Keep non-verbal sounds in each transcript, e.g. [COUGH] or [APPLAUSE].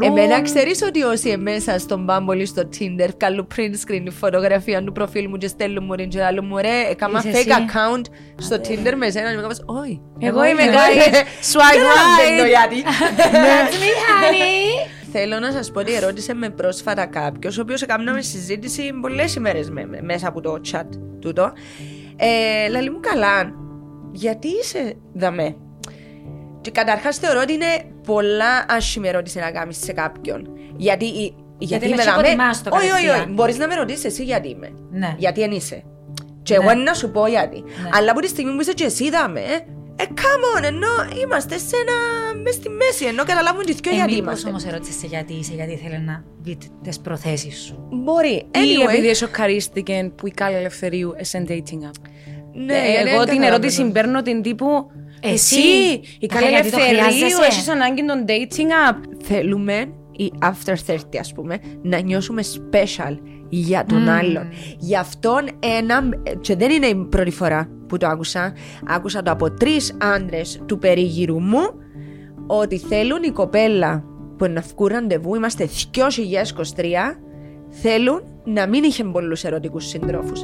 Εμένα ξέρεις ότι όσοι μέσα στον Bumble ή στο Tinder καλούν print screen η φωτογραφία του προφίλ μου και στέλνουν μου και άλλο μου ρε, έκανα Είσαι fake εσύ. account στο Tinder με σένα και μου έκανας, όχι. Εγώ είμαι εγώ guys. είμαι- Swipe [LAUGHS] Δεν καταλαβαίνω right. γιατί. [LAUGHS] That's me, honey. Θέλω να σας πω ότι ερώτησε με πρόσφατα κάποιος, ο οποίος έκαναμε συζήτηση πολλές ημέρες με, με- μέσα από το chat τούτο. Ε, Λαλή μου καλά, γιατί είσαι δαμέ; Και καταρχάς θεωρώ ότι είναι πολλά άσχημη ερώτηση να κάνεις σε κάποιον. Γιατί, η- γιατί με είμαι έχει δαμέ. υποτιμάς το Όχι, όχι, όχι. κατευθείαν. Μπορείς να με ρωτήσεις εσύ γιατί είμαι. Ναι. Γιατί δεν είσαι. Και Ναι. εγώ να σου πω γιατί. Ναι. Αλλά από τη στιγμή που είσαι και εσύ δαμέ, ε, come on, ενώ είμαστε σε ένα, μες στη μέση, ενώ καταλάβουν τις δυο Ε, γιατί μήπως είμαστε. όμως ερώτησες σε γιατί είσαι, γιατί ήθελε να δεις τις προθέσεις σου. Μπορεί. Ή Anyway, επειδή σοκαρίστηκε που η Κάλλη Ελευθερίου σε dating app. ναι, Ε, ναι, εγώ την καταλαβαίνω. ερώτηση παίρνω την τύπου Εσύ, Εσύ, η καλά, Κάλλη γιατί το Ελευθερίου, χρειάζεσαι. έχεις ανάγκη των dating app. Θέλουμε οι after 30 ας πούμε να νιώσουμε special για τον άλλον. Γι' αυτόν ένα, και δεν είναι η πρώτη φορά που το άκουσα, άκουσα το από τρεις άντρες του περίγυρου μου ότι θέλουν η κοπέλα που να βγουν ραντεβού, είμαστε 2023, θέλουν να μην είχε πολλούς ερωτικούς συντρόφους.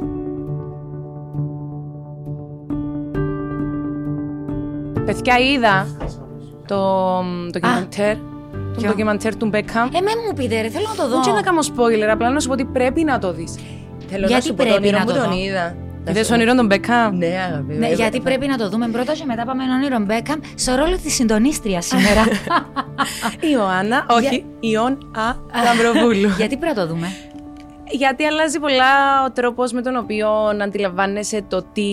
Παιδιά, είδα το ντοκιμαντέρ. Το ποιο; ντοκιμαντέρ του Μπέκαμ. Ε, με μου πείτε ρε, θέλω να το δω. Δεν να κάνω spoiler, απλά να σου πω ότι πρέπει να το δεις. Θέλω να Γιατί σου πω το πρέπει όνειρο να μου το τον δω; είδα. Να Είδες σου- τον όνειρο τον Μπέκαμ. Ναι, αγαπητέ. Ναι, Ε, γιατί ε, πρέπει να το δούμε πρώτα και μετά πάμε όνειρο Μπέκαμ στο ρόλο τη συντονίστρια σήμερα. [LAUGHS] Η Ιωάννα, όχι, Ιων Α. Λαμπροβούλου. [LAUGHS] γιατί πρέπει να το δούμε; Γιατί αλλάζει πολλά ο τρόπος με τον οποίο αντιλαμβάνεσαι το τι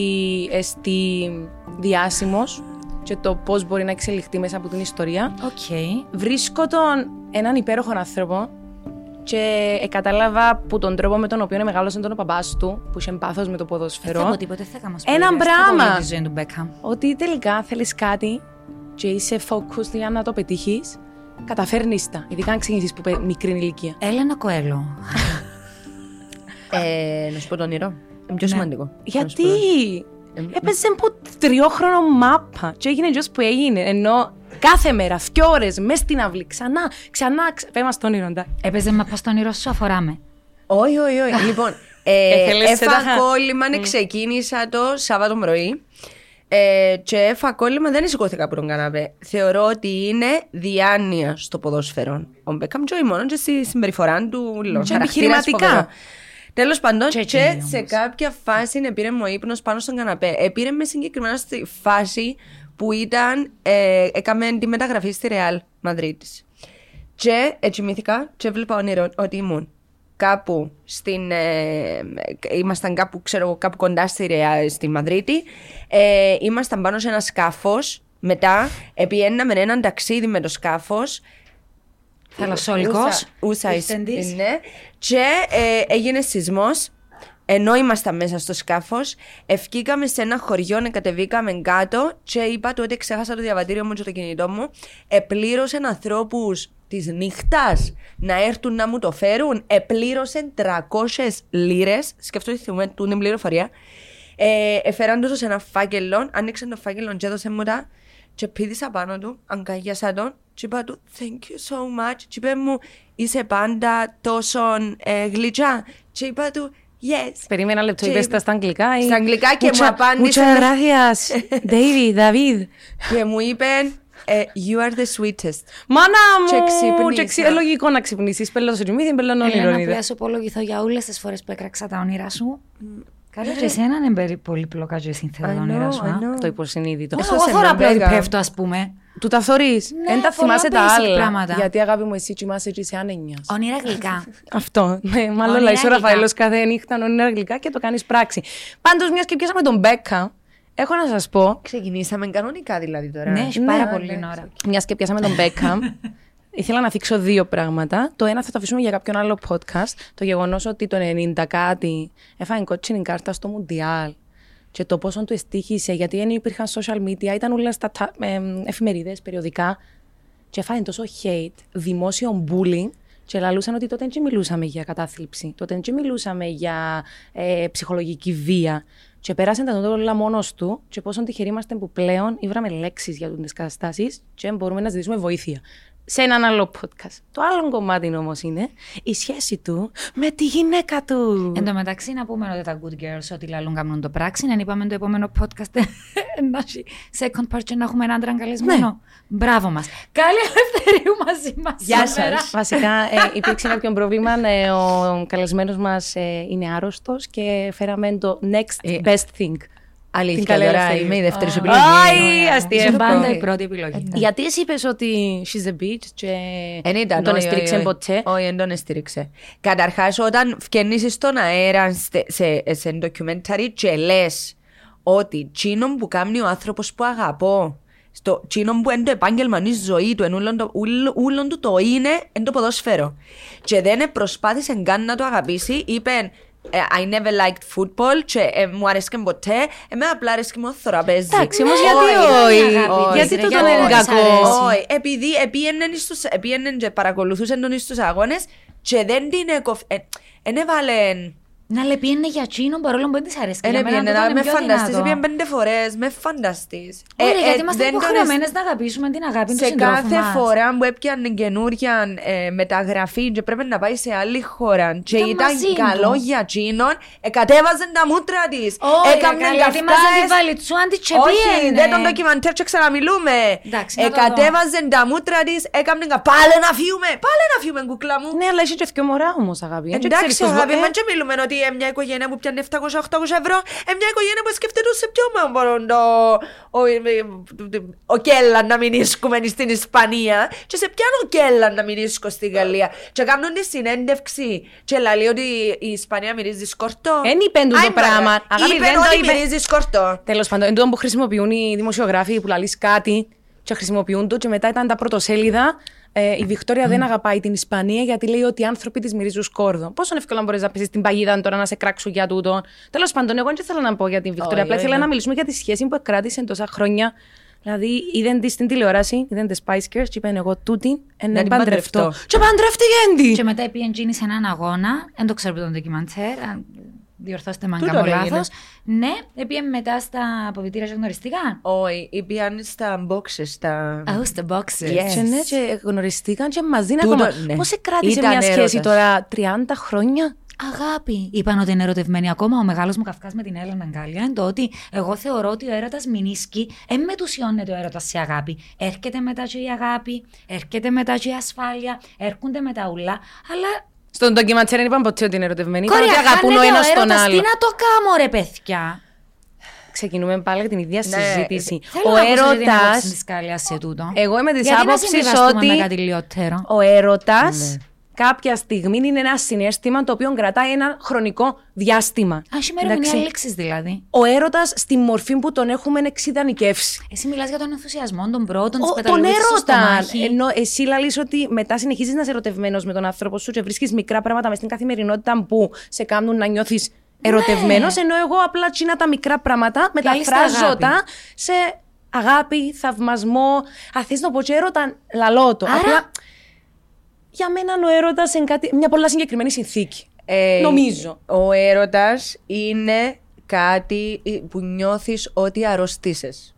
εστί διάσημος και το πώς μπορεί να εξελιχθεί μέσα από την ιστορία. Οκ. Βρίσκω τον έναν υπέροχο άνθρωπο και ε, κατάλαβα που τον τρόπο με τον οποίο μεγάλωσε τον παπάς του, που είχε πάθος με το Δεν θα πω ποδόσφαιρο, τίποτε, δεν θα μας Ένα πω, πράγμα. θα πω για της ζωής του Μπέκαμ. ότι τελικά θέλεις κάτι και είσαι focused για να το πετύχεις, καταφέρνει τα. Ειδικά αν ξεκινήσεις που παι- μικρή ηλικία. Έλενα Κοέλο. [LAUGHS] Ε, να σου πω το όνειρο. Είναι πιο σημαντικό. Να σου Γιατί πω το- έπαιζε από τριόχρονο μάπα και έγινε just που έγινε. Ενώ κάθε μέρα, δυο ώρες, μέσα στην αυλή, ξανά, ξανά, ξα... πέμα στον όνειρο, εντάξει. Έπαιζε μα πας στον όνειρο σου, αφορά με. Όχι, όχι, όχι. [LAUGHS] λοιπόν, ε, Έθελες σε έφα τα- κόλλημα, ναι, ξεκίνησα το Σάββατο πρωί. Ε, και έφα κόλλημα, δεν σηκώθηκα από τον καναπέ. Θεωρώ ότι είναι διάνοια στο ποδόσφαιρο. Ο Μπέκαμ Τζόι μόνο και στη συμπεριφορά του. λέω, Και χαρακτήρας επιχειρηματικά. φοβερό. Τέλος πάντων, Και και, εκείνη σε όμως. κάποια φάση πήρε μου ο ύπνος πάνω στον καναπέ. Επήρε με συγκεκριμένα στη φάση που ήταν. Ε, έκαμε τη μεταγραφή στη Ρεάλ Μαδρίτη. Και ετσιμήθηκα και έβλεπα όνειρο ότι ήμουν κάπου στην. Ε, ήμασταν κάπου, ξέρω εγώ, κάπου κοντά στη, Ρεάλ, στη Μαδρίτη. Ε, ήμασταν πάνω σε ένα σκάφος. Μετά επιέναμε έναν ταξίδι με το σκάφος. Θαλασσόλικος. Ούσα- Ούσα Ίστεντης. Είναι. Και ε, έγινε σεισμός. Ενώ ήμασταν μέσα στο σκάφος, ευκήκαμε σε ένα χωριό, κατεβήκαμε κάτω και είπα του ότι ξέχασα το διαβατήριο μου και το κινητό μου. Επλήρωσε ανθρώπους της νύχτας να έρθουν να μου το φέρουν. Επλήρωσε 300 λίρες. Σκεφτείτε του την πληροφορία. Ε, εφέραν τους σε ένα φάκελο, άνοιξαν το φάκελο και έδωσε μου τα και πήδησα πάνω του, αγκάγιασα τον και είπα του thank you so much και είπε μου είσαι πάντα τόσο ε, γλυκιά και είπα του yes Περίμενα ένα λεπτό, Και είπες είπε- τα στα αγγλικά ή... Στα αγγλικά και μου Mucha- απάντησε Muchas με- gracias, [LAUGHS] David, David. και μου είπε ε, you are the sweetest Μάνα Και μου! ξύπνησα. Και ξύ- ε, λογικό να ξυπνήσεις. Πέλω σε τζιμίδι, πέλω Έλενα, όνειρο. πρέπει είδα. να σου απολογηθώ για όλες τις φορές που έκραξα τα όνειρά σου. Καλά και εσένα είναι περί- πολύ πλοκά και σύνθετα τα I όνειρά know, σου. I α. know. Το υποσυνείδητο. Εγώ Έσωσε θωρώ με, απλά ότι Μπέκα. πέφτω, ας πούμε. Του τα θωρείς. Ναι, Δεν τα πολλά θυμάσαι τα basic άλλα. πράγματα. Γιατί αγάπη μου εσύ κοιμάσαι και σε άνενιας. Όνειρα γλυκά. [LAUGHS] Αυτό. Ναι, μάλλον Όνειρα λέει ο γλυκά. Ραφαέλος κάθε νύχτα όνειρα γλυκά και το κάνεις πράξη. Πάντως, μιας και πιάσαμε τον Μπέκα, έχω να σας πω, ξεκινήσαμε κανονικά δηλαδή τώρα Ναι, έχει Ναι, πάρα ναι, πολύ ώρα. μιας και πιάσαμε τον Μπέκα, [LAUGHS] ήθελα να θίξω δύο πράγματα. Το ένα θα το αφήσουμε για κάποιον άλλο podcast. Το γεγονός ότι το 90 κάτι έφαγε κότσινη κάρτα στο Μουντιάλ και το πόσο του εστίχησε, γιατί δεν υπήρχαν social media, ήταν όλα στα τα- ε, εφημερίδες, περιοδικά και έφαγε τόσο hate, δημόσιο bullying και λαλούσαν ότι τότε δεν μιλούσαμε για κατάθλιψη, τότε δεν μιλούσαμε για ε, ψυχολογική βία και πέρασε τα όλα μόνος του και πόσο τυχεροί είμαστε που πλέον ήβραμε λέξεις για τις καταστάσεις και μπορούμε να ζητήσουμε βοήθεια. Σε έναν άλλο podcast. Το άλλο κομμάτι όμως είναι η σχέση του με τη γυναίκα του. Εν τω μεταξύ, να πούμε ότι τα good girls ότι λαλούν κάνουν το πράξη. Αν είπαμε το επόμενο podcast [LAUGHS] να έχει second part και να έχουμε έναν άντρα καλεσμένο. Ναι. Μπράβο μας. Καλή ελευθερίου μαζί μας. Γεια σας. Βασικά ε, υπήρξε κάποιο πρόβλημα. ε, ο καλεσμένος μας είναι άρρωστος και φέραμε το next Ε, best thing. Αλήθεια, Την καλή τώρα ελευθερία. είμαι η δεύτερη σου Αι, επιλογή. αστεία. Είναι πάντα εύκολο. η πρώτη επιλογή. Γιατί εσύ είπες ότι she's a bitch και Δεν ήταν, τον όχι, στήριξε όχι, ποτέ; Όχι, δεν τον στήριξε. Καταρχάς, όταν φκαινήσει στον αέρα σε, σε, σε ντοκιουμένταρι και λες ότι τσίνον που κάνει ο άνθρωπος που αγαπώ, στο τσίνον που είναι το επάγγελμα, είναι η ζωή του, εν ούλον το- ούλ- ούλον του το είναι, είναι το ποδόσφαιρο. Και δεν προσπάθησε καν να το αγαπήσει, είπε ε, I never liked football και ε, μου αρέσκε ποτέ, εμένα απλά αρέσκε μου ο θωραπέζι. Εντάξει, όμως Όχι, γιατί όχι; αγάπη, Γιατί ρε, το γιατί τον είναι δεν σ' κακό. αρέσει. όχι, επειδή επίενεν στους, επίενεν και παρακολουθούσαν τον στους αγώνες και δεν την έκοφ... Ε, εν έβαλε... Να λέει πήγαινε για τσίνο παρόλο που δεν της αρέσει. Εν Για μένα έπιενε, τούτο να είναι με πιο φανταστείς, δυνατό. έπιεν πέντε φορές, με φανταστείς. Ε, Ωραία, ε, γιατί είμαστε δεν τον υποχρεωμένες να αγαπήσουμε την αγάπη του σε συντρόφου κάθε μας. φορά που έπιανε καινούρια ε, μεταγραφή και πρέπει να πάει σε άλλη χώρα και Ήταν ήταν μαζί του. καλό για τσίνον, εκατέβαζε τα μούτρα της. Όχι, Έκαμνε ρε, καλή, ετοίμαζε καυτάες. τη βαλιτσούαν της και Όχι, πήγαινε. δεν τον ντοκιμαντέρ και ξαναμιλούμε. Εντάξει, να το Εκατέβαζε τα μούτρα της, έκαμνε κα- πάλι να φύγουμε, πάλι να φύγουμε κουκλά μου. Ναι, αλλά έχει και δυο μωρά όμως, αγάπη. Δεν Εντάξει, ξέρεις πώς- αγάπη, ε, μα και μιλούμε ότι ε, μια οικογένεια που πιάνει 700-800 ευρώ, ε, μια οικογένεια που σκέφτεται σε ποιο μα μπορούν το, ο, ε, ο Κέλλα να μην ίσκουμε στην Ισπανία και σε ποιον ο Κέλλα να μην ίσκω στη Γαλλία. Και κάνουν τη συνέντευξη και λέει ότι η Ισπανία μυρίζει σκορτό. Εν είπεν τούτο Άι, πράγμα. μάνα. Αγάπη, Είπεν δεν το ότι είπε. μυρίζει σκορτό. Τέλος πάντων, εντούτον που χρησιμοποιούν οι δημοσιογράφοι που λαλείς κάτι και χρησιμοποιούν το και μετά ήταν τα πρωτοσέλιδα. Ε, η Βικτόρια δεν αγαπάει την Ισπανία γιατί λέει ότι οι άνθρωποι της μυρίζουν σκόρδο. Πόσο εύκολα μπορείς να πεις την παγίδα τώρα να σε κράξουν για τούτο. Τέλος πάντων, εγώ δεν θέλω να πω για την Βικτόρια. Όχι, Απλά όχι, ήθελα ναι. να μιλήσουμε για τη σχέση που κράτησε τόσα χρόνια. Δηλαδή, είδαν της στην τηλεόραση, είδαν της Spice Girls και είπαν εγώ τούτη Να να την παντρευτώ. παντρευτώ. Και παντρεύτηκε τη! Και μετά πήγαινε Τζίνι σε έναν αγώνα, δεν το ξέρω από τον ντοκιμαντέρ, αν διορθώστε με αν Τούτον κάνω έγινε. λάθος. Ναι, πήγαινε μετά στα αποβιτήρια και γνωριστήκαν. Όχι, είπαν στα boxes, στα... Oh, στα boxes. Yes. Και ναι, και γνωριστήκαν και μαζί Τούτο, ακόμα. ναι. Πώς σε κράτησε Ήταν μια σχέση έρωτας. τώρα 30 χρόνια; Αγάπη. Είπαν ότι είναι ερωτευμένοι ακόμα. Ο μεγάλος μου καυκάς με την Έλενα Γκάλια είναι το ότι εγώ θεωρώ ότι ο έρωτας μηνίσκει. Εν μετουσιώνεται ο έρωτας σε αγάπη. Έρχεται μετά και η αγάπη, έρχεται μετά και η ασφάλεια, έρχονται μετά ουλά. Αλλά Στον ντοκιματσέρ δεν είπαν ποτέ ότι είναι ερωτευμένοι. Είπαν ότι Κορία, αγαπούν ο χάνεται ένας τον έρωτας. άλλο. Τι να το κάνω, ρε παιδιά. Ξεκινούμε πάλι για την ίδια Ναι, συζήτηση. Θέλω Ο να ακούσω την άποψη έρωτα. της Κάλιας σε τούτο. Εγώ είμαι της Γιατί να άποψης συμβιβαστούμε ότι με κάτι λιότερο; ο έρωτας Ναι. Κάποια στιγμή είναι ένα συνέστημα το οποίο κρατάει ένα χρονικό διάστημα. Α, σήμερα είναι Εντάξει. λέξει δηλαδή. Ο έρωτας στη μορφή που τον έχουμε εξειδανικεύσει. Εσύ μιλάς για τον ενθουσιασμό, τον πρώτον, Ο- τη τον έρωτα. στομάχι. Ενώ εσύ λαλείς ότι μετά συνεχίζεις να είσαι ερωτευμένος με τον άνθρωπο σου και βρίσκεις μικρά πράγματα μες στην καθημερινότητα που σε κάνουν να νιώθεις ερωτευμένος. Ενώ εγώ απλά τσίνα τα μικρά πράγματα μεταφράζω αγάπη. τα σε αγάπη, θαυμασμό. Αν θες να πω και έρωτα, λαλώ το. Άρα- Απλά για μένα ο έρωτας είναι κάτι, μια πολλά συγκεκριμένη συνθήκη. Ε, Νομίζω. Ο έρωτας είναι κάτι που νιώθεις ότι αρρωστήσες.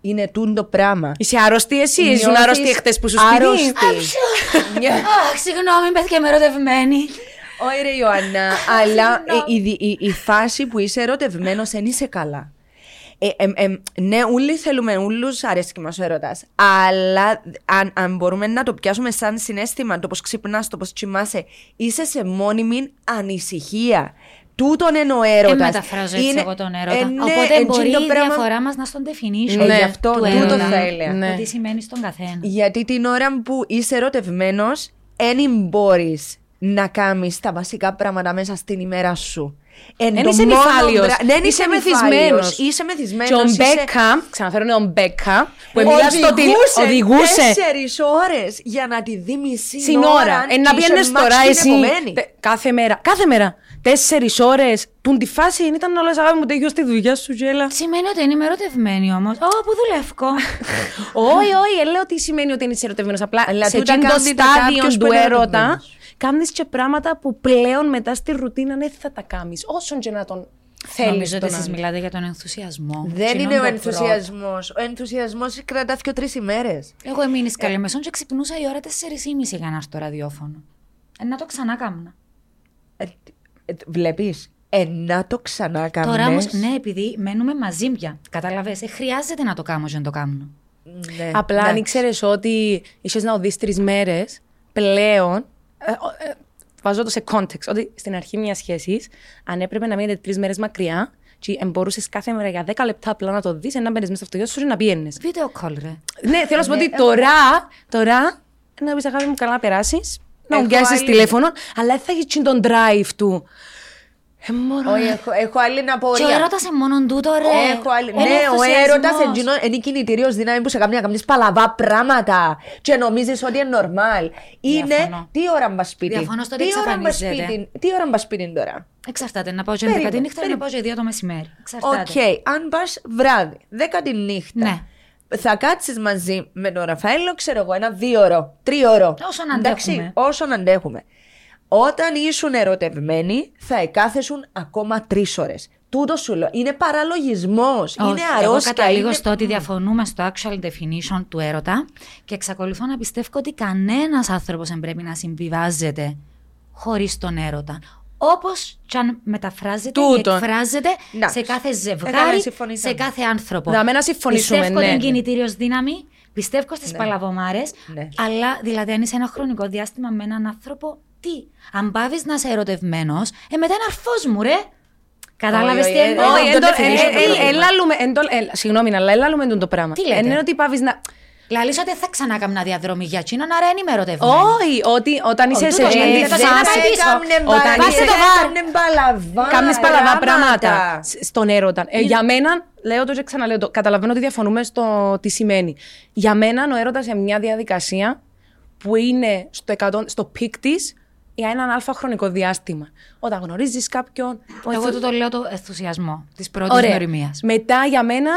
Είναι τούτο πράγμα. Είσαι άρρωστη εσύ, ήσουν Νιώθεις άρρωστη χτες που σου σπίτι. άρρωστη. Νιώ- Αχ, συγγνώμη, παιδιά, είμαι ερωτευμένη. Όχι ρε Ιωάννα, αλλά ε, η, η, η φάση που είσαι ερωτευμένος δεν είσαι καλά. Ε, εμ, εμ, ναι, όλοι θέλουμε, όλους αρέσκει μας ο έρωτας. Αλλά αν, αν μπορούμε να το πιάσουμε σαν συνέστημα, το πώς ξυπνάς, το πώς κοιμάσαι, είσαι σε μόνιμη ανησυχία. Τούτον είναι ο έρωτας. Δεν μεταφράζω έτσι Είναι- εγώ τον έρωτα. ε, ναι, Οπότε έτσι μπορεί το η πράγμα- διαφορά μας να στον definition. Ναι, γι' αυτό του τούτο έρωτα. θα έλεγα. Ναι. Το τι σημαίνει στον καθένα. Γιατί την ώρα που είσαι ερωτευμένος, δεν μπορείς να κάνεις τα βασικά πράγματα μέσα στην ημέρα σου. Εν Δεν το είσαι μόνο νυφάλιος. μπρα- Δεν Είσαι είσαι μεθυσμένος. μεθυσμένο. Είσαι μεθυσμένος. Και ο Μπέκα, ξαναφέρω τον Μπέκα, που μιλά στο τηλε... οδηγούσε Οδηγούσε. τέσσερις ώρες για να τη δει μισή Στην ώρα. Ε, να πιένες τώρα εσύ. τε- Κάθε μέρα. Κάθε μέρα. Τέσσερις ώρες. Που τη φάση ήταν όλα αγάπη μου τελειώσει τη δουλειά σου, Τζέλα. Σημαίνει ότι είναι ερωτευμένη όμως. Ω, που δουλεύω. [LAUGHS] Όχι, όχι, δεν λέω τι σημαίνει ότι είναι ερωτευμένος. Απλά Αλλά σε τούτα εκείνο το κάνει το στάδιο κάποιος που του είναι έρωτα ερωτευμένος. Κάνεις και πράγματα που πλέον μετά στη ρουτίνα δεν θα τα κάνεις. Όσον και να τον θέλεις. Νομίζω ότι εσείς μιλάτε για τον ενθουσιασμό. Δεν Εκείνον είναι ο το ενθουσιασμός. Ο ενθουσιασμός κρατά και τρεις ημέρες. πρώτο. Εγώ έμεινε καλεμεσόν και ξυπνούσα η ώρα 4.30 για να έρθω στο ραδιόφωνο. Ε, να το ξανά κάμνα. Βλέπεις. Ε, να το ξανά κάνεις. Τώρα όμως, ναι, επειδή μένουμε μαζί πια. Κατάλαβες, ε, χρειάζεται να το κάνω για να το κάνω. Ναι, Απλά αν εντάξει. ήξερες ότι είσαι να οδείς τρεις μέρες πλέον. Ε, ε, βάζω το σε context. Ότι στην αρχή μιας σχέσης, αν έπρεπε να μείνετε τρεις μέρες μακριά, και μπορούσε κάθε μέρα για 10 λεπτά απλά να το δεις, να μπαίνεις μέσα στο αυτοκίνητο σου και να πιένει. Βίντεο call, ρε. Ναι, θέλω να σου πω ότι τώρα, τώρα, να πεις αγάπη μου, καλά να περάσεις, να μου Έχω πιάσει άλλη- τηλέφωνο, αλλά δεν θα έχεις τον drive του. Ε, μωρό, Όχι, έχω, έχω άλλη Και ο απορία. έρωτας σε μόνον τούτο, ρε. Έχω άλλη. Είναι Ναι, ο ενθουσιασμός. έρωτας είναι κινητήριος δύναμη που σε κάνει να κάνει παλαβά πράγματα και νομίζεις ότι είναι normal. Είναι. Διαφωνώ. Τι ώρα πας σπίτι; Διαφωνώ στο ότι τι ώρα πας εξαφανίζεται. σπίτι; Τι ώρα πας σπίτι τώρα; Εξαρτάται να πάω και 11 Περίμενε, τη νύχτα ή να περίμενε. πάω και 2 το μεσημέρι. Οκ, Εξαρτάται. αν πας βράδυ, 10 τη νύχτα. Ναι. Θα κάτσεις μαζί με τον Ραφαέλο, ξέρω εγώ, ένα δύο ώρο, τρίωρο. Όσον Εντάξει, αντέχουμε. όσον αντέχουμε. Όταν ήσουν ερωτευμένοι, θα εκάθεσουν ακόμα τρεις ώρες. Τούτος σου λέω. Είναι παραλογισμός. Είναι Όχι, Εγώ αρρώστια. καταλήγω είναι... στο ότι διαφωνούμε στο actual definition του έρωτα και εξακολουθώ να πιστεύω ότι κανένας άνθρωπος δεν πρέπει να συμβιβάζεται χωρίς τον έρωτα. Όπως και αν μεταφράζεται Τούτον. και εκφράζεται Να. σε κάθε Έκανα ζευγάρι, συμφωνήσαμε. σε κάθε άνθρωπο. Να, με να συμφωνήσουμε, Πιστεύω ναι. ότι είναι κινητήριος δύναμη, πιστεύω στις παλαβομάρες, Ναι. αλλά δηλαδή αν είσαι ένα χρονικό διάστημα με έναν άνθρωπο, τι. Αν πάβεις να είσαι ερωτευμένος, ε, μετά είναι αρφός μου, ρε. Κατάλαβες Όχι, τι όχι, εννοώ; ε, Όχι, το εν το- definition ε, ε, το ε, πρόβλημα. ελάλουμε, εν το- ε, Συγγνώμη, αλλά ελάλουμε τον το πράγμα. Τι λέτε; Είναι ότι πάβεις να. Λαλή ότι θα ξανά καμνα διαδρομή για εκείνον, άρα είναι ημερωτευμένη. Όχι, ότι όταν είσαι Όχι, σε τούτος, εκείνη γιατί τη το έκανα φάση. πίσω. Όταν Πάστε είσαι. το βάρ. Κάμνε παλαβά. Κάνει παλαβά πράγματα πράγματα. σ- στον έρωτα. Ε, για μένα, λέω το και ξαναλέω το, καταλαβαίνω ότι διαφωνούμε στο τι σημαίνει. Για μένα, ο έρωτας είναι μια διαδικασία που είναι στο, 100, στο πικ της για έναν αλφα χρονικό διάστημα. Όταν γνωρίζεις κάποιον. ο Εγώ ενθου- του το λέω το ενθουσιασμό της πρώτης Ωραία. γνωριμίας. Μετά για μένα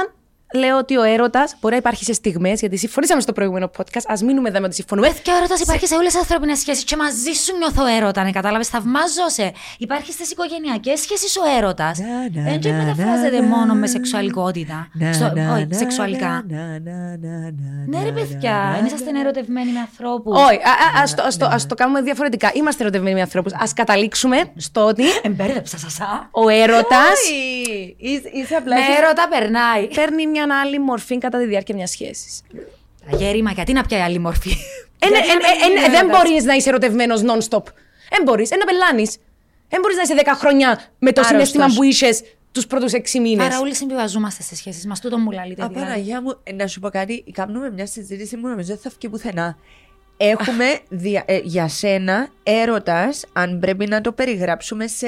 λέω ότι ο έρωτας μπορεί να υπάρχει σε στιγμές, γιατί συμφωνήσαμε στο προηγούμενο podcast. Α μείνουμε εδώ με ότι συμφωνούμε. Και ο έρωτας υπάρχει σε όλες τις ανθρώπινες σχέσεις. Και μαζί σου νιώθω έρωτα, ναι, κατάλαβες. Θαυμάζω σε. Υπάρχει στις οικογενειακές σχέσεις ο έρωτας. Δεν και μεταφράζεται μόνο με σεξουαλικότητα. Στο- Όχι, σεξουαλικά. Ναι, ρε παιδιά, δεν είσαστε ερωτευμένοι με ανθρώπους. Όχι, α- α- ας το- ας το- ας το κάνουμε διαφορετικά. Είμαστε ερωτευμένοι με ανθρώπους. Α καταλήξουμε στο ότι Εμπέρδεψα σας. ο έρωτας Όχι. Είσαι- Είσαι απλά. Με έχεις- έρωτα περνάει. παίρνει μια άλλη μορφή κατά τη διάρκεια μιας σχέσης. Αγέρι, γιατί να πιάει άλλη μορφή; Ε, Γιατί να μην είναι Δεν έρωτας. μπορείς να είσαι ερωτευμένος non-stop. Δεν μπορείς. Ένα πελάνεις. Δεν μπορείς να είσαι 10 χρόνια με το Άρρωστος. συνέστημα που είσαι τους πρώτους 6 μήνες. Άρα όλοι συμβιβαζόμαστε στι σχέσεις μας. Τούτο μου λαλείτε. Α, δηλαδή. Παναγία μου, ε, να σου πω κάτι. Κάνουμε μια συζήτηση που νομίζω δεν θα βγει πουθενά. Έχουμε δια- ε, για σένα έρωτας, αν πρέπει να το περιγράψουμε σε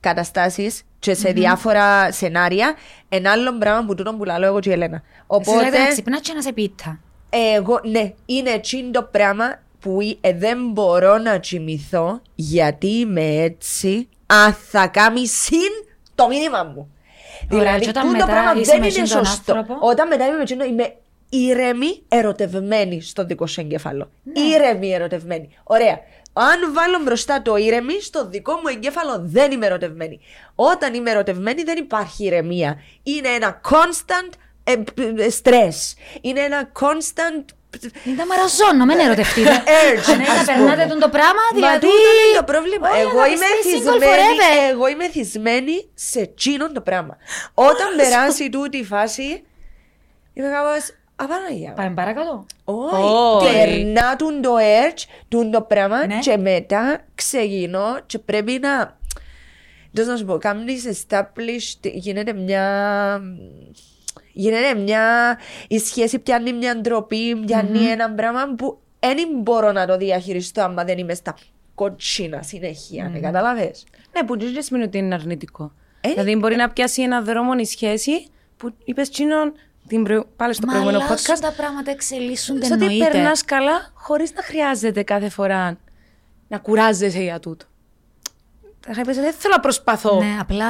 καταστάσεις και σε διάφορα σενάρια, ένα άλλο πράγμα που τούτο που λέω εγώ και η Ελένα. Εσύ λέτε Οπότε, να ξυπνάς και να σε πίτα. εγώ, ναι, είναι εκείνο το πράγμα που ε, δεν μπορώ να κοιμηθώ γιατί είμαι έτσι. Α, θα κάνει συν το μήνυμα μου. Ωραία, δηλαδή, και όταν τούτο μετά πράγμα είσαι δεν με είναι εκείνον τον σωστό. άνθρωπο; Όταν μετά είμαι με εκείνον, είμαι ήρεμη, ερωτευμένη στο δικό σου εγκέφαλο. Ναι. Ήρεμη, ερωτευμένη. Ωραία. Αν βάλω μπροστά το ήρεμη, στο δικό μου εγκέφαλο δεν είμαι ερωτευμένη. Όταν είμαι ερωτευμένη, δεν υπάρχει ηρεμία. Είναι ένα constant ε, ε, stress. Είναι ένα constant Είναι τα μαραζόνο, μην ερωτευτείτε. Urge, [LAUGHS] Αν ας να πούμε. περνάτε τον το πράγμα, Μα δηλαδή... τούτο είναι το πρόβλημα. Όχι, Εγώ να είμαι, είστε single θυσμένη, forever. εγώ είμαι θυσμένη σε τσίνον το πράγμα. Όταν [LAUGHS] περάσει τούτη η φάση, είμαι κάπως, απαναγιά. Πάμε παρακάτω. Όχι, Όχι. περνά τούν το urge, τούν το πράγμα Ναι. και μετά ξεκινώ και πρέπει να... Πώς να σου πω, κάνεις established, γίνεται μια... Γίνεται μια... Η σχέση πιάνει μια ντροπή, πιάνει ένα πράγμα που δεν μπορώ να το διαχειριστώ άμα δεν είμαι στα κοτσίνα συνέχεια, mm. καταλαβες. Ναι, που δεν σημαίνει ότι είναι αρνητικό. Ε, δηλαδή μπορεί να πιάσει ένα δρόμο η σχέση που είπες Τσίνον την προηγου- πάλι στο Μα προηγούμενο αλλάζουν podcast. τα πράγματα, εξελίσσονται, Στο ότι εννοείται. περνάς καλά χωρίς να χρειάζεται κάθε φορά να κουράζεσαι για τούτο. Θα είχα πει, δεν θέλω να προσπαθώ. Ναι, απλά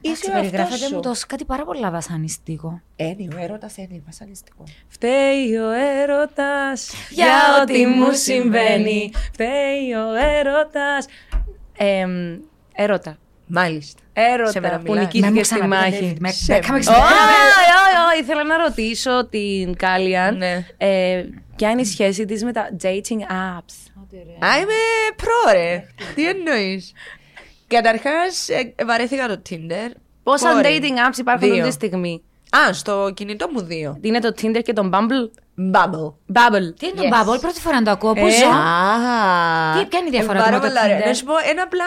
Είσαι εντάξει, ο περιγράφεται εαυτός μου σου. το κάτι πάρα πολλά βασανιστικό. Είναι ο έρωτας, είναι βασανιστικό. Φταίει ο έρωτας Για για ό,τι ό,τι μου μου συμβαίνει. συμβαίνει. Φταίει ο έρωτας. έρωτα. Μάλιστα. Έρωτα Σήμερα που μιλάς. Με νικήθηκε μου στη ξαναπείτε, μάχη. με- Σε- με έκαμε Όχι, ξυπνήσει. όχι, ήθελα να ρωτήσω την Κάλιαν Ναι. ε, ποια είναι η σχέση της με τα dating apps. Α, είμαι προ, ρε. Τι εννοείς; Καταρχάς, βαρέθηκα το Tinder. Πόσα Πόρε. dating apps υπάρχουν Δύο. αυτή τη στιγμή; Α, στο κινητό μου δύο. Είναι το Tinder και το Bumble; Bubble. Bubble. Τι είναι το Bubble, πρώτη φορά να το ακούω. Πού Ε, ζω; Α, Τι- ποια είναι η διαφορά ε, του πάρα με το πολλά, ρε. Tinder? Να σου πω ένα απλά.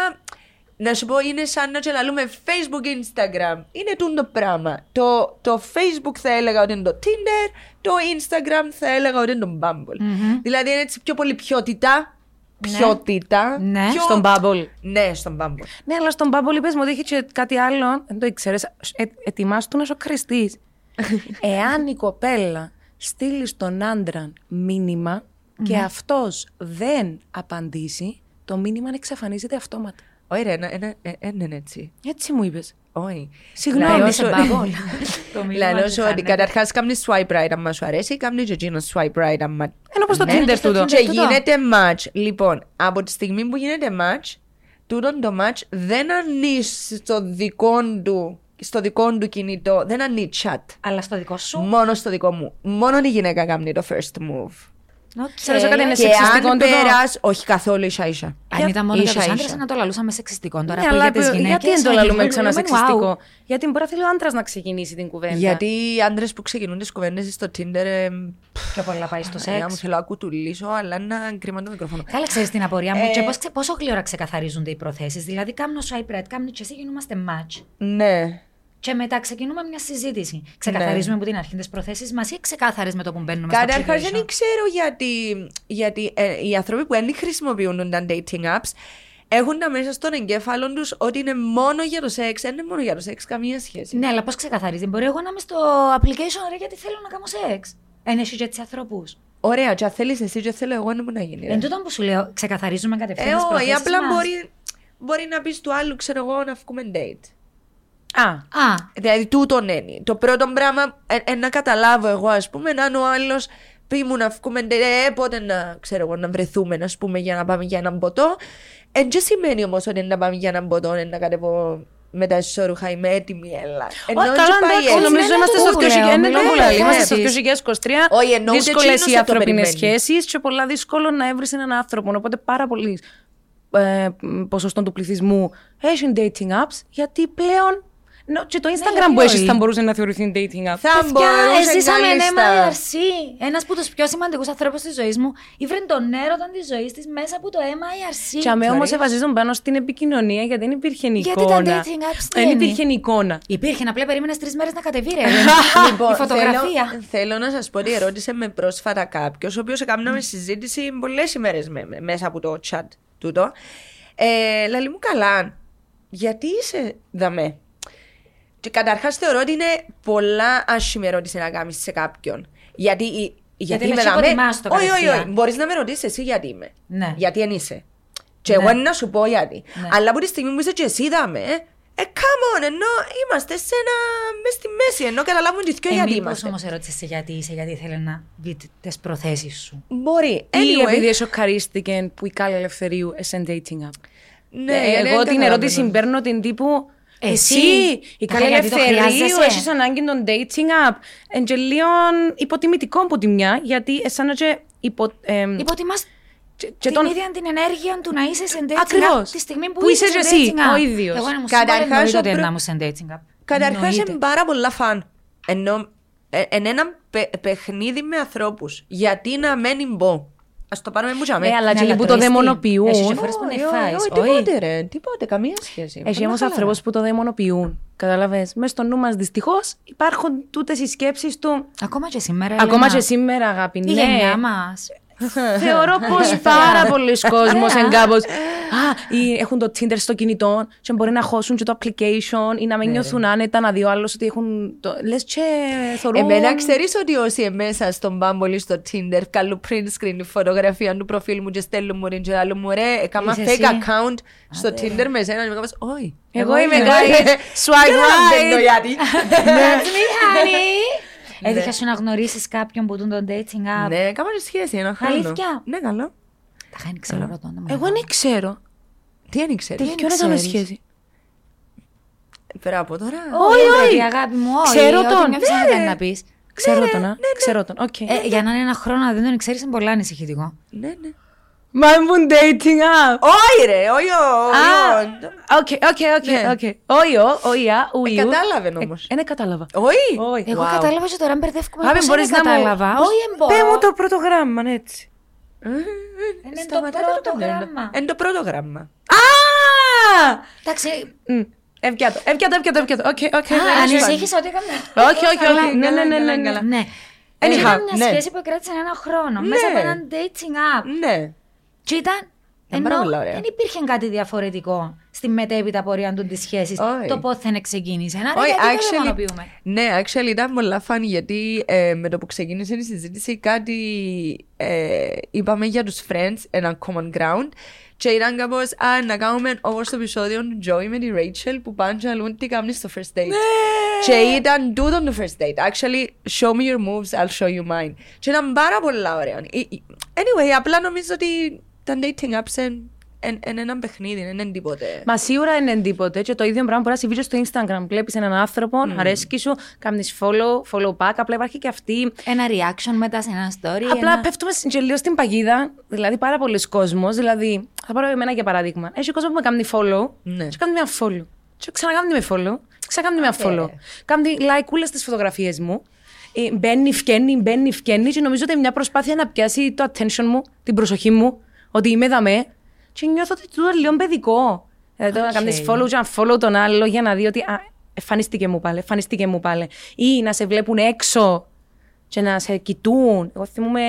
Να σου πω, είναι σαν να τσελαλούμε Facebook, Instagram. Είναι τούτο το πράγμα. Το, το Facebook θα έλεγα ότι είναι το Tinder, το Instagram θα έλεγα ότι είναι το Bumble. Δηλαδή είναι έτσι πιο πολύ ποιότητα. Ποιότητα. Ναι. πιο- Στον Bubble. Ναι, στον Bumble. Ναι, αλλά στον Bubble είπες μου ότι έχει και κάτι άλλο. Δεν το ήξερες. Ε, ετοιμάσου του να σοκαριστείς. [LAUGHS] Εάν η κοπέλα στείλει στον άντρα μήνυμα και αυτός δεν απαντήσει, το μήνυμα εξαφανίζεται αυτόματα. Όχι, ρε, ένα- ένα- ε, ε, είναι έτσι. Έτσι μου είπες. Όχι. Συγγνώμη, Λαλώ σε σου- Bubble. [LAUGHS] Το μήνυμα Λαλώ σου σου ότι χάνεται. καταρχάς κάνεις swipe right αν σου αρέσει, κάνεις και εκείνο swipe right αν μα- Ενώ πως το Ναι. Tinder στο τούτο. Tinder. Και τούτο. γίνεται match. Λοιπόν, από τη στιγμή που γίνεται match, τούτον το match δεν ανήκει στο δικό του, στο δικό του κινητό, δεν ανήκει chat. Αλλά στο δικό σου; Μόνο στο δικό μου. Μόνο η γυναίκα κάνει το first move. Οκ. Ξέρω, σε κάτι είναι Και σεξιστικό αν τούτο. πέρας, όχι καθόλου ίσα ίσα. Αν ήταν μόνο για Ίσα τους ίσα. άντρες, να το λαλούσαμε σεξιστικό. Τώρα Ναι, που αλλά για τις που- γυναίκες. γιατί δεν το λαλούμε ξανά σεξιστικό; Γιατί μπορεί να θέλει ο άντρας να ξεκινήσει την κουβέντα. Γιατί οι άντρες που ξεκινούν τις κουβέντες στο Tinder. Ε, Πιο πολλά πάει στο να μου σεξ. θέλω να κουτουλήσω, αλλά να κρίμα το μικρόφωνο. Καλά, ξέρεις την απορία μου. Ε, Και πώς, ξε- πόσο γλήορα ξεκαθαρίζονται οι προθέσεις. Δηλαδή, κάνω swipe right, κάνω και εσύ γινόμαστε match. Ναι. Και μετά ξεκινούμε μια συζήτηση. Ξεκαθαρίζουμε από την αρχή τι προθέσει μας ή ξεκάθαρες με το που μπαίνουμε στο Καταρχάς situation? δεν ξέρω γιατί, γιατί ε, οι άνθρωποι που δεν χρησιμοποιούν τα dating apps έχουν τα μέσα στον εγκέφαλο τους ότι είναι μόνο για το σεξ. Δεν είναι μόνο για το σεξ, καμία σχέση. Ναι, αλλά πώς ξεκαθαρίζεις. Μπορεί εγώ να είμαι στο application ρε, γιατί θέλω να κάνω σεξ. Εν έχει και έτσι ανθρώπους. Ωραία, και αν θέλεις εσύ, και θέλω εγώ, δεν μου να γίνει. ρε. Εν τούτο που σου λέω, ξεκαθαρίζουμε κατευθείαν. Ε, τις όχι, προθέσεις απλά μας. μπορεί, μπορεί να πεις του άλλου, ξέρω εγώ, να βγούμε date. Α, Α, Δηλαδή, τούτον είναι. Το πρώτο πράγμα, ε, ε, να καταλάβω εγώ, ας πούμε, να είναι ο άλλος πει μου να βγούμε, ε, πότε να, ξέρω εγώ, να βρεθούμε, ας πούμε, για να πάμε για έναν ποτό. Εν και σημαίνει όμως ότι να πάμε για έναν ποτό, να κατεβώ με τα ισόρουχα, είμαι έτοιμη, έλα. Ενώ Όχι, έτσι καλά, πάει εντάξει, έτσι. νομίζω ναι, είμαστε ναι, στο το λέω, 2023. Ναι, μιλάω το για λέω, Είμαστε στο εσείς. 2023. Όχι, εννοώ ούτε Δύσκολε εκείνος οι θα το ανθρώπινε περιμένει. σχέσεις και πολλά δύσκολο να έβρεις έναν άνθρωπο. Οπότε πάρα πολύ ε, ποσοστό του πληθυσμού έχει dating apps γιατί πλέον. Νο, και το Instagram γιατί που έχεις όχι. θα μπορούσε να θεωρηθεί dating app. Θα Παιδιά, μπορούσε ζήσαμε ένα κάλλιστα. MIRC. Ένας από τους πιο σημαντικούς ανθρώπους της ζωής μου ήβρε τον έρωτα της ζωής της μέσα από το MIRC. Και αμέ όμως Sorry. βασίζουν πάνω στην επικοινωνία γιατί δεν υπήρχε Γιατί εικόνα. τα dating apps τι Δεν είναι; υπήρχε εικόνα. Υπήρχε, απλά περίμενες τρεις μέρες να κατεβεί, ρε. Λοιπόν, [LAUGHS] η φωτογραφία. Θέλω, θέλω να σας πω ότι ερώτησε με πρόσφατα κάποιος, ο οποίος έκαναμε συζήτηση πολλές ημέρες με, με- μέσα από το chat τούτο. Ε, Λαλή μου καλά, γιατί είσαι δαμέ. Και καταρχάς θεωρώ ότι είναι πολλά άσχημη ερώτηση να κάνεις σε κάποιον. Γιατί, η- γιατί με είμαι έχει δαμέ. υποτιμάς το Όχι, όχι, όχι. κατευθείαν. Μπορείς να με ρωτήσεις εσύ γιατί είμαι. Ναι. Γιατί δεν είσαι. Και Ναι. εγώ να σου πω γιατί. Ναι. Αλλά από τη στιγμή που είσαι και εσύ δαμέ, ε, come on, ενώ είμαστε σε ένα. μες στη μέση, ενώ καταλάβουν και δυο Ε, γιατί μήπως είμαστε. όμως ερώτησες γιατί είσαι, γιατί ήθελε να δει τις προθέσεις σου. Μπορεί. Ή Anyway, επειδή σοκαρίστηκε που η Κάλλη Ελευθερίου σε dating app. ναι, Ε, ναι, εγώ δεν την ερώτηση καταλαβαίνω. παίρνω την τύπου. Εσύ, Εσύ, η Αχα, Κάλλη γιατί το Ελευθερίου, χρειάζεσαι. έχεις ανάγκη των dating app. Εν και λίγο υποτιμητικό από τη μια, γιατί εσάνα και υπο, εμ, Υποτιμάς και- και την τον- ίδια την ενέργεια του να είσαι σε dating Ακριβώς. app τη στιγμή που, Που είσαι σε και εσύ, dating app. ο ίδιος. Εγώ να μου Καταρχάς, σίγουρα εννοείται ο ότι προ- να μου σε dating app. Καταρχάς Εννοείται. είναι πάρα πολλά φαν. Ενώ ε, εν ένα παι- παιχνίδι με ανθρώπους. Γιατί να μένει μπω. Α το πάρουμε μου Ε, αλλά Ναι, και αλλά που το τρώεις τι; δαιμονοποιούν. Έχεις και φορές που Όχι, είναι όχι, φάεις, όχι, όχι. Τίποτε ρε, τίποτε, καμία σχέση. Έχει Πολλά όμως καλά. ανθρώπου που το δαιμονοποιούν. Καταλαβες. Μέσα στο νου μας δυστυχώς υπάρχουν τούτες οι σκέψεις του. Ακόμα και σήμερα. Ακόμα Έλενα, και σήμερα, αγάπη. Η ναι. γενιά μας. [LAUGHS] Θεωρώ πως [LAUGHS] πάρα πολλοί κόσμοι εν κάπως. Α, ή έχουν το Tinder στο κινητό και μπορεί να χώσουν και το application ή να μην νιώθουν άνετα να δει ο άλλος ότι έχουν. Το... Λες και θεωρούν. Εμένα ξέρεις ότι όσοι εμέσα στον Bumble ή στο Tinder καλούν print screen η φωτογραφία του προφίλ μου και στέλνουν μου και άλλο μου ρε, έκανα Είσαι fake εσύ. account στο Tinder με σένα και με κάπως, όχι. Εγώ είμαι είμαι guys. Swipe Καταλαβαίνω right. γιατί. [LAUGHS] That's me, honey. Έτυχε σου να γνωρίσεις κάποιον που τον το dating app. Ναι, έκανα σχέση ένα χρόνο. Αλήθεια; Ναι, καλό. Τα χάνει ξέρω ρωτώντα μου. Εγώ δεν ξέρω. Τι αν ξέρεις. Ποιον έκαμε σχέση; Πέρα από τώρα. Όχι, όχι. Αγάπη μου, όχι. Ξέρω ό,τι τον. μια ψάχνει να πεις. Ξέρω τον, α. Ξέρω τον. Οκ. Ε, για να είναι ένα χρόνο να δεν τον ξέρεις, είναι πολύ ανησυχητικό. Ναι, ναι. Μα ήμουν dating app. Όχι ρε, όχι, Α, όχι. Οκ, οκ, οκ, Ναι. οκ. Όχι, ο, όχι, α, ουιού. Ε, κατάλαβε όμως. Ε, ναι, κατάλαβα. Όχι. Όχι. Εγώ Wow. κατάλαβα και τώρα μπερδεύκουμε. Άπη, Πώς μπορείς δεν να μου... κατάλαβα. πώς- Όχι, εμπορώ. Πέ μου το πρώτο γράμμα, ναι, έτσι. Είναι το Σταματάτε πρώτο το κανένα. γράμμα. Είναι το πρώτο γράμμα. Α! Εντάξει. Μμ, Εύκατο, εύκατο, εύκατο, εύκατο. Οκ, οκ. Α, ναι, ναι, ανησύχησα ότι έκανα. Όχι, όχι, όχι. Ναι, ναι, ναι, ναι, ναι. Ναι. Anyhow, Ήταν μια ναι. σχέση που κράτησε ένα χρόνο μέσα από έναν dating app. Ναι. Και ήταν. Ήταν Ενώ πάρα πολύ ωραία. δεν υπήρχε κάτι διαφορετικό στη μετέπειτα πορεία του της σχέσης. Όχι. Το πότε ξεκίνησε. Άρα Όχι, γιατί το actually, δαιμονοποιούμε. ναι, actually ήταν πολλά fun γιατί ε, με το που ξεκίνησε η συζήτηση κάτι ε, είπαμε για τους friends, ένα common ground και ήταν κάπως α, να κάνουμε όπως το επεισόδιο του Joey με τη Rachel που πάνε και λούν τι κάνεις στο first date. Και ήταν τούτο το first date. Actually, show me your moves, I'll show you mine. Και ήταν πάρα πολλά ωραία. Ε, ε, Anyway, απλά νομίζω ότι τα dating apps είναι ένα παιχνίδι, δεν είναι τίποτε. Μα σίγουρα είναι τίποτε. Και το ίδιο πράγμα μπορεί να συμβεί και στο Instagram. Βλέπεις έναν άνθρωπο, αρέσκει σου, κάνεις follow, follow back. Απλά υπάρχει και αυτή. Ένα reaction μετά σε ένα story. Απλά ένα... πέφτουμε και λίγο στην παγίδα. Δηλαδή, πάρα πολλοί κόσμοι. Δηλαδή, θα πάρω εμένα για παράδειγμα. Έχει κόσμο που με κάνει follow, Ναι. και κάνει μια follow. Και ξανακάνει με follow, ξανακάνει μια follow. Κάνει like όλες τις φωτογραφίες μου. Ε, μπαίνει, φκένει, μπαίνει, φκένει. Και νομίζω ότι είναι μια προσπάθεια να πιάσει το attention μου, την προσοχή μου, ότι είμαι δαμέ. Και νιώθω ότι τούτο είναι λίγο παιδικό. Δηλαδή, το να κάνεις follow και να follow τον άλλο για να δει ότι α, εμφανίστηκε μου πάλι, εμφανίστηκε μου πάλι. Ή να σε βλέπουν έξω και να σε κοιτούν. Εγώ θυμούμαι,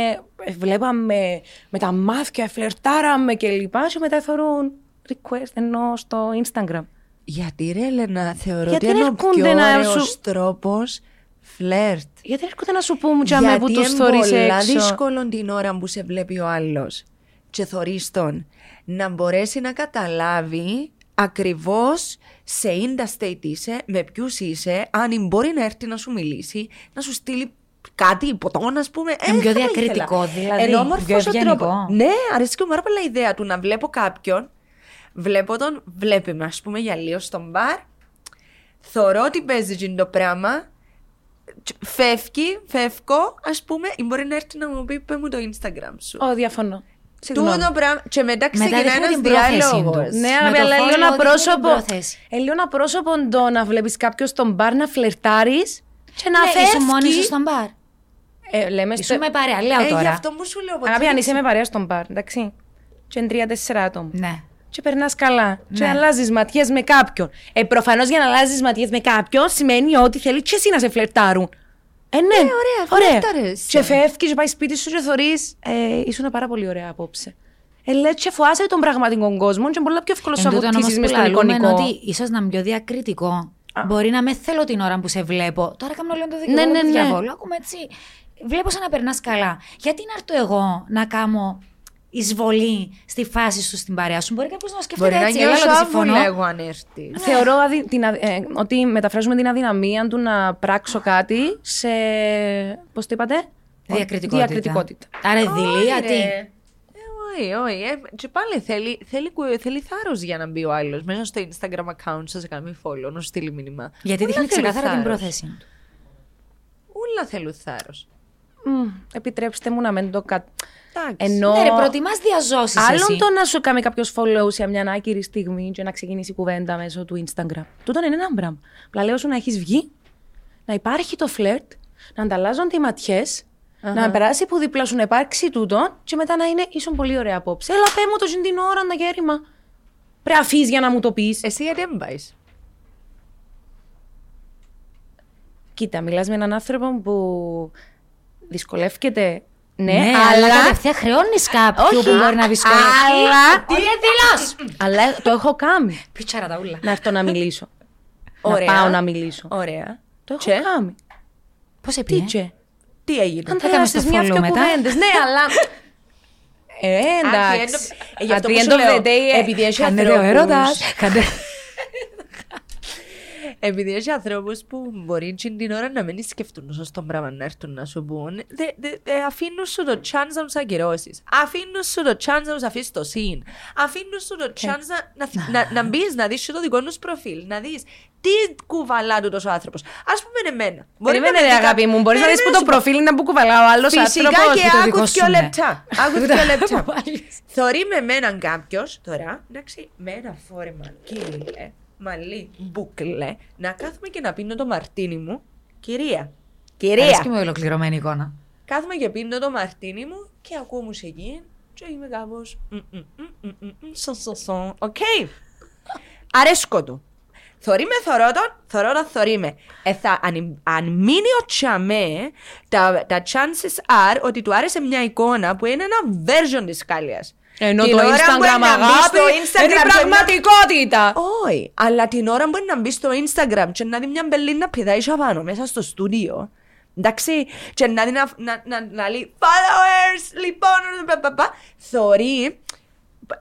ε, βλέπαμε με τα μάτια, φλερτάραμε και λοιπά και μετά θεωρούν request ενώ στο Instagram. Γιατί ρε Ελένα, θεωρώ Γιατί ότι είναι ο έρχονται πιο να ωραίος σου- τρόπος φλερτ. Γιατί έρχονται να σου πούμε τζαμέ που Γιατί τους είναι θωρείς πολλά έξω. δύσκολο την ώρα που σε βλέπει ο άλλος και θωρείς τον να μπορέσει να καταλάβει ακριβώς σε ίντα state είσαι, με ποιους είσαι, αν μπορεί να έρθει να σου μιλήσει, να σου στείλει κάτι, ποτό, ας πούμε. Ε, Είναι πιο θα το διακριτικό, ήθελα. δηλαδή, Ενώ όμορφος πιο ο ευγενικό. τρόπος. Ναι, αρέσει και μου πάρα πολλά η ιδέα του να βλέπω κάποιον, βλέπω τον, βλέπει με, ας πούμε, για λίγο στον μπαρ, θωρώ ότι παίζει εκείνο το πράγμα, τ- φεύγει, φεύγω, ας πούμε, ή μπορεί να έρθει να μου πει πέ μου το Instagram σου. Ω, διαφωνώ. Συγγνώμη. Τούτο πράγμα. Και μετά Μετά ξεκινάει δείχνει ένα την πρόθεση διάλογο. του. Ναι, Με αλλά το αλλά follow λίγο δείχνει την πρόσωπο. πρόθεση. Ε, λίγο ένα πρόσωπο το να βλέπεις κάποιος στον μπαρ να φλερτάρεις και να Ναι, φεύγεις. ήσουν μόνη σου στον μπαρ. Ε, λέμε στο... Ήσουν με παρέα, λέω Ε, γι' τώρα. αυτό μου σου λέω. ποτέ Αγάπη, αν δεν είσαι με παρέα στον μπαρ, εντάξει. Και είναι τρία-τέσσερα άτομα. Ναι. Και περνάς καλά. Και Ναι. αλλάζεις ματιές με κάποιον. Ε, προφανώς για να αλλάζεις ματιές με κάποιον σημαίνει ότι θέλει και εσύ να σε φλερτάρουν. Ε, ναι, ωραία, φλερτάρες. Και φεύγει και πάει σπίτι σου και θωρεί. Ε, ήσουν πάρα πολύ ωραία απόψε. Ε, λέει, και φοάσαι τον πραγματικό κόσμο και είναι πολύ πιο εύκολο να Εν τούτον όμως βουτήσει που με στον λαλούμε είναι εικονικό. ότι ίσως να είμαι πιο διακριτικό. Μπορεί να με θέλω την ώρα που σε βλέπω. Τώρα κάνω λίγο το δικαιώμα Ναι, ναι, του ναι. διαβόλου. Ακούμε έτσι. Βλέπω σαν να περνάς καλά. Γιατί να έρθω εγώ να κάνω εισβολή στη φάση σου στην παρέα σου. Μπορεί κάποιο να σκεφτεί Μπορεί να έτσι. Έλα, νιώσω ότι άβολα συμφωνώ. εγώ αν έρθει. Θεωρώ αδυ- την αδ- ε, ότι μεταφράζουμε την αδυναμία του να πράξω κάτι σε. Πώς το είπατε; Διακριτικότητα. Διακριτικότητα. Άρα δειλία, τι. Ε, Όχι, όχι. Ε, και πάλι θέλει, θέλει, κου- θέλει θάρρος για να μπει ο άλλος μέσα στο Instagram account σας να κάνει follow, να σου στείλει μήνυμα. Γιατί Όλα δείχνει θέλουν ξεκάθαρα την θάρρος. πρόθεση του. Όλα θέλουν θάρρος. Μμ, επιτρέψτε μου να μην το κα... Εντάξει. Ενώ... Ναι, ρε, προτιμάς διαζώσεις. Άλλον το να σου κάνει κάποιος follow σε μια άκυρη στιγμή και να ξεκινήσει κουβέντα μέσω του Instagram. Τούτο είναι ένα πράγμα. Απλά λέω σου να έχεις βγει, να υπάρχει το φλερτ, να ανταλλάζονται οι ματιές, να περάσει που δίπλα σου να υπάρξει τούτο και μετά να είναι ίσον πολύ ωραία απόψε. Έλα, πέ μου το ζήν την ώρα, να γέρημα. Πρέπει να αφήσεις για να μου το πεις. Εσύ γιατί δεν πάεις. Κοίτα, μιλάς με έναν άνθρωπο που δυσκολεύεται. Ναι, Ναι, αλλά κατευθείαν χρεώνεις κάποιου που μπορεί να δυσκολευτεί. Αλλά- Τι είναι Αλλά το έχω κάνει. Πιτσάρα τα ούλα. να έρθω να μιλήσω. Ωραία. Να πάω να μιλήσω. Ωραία. Το έχω Και; κάνει. Πώς Τι επίε. τσε. Τι έγινε; Αν Θα κάνεις θέλεις το μια follow δυο μετά. κουβέντες. Ναι, αλλά... [LAUGHS] Ε, εντάξει. Ε, γι' αυτό At που the σου end of λέω, the day, ε, επειδή έχει Κάνετε ο ανθρώπους- έρωτας. Επειδή έχει ανθρώπους που μπορεί την ώρα να μην σκεφτούν σωστό πράγμα να έρθουν να σου πούν, δε, δε, δε, αφήνουν σου το chance να τους ακυρώσεις. Αφήνουν σου το chance να τους αφήσεις το scene. Αφήνουν σου το chance να, να, να, να μπεις, να δεις το δικό τους προφίλ. Να δεις τι κουβαλά του τόσο άνθρωπος. Α πούμε εμένα. Μπορεί Περίμενε, να ρε με δει αγάπη κα- μου, μπορείς να δεις Περίμενε που το σου πω. προφίλ είναι που κουβαλά ο άλλος Φυσικά άνθρωπος. και το άκου δικό δύο σου, ναι. λεπτά. Άκου δύο λεπτά. Βάλεις. Θωρεί με εμένα κάποιος τώρα, εντάξει, με ένα φόρεμα κύλε, μαλλί, μπουκλε, να κάθομαι και να πίνω το μαρτίνι μου. Κυρία. Αρέσκει Κυρία. μου η ολοκληρωμένη εικόνα. Κάθομαι και πίνω το μαρτίνι μου και ακούω μουσική και είμαι κάπως μ, μ, μ, μ, μ, μ, σον, σον, σον. Οκ. Αρέσκω του. Θωρεί με θωρώ τον, θωρώ τον, θωρεί με. Ε, θα, αν, αν μείνει ο τσαμέ, τα, τα chances are ότι του άρεσε μια εικόνα που είναι ένα version της κάλιας. Ενώ Την το ώρα που Instagram να μπει αγάπη στο Instagram είναι η και να- πραγματικότητα. όχι, αλλά την ώρα μπορεί να μπει στο Instagram και να δει μια μπελίνα πηδάει πάνω μέσα στο στούντιο. Εντάξει, και να δει να, να, να, να λέει followers, λοιπόν, πα, πα, πα, θωρεί,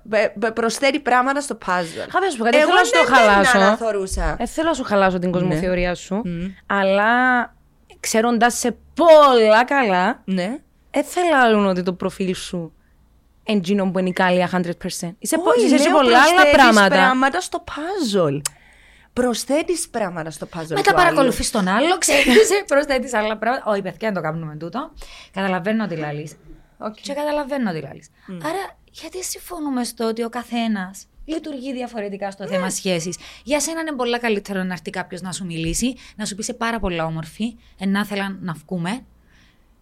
π- π- προσθέτει πράγματα στο puzzle. Χα, να σου πω κάτι, Εγώ θέλω να σου το δεν μπαίνα χαλάσω. να θωρούσα. Δεν θέλω να σου χαλάσω την κοσμοθεωρία σου, Μμ. αλλά ξέροντας σε πολλά καλά, Ναι. δεν θέλω άλλον ότι το προφίλ σου εν τζείνον που είναι η Κάλια 100%. Είσαι, πο- Όχι, είσαι σε λέω πολλά άλλα προσθέτεις πράγματα. πράγματα στο puzzle. Προσθέτεις πράγματα στο puzzle Μετά του άλλου. παρακολουθείς τον άλλο, ξέρεις, [LAUGHS] προσθέτεις άλλα πράγματα. Όχι, παιδιά, δεν το κάνουμε τούτο. Καταλαβαίνω τι λαλείς. Οκ. Και καταλαβαίνω τι λαλείς. Άρα, γιατί συμφωνούμε στο ότι ο καθένας λειτουργεί διαφορετικά στο θέμα σχέσης; Για σένα είναι πολλά καλύτερο να έρθει κάποιος να σου μιλήσει, να σου πει σε πάρα πολλά όμορφη, ενά θέλαν να βγούμε.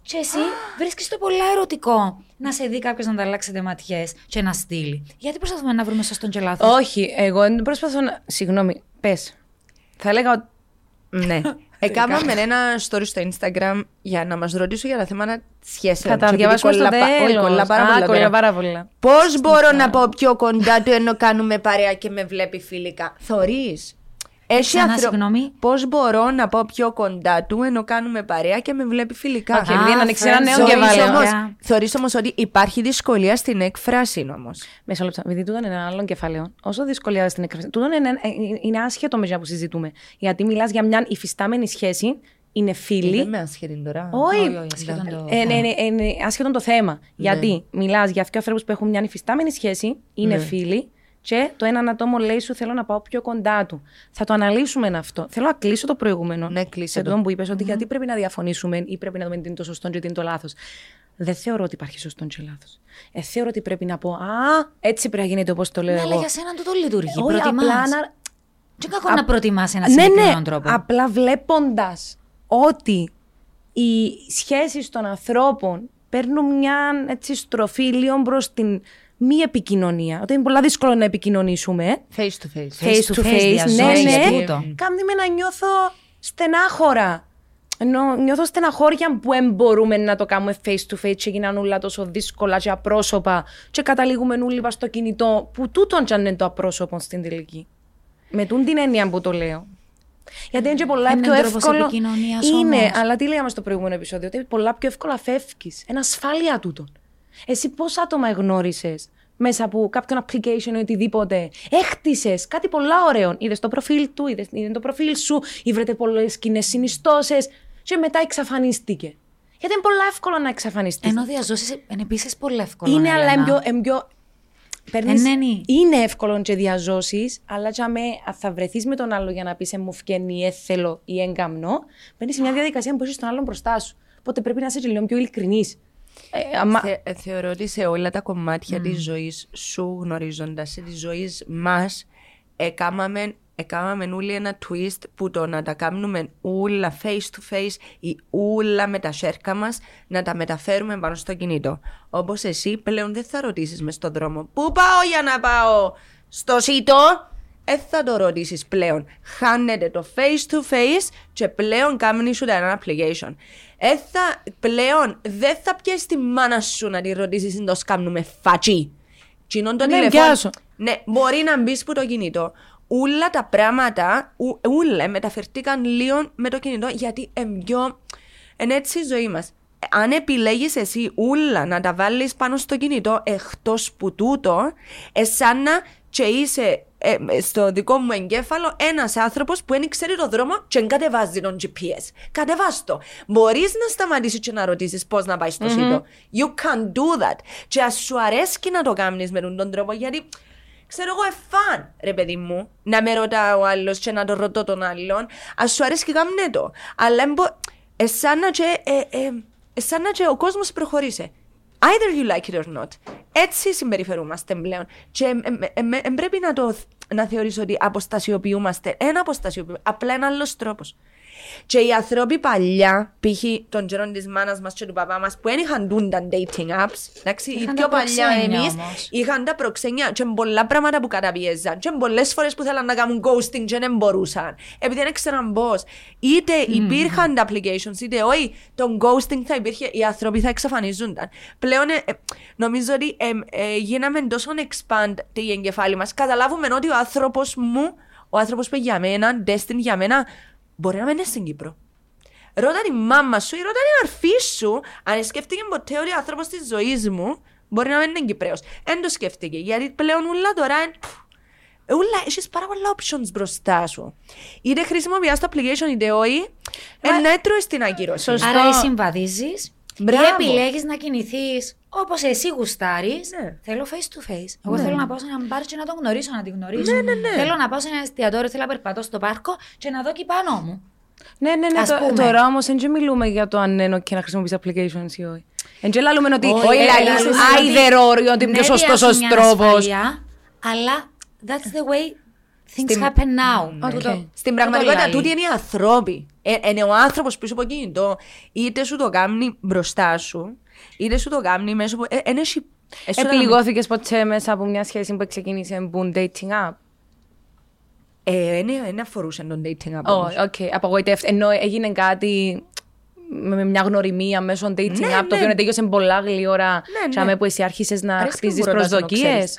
Και εσύ βρίσκεις το πολλά ερωτικό να σε δει κάποιος να ανταλλάξετε ματιές και να στείλει. Γιατί προσπαθούμε να βρούμε σωστόν και λάθο. Όχι, εγώ δεν προσπαθώ να. Συγγνώμη, πες. Θα έλεγα ότι. Ναι. [LAUGHS] Έκαναμε ένα story στο Instagram για να μας ρωτήσουν για τα θέματα σχέσεων. Θα τα Και επειδή διαβάσουμε στο κολλά πα- όχι, τέλος. κολλά πάρα Α, πολλά κολλά τώρα. πάρα πολλά. Πώς μπορώ να πάω πιο κοντά του ενώ κάνουμε παρέα και με βλέπει φιλικά; Θωρείς. Έχει Ξανά, άνθρω- συγγνώμη. Πώς μπορώ να πάω πιο κοντά του ενώ κάνουμε παρέα και με βλέπει φιλικά; Οκ, επειδή άνοιξε ένα νέο friend zone, κεφάλαιο. όμως, όμως, θεωρείς όμως ότι υπάρχει δυσκολία στην έκφραση όμως; Μισό λεπτό. Επειδή τούτο είναι ένα άλλο κεφάλαιο. Όσο δυσκολεύει στην έκφραση. Τούτο είναι, ε, είναι άσχετο με αυτό που συζητούμε. Γιατί μιλάς για μια υφιστάμενη σχέση, είναι φίλοι. Εν άσχετη τώρα. Όχι, Όχι, όχι, άσχετον το ε, ναι, θέμα. ναι, ε, ναι, άσχετο το θέμα. Γιατί μιλάς για δύο ανθρώπους που έχουν μια υφιστάμενη σχέση, είναι φίλοι, και το έναν άτομο λέει σου θέλω να πάω πιο κοντά του. Θα το αναλύσουμε αυτό. Θέλω να κλείσω το προηγούμενο. Ναι, κλείσε σε το. τούτο που είπες ότι γιατί πρέπει να διαφωνήσουμε ή πρέπει να δούμε τι είναι το σωστό και τι είναι το λάθος. Δεν θεωρώ ότι υπάρχει σωστό και λάθος. Ε, θεωρώ ότι πρέπει να πω Α, έτσι πρέπει να γίνεται όπως το λέω Ναι, αλλά εγώ. για σένα τούτο λειτουργεί. Όχι, Προτιμάς. απλά να, Τι κακό να προτιμάς ένα ναι, συγκεκριμένο ναι, τρόπο. απλά βλέποντας ότι οι σχέσεις των ανθρώπων παίρνουν μια έτσι, στροφή λίγο προ την μη επικοινωνία. Ότι είναι πολύ δύσκολο να επικοινωνήσουμε. Face to face. Face to face, ναι, διαζώσεις ναι. και τούτο. Κάνει με να νιώθω στενάχωρα. Ενώ νιώθω στεναχώρια που δεν μπορούμε να το κάνουμε face to face και γίνανε όλα τόσο δύσκολα και απρόσωπα και καταλήγουμε όλοι μας στο κινητό που τούτον κι αν είναι το απρόσωπο στην τελική. Με τούν την έννοια που το λέω. Γιατί είναι και πολλά Είναι πιο τρόπος εύκολο. επικοινωνίας Είναι, όμως. αλλά τι λέγαμε στο προηγούμενο επεισόδιο, ότι πολλά πιο εύκολα φεύγεις. Είναι ασφάλεια τούτον. Εσύ πόσα άτομα γνώρισε μέσα από κάποιον application ή οτιδήποτε; Έχτισες κάτι πολλά ωραίο. Είδες το προφίλ του, είδε το προφίλ σου, είδε πολλές κοινέ συνιστώσεις και μετά εξαφανίστηκε. Γιατί είναι πολλά εύκολο να εξαφανιστείς. Ενώ διαζώσεις είναι επίσης πολύ εύκολο. Είναι, ναι, αλλά Ελένα. είναι πιο. είναι πιο- παίρνεις- Ε, ναι, ναι. Είναι εύκολο και διαζώσεις, αλλά για με, αν θα βρεθείς με τον άλλο για να πεις σε μου φκένει ή έθελο ή έγκαμνο, μπαίνεις σε μια διαδικασία που έχεις τον άλλον μπροστά σου. Οπότε πρέπει να είσαι και λίγο πιο ειλικρινής. Ε, αμα... Θε, ε, θεωρώ ότι σε όλα τα κομμάτια της ζωής σου γνωρίζοντας σε τη ζωή μας έκαναμε Έκαναμε όλοι ένα twist που το να τα κάνουμε όλα face to face ή όλα με τα σέρκα μας να τα μεταφέρουμε πάνω στο κινητό. Όπως εσύ πλέον δεν θα ρωτήσεις μες στον δρόμο πού πάω για να πάω στο σίτο. Δεν θα το ρωτήσεις πλέον. Χάνεται το face to face και πλέον κάνει σου ένα application. Ε, θα, πλέον δεν θα πιέσεις τη μάνα σου να τη ρωτήσεις αν το σκάμνουμε φατσί. Τσινόν το Ναι, τηλεφώνο. πιάσω. Ναι, μπορεί να μπεις που το κινητό. Όλα τα πράγματα, ου- ούλα μεταφερθήκαν λίγο με το κινητό γιατί εμπιό. Είναι έτσι η ζωή μας. Αν επιλέγεις εσύ ούλα να τα βάλεις πάνω στο κινητό εκτός που τούτο, εσάνα και είσαι ε, ε, στο δικό μου εγκέφαλο ένας άνθρωπος που δεν ξέρει το δρόμο και δεν κατεβάζει τον GPS. Κατεβάς το. Μπορείς να σταματήσεις και να ρωτήσεις πώς να πάει στο σιτό. You can do that. Και ας σου αρέσει να το κάνεις με τον τρόπο, γιατί ξέρω εγώ, εφάν, ρε παιδί μου, να με ρωτά ο άλλος και να το ρωτώ τον άλλον. Α σου αρέσει και κάμνε το. Αλλά εμπο... εσάν να και, ε, ε, εσάν να και ο κόσμος προχωρήσε. Either you like it or not. Έτσι συμπεριφερούμαστε πλέον. Και ε, ε, ε, ε, πρέπει να το να θεωρήσω ότι αποστασιοποιούμαστε. Ένα αποστασιοποιούμε. Απλά ένα άλλος τρόπος. Και οι άνθρωποι παλιά, π.χ. των τζερών της μάνας μας και του παπά μας, που δεν είχαν δουν τα dating apps, εντάξει, οι Είχαν πιο τα παλιά προξένια εμείς, όμως. είχαν τα προξένια και πολλά πράγματα που καταπιέζαν. Και πολλές φορές που θέλαν να κάνουν ghosting και δεν μπορούσαν. Επειδή δεν ήξεραν πώς. Είτε υπήρχαν τα applications, είτε όχι, το ghosting θα υπήρχε, οι άνθρωποι θα εξαφανίζονταν. Πλέον ε, ε, νομίζω ότι ε, ε, γίναμε τόσο expand τη εγκεφάλη μας. Καταλάβουμε ότι ο άνθρωπος μου, ο άνθρωπος που για μένα, destined για μένα, μπορεί να μην είναι στην Κύπρο. Ρώτα τη μάμα σου ή ρώτα την αρφή σου αν σκέφτηκε ποτέ ότι ο άνθρωπος της ζωής μου μπορεί να μην είναι Κυπρέος. Δεν το σκέφτηκε. Γιατί πλέον ούλα τώρα είναι. Ούλα, έχεις πάρα πολλά options μπροστά σου. Είτε χρησιμοποιάς το application είτε όχι, ένα έτρωε στην ακύρωση. Σωστό. Άρα ή συμβαδίζει ή Μπράβο. επιλέγεις να κινηθείς όπως εσύ γουστάρεις. Ναι. Θέλω face to face. Εγώ θέλω να πάω σε έναν μπαρ και να τον γνωρίσω, να την γνωρίσω. Θέλω να πάω σε ένα εστιατόριο, θέλω να περπατώ στο πάρκο και να δω εκεί πάνω μου. Ναι, ναι, ναι. Ας το- πούμε. τώρα όμως δεν μιλούμε για το αν είναι και να χρησιμοποιήσει applications ή όχι. Δεν και λέμε ότι Όχι, όχι, ε, λαλείς λαλούμε either or, ότι είναι πιο σωστός ο τρόπος. Αλλά that's the way things Στην- happen now. Οκ. Τούτο- Στην τούτο πραγματικότητα, λαλεί. τούτοι είναι οι άνθρωποι. Ε, είναι ο άνθρωπος πίσω από κινητό, είτε σου το κάνει μπροστά σου, είτε σου το κάνει μέσω από. Ε, εν έχει- ε, σου το κάνει- Επληγώθηκες ποτέ μέσα από μια σχέση που ξεκίνησε 'που dating app; Ε, είναι- δεν αφορούσε τον dating app. όμως. Όχι, οκ, απογοητεύτηκε. Ενώ έγινε κάτι με με μια γνωριμία μέσω dating Ναι, app, το ναι. οποίο τέλειωσε πολλά γλήορα. Ναι, Και ναι. αμέ που εσύ άρχισες να Αρέσκει χτίζεις μου που ρωτάς, ενώ προσδοκίες.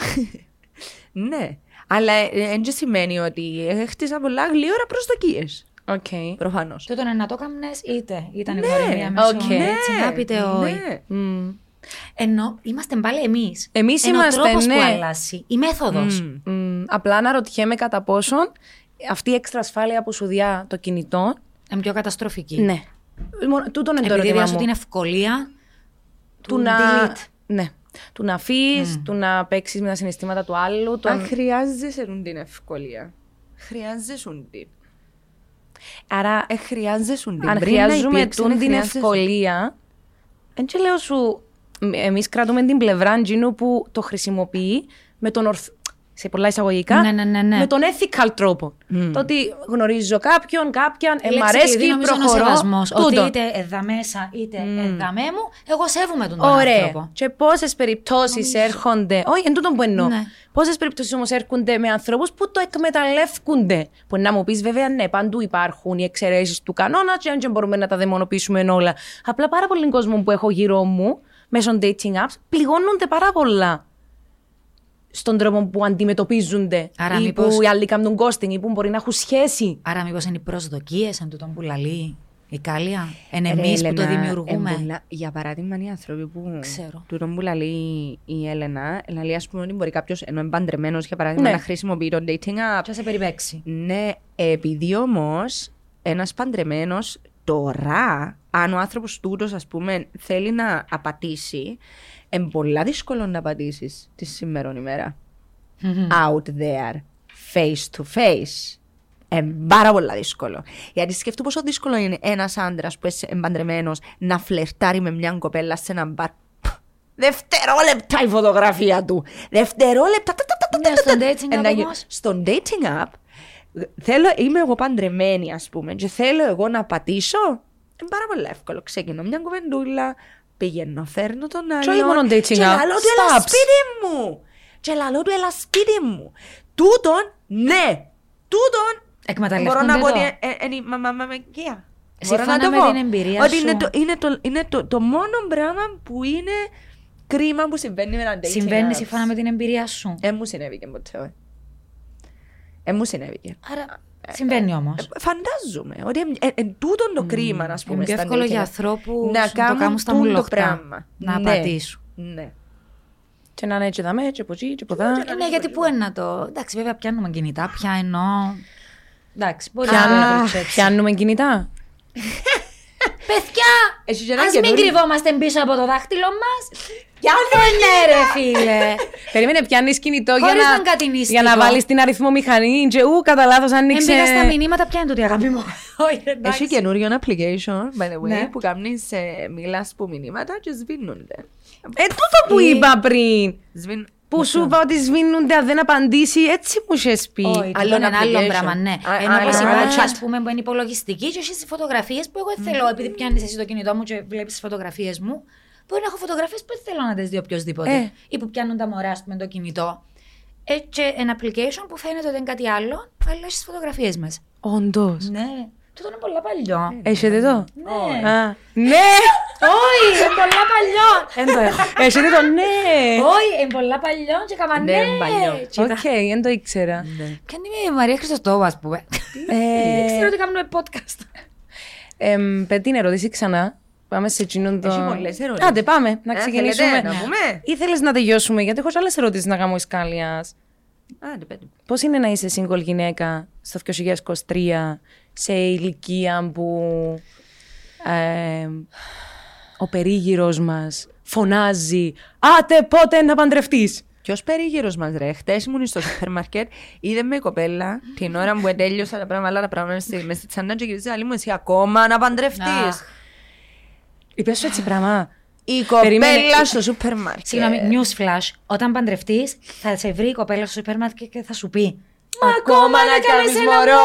[LAUGHS] ναι. Αλλά δεν σημαίνει ότι έχτιζα πολλά γλήορα προσδοκίες. Οκ. Προφανώς. Τούτο είναι να το έκαμνες είτε ήταν η Ναι, γνωριμία μέσω οκ. dating app είτε όχι. Ναι. Μμ. Ενώ είμαστε πάλι εμείς. Εμείς Ενώ είμαστε, ο τρόπος ναι. που αλλάζει, η μέθοδος. Μμ, Απλά αναρωτιέμαι κατά πόσον αυτή η έξτρα ασφάλεια που σου διά το κινητό. Είναι πιο καταστροφική. Ναι. Μόνο- Τούτο είναι το Επειδή ερώτημα διάσου μου. την ευκολία του του να, delete. ναι. του να αφήσει, του να παίξεις με τα συναισθήματα του άλλου. Τον... Αν χρειάζεσαι την ευκολία. Χρειάζεσαι την. Άρα, Ε, χρειάζεσαι την. αν Πριν να χρειάζομαι υπήρξε, τούν την χρειάζεσαι. ευκολία, δεν και λέω σου, εμείς κρατούμε την πλευρά Τζίνου που το χρησιμοποιεί με τον ορθ... σε πολλά εισαγωγικά, Ναι, ναι, ναι, ναι. με τον ethical τρόπο. Το ότι γνωρίζω κάποιον, κάποιαν, ε, Η μ' λέξη αρέσει, κλειδί νομίζω είναι ο προχωρώ. σεβασμός. Ότι Τούτο. είτε εδα μέσα είτε εδα με μου, εγώ σέβομαι τον, τον Ωραία. άνθρωπο. Και πόσες περιπτώσεις έρχονται. Όχι, εν τούτο που εννοώ. Ναι. Πόσες περιπτώσεις όμως έρχονται με ανθρώπους που το εκμεταλλεύκονται. Που να μου πεις, βέβαια, ναι, παντού υπάρχουν οι εξαιρέσεις του κανόνα, και αν δεν μπορούμε να τα δαιμονοποιήσουμε όλα. Απλά πάρα πολλοί κόσμο που έχω γύρω μου μέσω dating apps πληγώνονται πάρα πολλά στον τρόπο που αντιμετωπίζονται Άρα ή μήπως- που οι άλλοι κάνουν ghosting ή που μπορεί να έχουν σχέση. Άρα μήπως είναι οι προσδοκίες εν τούτον που λαλεί η Κάλια. Εν Ρε, εμείς που το Έλενα, δημιουργούμε. εμπολα- Για παράδειγμα, οι άνθρωποι που. Ξέρω. Τούτον που λέει η Έλενα, λέει, ας πούμε, ότι μπορεί κάποιος ενώ είναι παντρεμένος, για παράδειγμα, Ναι. να χρησιμοποιεί το dating app. Και θα σε περιπέξει. Ναι, επειδή όμως ένας παντρεμένος τώρα, αν ο άνθρωπος τούτος, ας πούμε, θέλει να απατήσει, είναι πολλά δύσκολο να απατήσει τη σήμερον ημέρα. Out there, face to face. Είναι πάρα πολλά δύσκολο. Γιατί σκέφτομαι πόσο δύσκολο είναι ένας άντρας που είναι παντρεμένο να φλερτάρει με μια κοπέλα σε ένα μπαρ. Δευτερόλεπτα η φωτογραφία του. Δευτερόλεπτα. τα, τα, τα, τα, Ναι, τα, στο τα. dating Ε, app να γι- όμως. Στο dating app, θέλω, είμαι εγώ παντρεμένη, ας πούμε, και θέλω εγώ να πατήσω. Είναι πάρα πολύ εύκολο. Ξεκινώ μια κουβεντούλα, πηγαίνω, φέρνω τον άλλο. όχι μόνο dating και app, λαλώ του έλα snaps. σπίτι μου. Και λαλώ του έλα σπίτι μου. Τούτον, ναι. Τούτον, Εκμεταλλεύονται μπορώ να πω το. ότι ε, ε, είναι η μαμαμαμικία. Σύμφωνα με την εμπειρία Ότι σου. είναι, το, είναι, το, είναι το, το μόνο πράγμα που είναι κρίμα που συμβαίνει με ένα dating Συμβαίνει apps. σύμφωνα με την εμπειρία σου. Ε, μου συνέβηκε ποτέ. ε. Ε, μου συνέβηκε. Άρα συμβαίνει όμως. Ε, Φαντάζομαι ότι εν, εν, τούτον το κρίμα, ας πούμε, Είναι πιο στα εύκολο dating για apps. ανθρώπους να να το κάνουν κάνουν στα τούτο μουλοχτά. πράγμα. Να ναι. απατήσουν. Ναι. Και να είναι έτσι δαμέ, και από εκεί, και από εδώ. Ε, ναι, γιατί πού είναι να το. Εντάξει, βέβαια πιάνουμε κινητά, πια εννοώ. Εντάξει, μπορεί να Πιάνουμε, το έτσι. πιάνουμε κινητά. Παιδιά! Έχει και ένα Α μην καινούριο- κρυβόμαστε πίσω από το δάχτυλο μας. Ε, ναι, ρε φίλε. Περίμενε, πιάνει κινητό για Χωρίς να να, είναι κάτι μυστικό. για να βάλεις την αριθμομηχανή. Και ου, κατά λάθο άνοιξε. Εμπήκα στα μηνύματα, ποια είναι τούτη αγάπη μου; [LAUGHS] Όχι, εντάξει. Έχει καινούριο application, by the way, Ναι. που κάνεις μιλάς που μηνύματα και σβήνονται. Ε, τούτο που Ή- είπα πριν. Σβήν... Που σου είπα ότι σβήνονται αν δεν απαντήσει, έτσι μου είχες πει. Όχι, Άλλο άλλο είναι άλλο application. πράγμα, ναι. Α, Ενώ α, όπως α, υπάρχει, α. ας πούμε, που είναι υπολογιστική και έχεις φωτογραφίες που εγώ δεν θέλω, επειδή πιάνεις εσύ το κινητό μου και βλέπεις τις φωτογραφίες μου, μπορεί να έχω φωτογραφίες που δεν θέλω να τις δει οποιοδήποτε. Ε. Ή που πιάνουν τα μωρά, ας πούμε, το κινητό. Ε, και ένα application που φαίνεται ότι είναι κάτι άλλο, αλλά έχεις τις φωτογραφίες μέσα. Όντως. Ναι, τούτο είναι πολλά παλιό. Έχετε το; Ναι. Α, ναι. Όχι, είναι πολλά παλιό. Δεν το έχω. Έχετε το; Ναι. Όχι, είναι πολλά παλιό και κάργα Ναι, ναι. παλιό. Κοίτα. Οκ, δεν το ήξερα. Ποια είναι η Μαρία Χριστοστόβα, ας πούμε. Δεν ξέρω ότι κάνουμε podcast. Εμ, πε την ερώτηση ξανά. Πάμε σε εκείνον το. Έχει πολλές ερωτήσεις. Άντε, πάμε. Να Ε, ξεκινήσουμε. θέλετε να πούμε; Ή θέλει να τελειώσουμε, γιατί έχω άλλες ερωτήσεις να κάνω Ισκάλιας. Άντε, πέντε. Πώς είναι να είσαι single γυναίκα στο 2023 σε ηλικία που ε, ο περίγυρος μας φωνάζει «Άτε πότε να παντρευτείς». Ποιος περίγυρος μας, ρε; Χτες ήμουν στο σούπερ μάρκετ, είδε με η κοπέλα την ώρα που τέλειωσα τα πράγματα, άλλα τα πράγματα στη- μες στη τσάντα και γυρίζει άλλη μου, εσύ ακόμα να παντρευτείς. Αχ. Είπες σου έτσι πράγμα. Η κοπέλα Περίμενε. στο σούπερ μάρκετ. Συγγνώμη, news flash. Όταν παντρευτείς, θα σε βρει η κοπέλα στο σούπερ μάρκετ και θα σου πει. Μα ακόμα να κάνεις μωρό.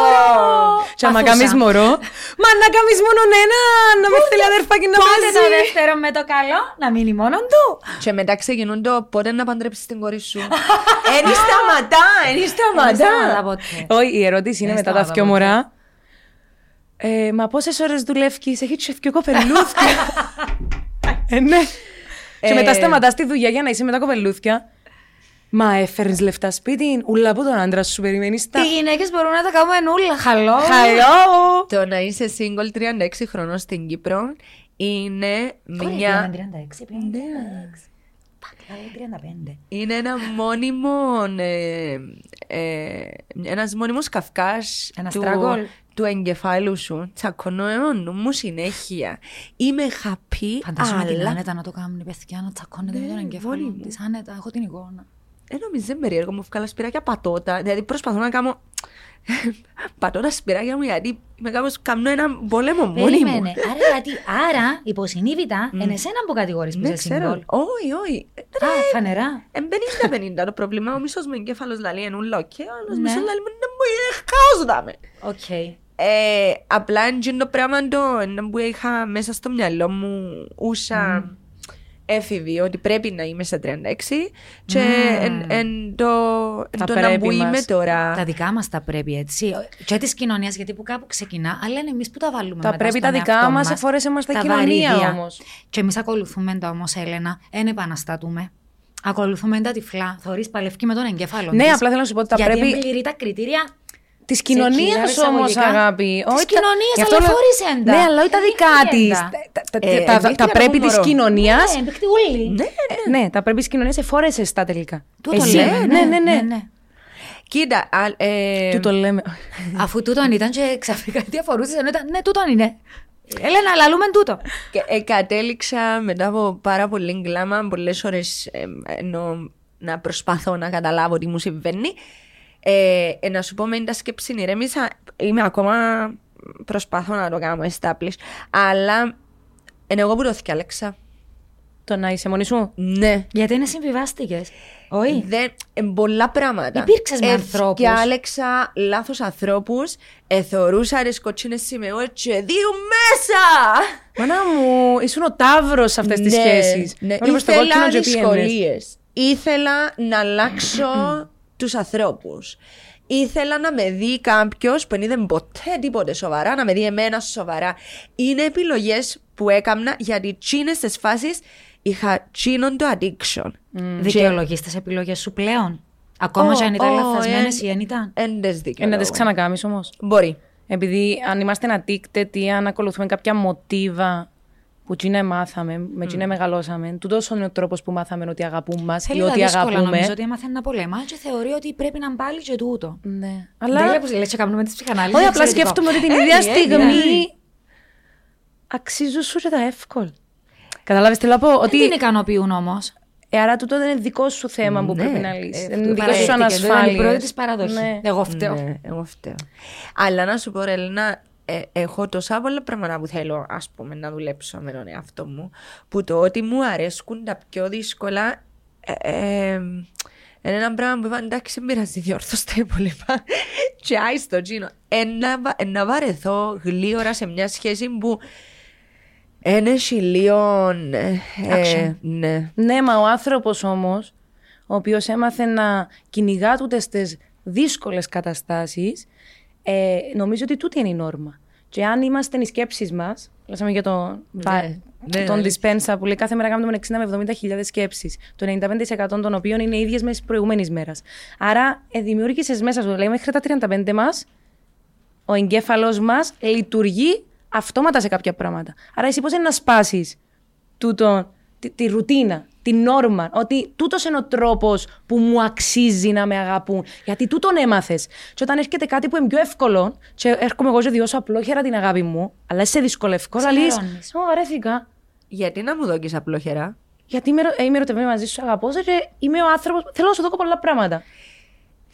Και άμα Παθούσα. κάνεις μωρό, μα να κάνεις μόνο ένα, να με θέλει αδερφάκι να Πότε το μαζί. δεύτερο με το καλό; Να μείνει μόνο του. Και μετά ξεκινούν το πότε να παντρέψεις την κόρη σου. [LAUGHS] Εν σταματά, εν Δεν σταματά σταματά. ποτέ. Όχι, η ερώτηση είναι Δεν μετά τα σταματά δυο ποτέ. μωρά. Ε, μα πόσες ώρες δουλεύεις, έχει και δυο κοπελούθια. [LAUGHS] ε, ναι. Και Ε, μετά σταματάς τη δουλειά για να είσαι με τα κοπελούθια. Μα έφερνες λεφτά σπίτι, ούλα από τον άντρα σου περιμένεις τα... Οι γυναίκες μπορούν να τα κάνουμε όλα. Χαλό. Χαλό! Το να είσαι single 36 χρονών στην Κύπρο είναι μια... 36, πήγαμε 36. Πάλι 35. Είναι ένα μόνιμο. Ε, ε, ένας μόνιμος καυκάς Ένα του, struggle. Του εγκεφάλου σου. Τσακωνώ μου συνέχεια. Είμαι happy, Φαντάζομαι την αλλά άνετα να το κάνουν οι παιδιά να τσακώνεται με τον εγκέφαλο της. Άνετα, έχω την εικόνα. δεν νομίζω περίεργο μου βγάλα σπυράκια πατώτα. Δηλαδή προσπαθώ να κάνω πατώτα σπυράκια μου γιατί με κάπως κάνω ένα πόλεμο μόνη μου. Περίμενε. Άρα, γιατί, άρα υποσυνείδητα είναι εσένα που κατηγορείς που Δεν είσαι ξέρω. single. Όχι, όχι. Α, φανερά. Εν 50-50 το πρόβλημα. Ο μισός μου εγκέφαλος λαλεί εν ούλα οκ, ο άλλος Ναι. μισός λαλεί μου δεν μου είναι χάος δάμε. Οκ. Ε, απλά είναι το πράγμα το ενώ που είχα μέσα στο μυαλό μου ούσα έφηβη ότι πρέπει να είμαι στα 36 και εν, εν το, εν Τα το να πρέπει που είμαι μας. τώρα. Τα δικά μας τα πρέπει έτσι. Και της κοινωνίας, γιατί που κάπου ξεκινά, αλλά είναι εμείς που τα βάλουμε. Τα μετά πρέπει στον τα δικά εαυτό μας, μας; εφόρεσε μας τα Τα κοινωνία βαρύδια. όμως. Και εμείς ακολουθούμε τα όμως, Έλενα. Εν επαναστάτουμε. Ακολουθούμε τα τυφλά. Θωρείς παλευκή με τον εγκέφαλο. Ναι, της. απλά θέλω να σου πω ότι τα γιατί πρέπει- δεν πληρεί τα κριτήρια Της Σε κοινωνία χιλιάδες όμως, εισαγωγικά. αγάπη. Της Όχι τα- κοινωνίας, Γι' αυτό αλλά λέω- φόρησεν τα. Ναι, αλλά όχι τα δικά της. Εμπήχτηκαν τα. Τα, Ε, τα- τα εμπήχτηκαν πρέπει από της μωρό. κοινωνία. Ναι, εμπικτή ούλη. Ναι, Ναι, τα πρέπει της κοινωνίας. Εφόρεσε τα τελικά. Τούτο Εσύ, λέμε, ναι, ναι, ναι. Κοίτα, α, ε, Του το λέμε. Αφού τούτον ήταν και ξαφνικά [LAUGHS] τι αφορούσε, ενώ ήταν, ναι, τούτον είναι. Έλενα, λαλούμε τούτο. Και, ε, κατέληξα μετά από πάρα πολύ γκλάμα, πολλές ώρες ενώ να προσπαθώ να καταλάβω τι μου συμβαίνει. Ε, ε, να σου πω με τα σκέψη ηρέμησα, είμαι ακόμα προσπαθώ να το κάνω establish, αλλά είναι εγώ που το θυκάλεξα. Το να είσαι μόνη σου; Ναι. Γιατί είναι συμβιβάστηκες; Όχι. Δεν, ε, πολλά πράγματα. Υπήρξες με ανθρώπους; Άλεξα λάθος ανθρώπους, εθωρούσα ρε κοτσίνε σημείε και δύο μέσα! Μάνα μου, ήσουν ο τάβρο σε αυτές τις Ναι, σχέσεις. Ναι. Ήθελα δυσκολίες. Ήθελα να αλλάξω [CLEARS THROAT] [CLEARS THROAT] τους ανθρώπους. Ήθελα να με δει κάποιος που δεν είδε ποτέ τίποτε σοβαρά, να με δει εμένα σοβαρά. Είναι επιλογές που έκανα γιατί τσίνες τις φάσεις είχα τσίνον το addiction. Δικαιολογείς τις επιλογές σου πλέον; Ακόμα Ω, και αν ήταν ω, λαθασμένες εν- ή αν ήταν; Εν τες Ε, δίκαιο. να τις ξανακάμεις όμως. Μπορεί. Επειδή αν είμαστε addicted ή αν ακολουθούμε κάποια μοτίβα που τσίνε μάθαμε, με τσίνε μεγαλώσαμε, τούτος είναι ο τρόπος που μάθαμε ότι αγαπούμε μας ή Θέλει τα ότι δύσκολα αγαπούμε. νομίζω ότι έμαθε να πολεμά και θεωρεί ότι πρέπει να πάλι και τούτο. Ναι. Αλλά... Αλλά. Δεν λέει και κάνουμε τις ψυχανάλυσεις. Όχι, απλά εξαιρετικό. σκέφτομαι ότι την Ε, ίδια ε, στιγμή αξίζουν σου και τα εύκολα. Καταλάβεις τι θέλω να πω, Δεν ότι. την ικανοποιούν όμως. Ε, άρα τούτο δεν είναι δικό σου θέμα που Ναι, πρέπει να ε, λύσει. αυτό είναι δικό σου παραδέχτηκε, δεν είναι η ανασφάλεια. πρώτη της παραδοχή. Ναι. Εγώ φταίω. Ναι, εγώ φταίω. Αλλά να σου πω, ρε, Ελένα, ε, έχω τόσα πολλά πράγματα που θέλω, ας πούμε, να δουλέψω με τον εαυτό μου, που το ότι μου αρέσκουν τα πιο δύσκολα, ε, ε, είναι ένα πράγμα που είπα, εντάξει, μην πειράζει, διόρθω τα υπόλοιπα. [LAUGHS] και άιστο, Τζίνο. Ε, να βα- ε, να βαρεθώ γλύωρα σε μια σχέση που είναι λίγο... ε, Action. ναι. Ναι, μα ο άνθρωπος όμως, ο οποίος έμαθε να κυνηγά τούτες τις δύσκολες καταστάσεις, ε, νομίζω ότι τούτη είναι η νόρμα. Και αν είμαστε οι σκέψεις μας, λάσαμε για τον, Ναι, ναι, τον ναι. dispensa που λέει κάθε μέρα κάνουμε 60 με 70 χιλιάδες σκέψεις, το 95% των οποίων είναι ίδιες με τις προηγούμενης μέρας. Άρα, ε, δημιούργησες μέσα σου, λέει, μέχρι τα 35 μας, ο εγκέφαλος μας λειτουργεί αυτόματα σε κάποια πράγματα. Άρα, εσύ πώς είναι να σπάσεις τούτο, τη, τη ρουτίνα, την νόρμα, ότι τούτος είναι ο τρόπος που μου αξίζει να με αγαπούν. Γιατί τούτον έμαθες. Και όταν έρχεται κάτι που είναι πιο εύκολο, και έρχομαι εγώ και διώσω απλόχερα την αγάπη μου, αλλά σε δυσκολευκό, αλλά λες, Ξενερώνεις. Ω, αρέθηκα. Γιατί να μου δώκεις απλόχερα. Γιατί είμαι, ε, είμαι ερωτευμένη μαζί σου, αγαπώ σε και είμαι ο άνθρωπος. Θέλω να σου δω πολλά πράγματα.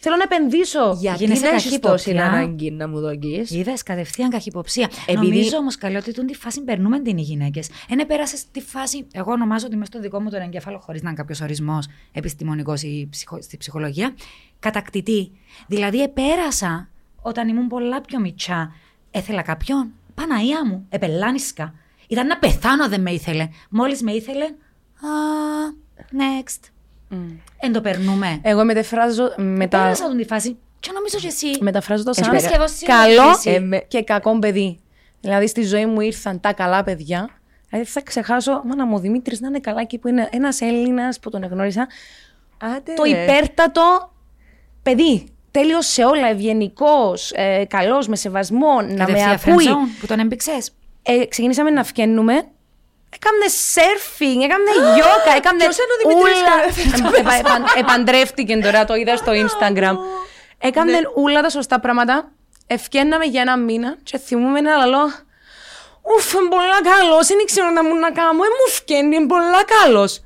Θέλω να επενδύσω. Γιατί Γίνεσαι να έχεις τόση καχύποπτια. ανάγκη να μου δώκεις. Είδες κατευθείαν καχυποψία. Επειδή- Νομίζω όμως καλή ότι τούν τη φάση περνούμε την οι γυναίκες. Ένα πέρασε τη φάση. Εγώ ονομάζω ότι μες στο δικό μου τον εγκέφαλο, χωρίς να είναι κάποιος ορισμός επιστημονικός ή ψυχο- στη ψυχολογία, κατακτητή. Δηλαδή, επέρασα όταν ήμουν πολλά πιο μιτσά. Έθελα κάποιον. Παναία μου. Επελάνισκα. Ήταν να πεθάνω δεν με ήθελε. Μόλις με ήθελε. Α, next. Εν το περνούμε. Εγώ μεταφράζω, μετα... Πέρασα τον τη φάση. Και νομίζω και εσύ. μεταφράζω το σαν Είμαι σχεδόν σίγουρη καλό ότι εσύ. Ε, με- και κακό παιδί. Δηλαδή στη ζωή μου ήρθαν τα καλά παιδιά. Δηλαδή θα ξεχάσω, μάνα μου, ο Δημήτρης να είναι καλά εκεί που είναι ένας Έλληνας που τον εγνώρισα. Άντε, Το ρε. υπέρτατο παιδί. Τέλειος σε όλα, ευγενικός, ε, καλός, με σεβασμό, να με Κατευθείαν ακούει. friendzone που τον έμπηξες. Ε, ξεκινήσαμε να φγαίνουμε. Έκαμε surfing, έκαμε yoga, έκαμε Ποιος είναι ο Δημήτρης ούλα. Καρέφης; Επα- επα- Επαντρεύτηκε τώρα, το είδα στο Instagram. Έκαμε Ναι. όλα τα σωστά πράγματα. Ευκαίναμε για ένα μήνα και θυμούμε ένα λαλό. Ουφ, είναι πολλά καλός, δεν ξέρω να μου να κάνω, ε, μου φκένει, είναι πολλά καλός.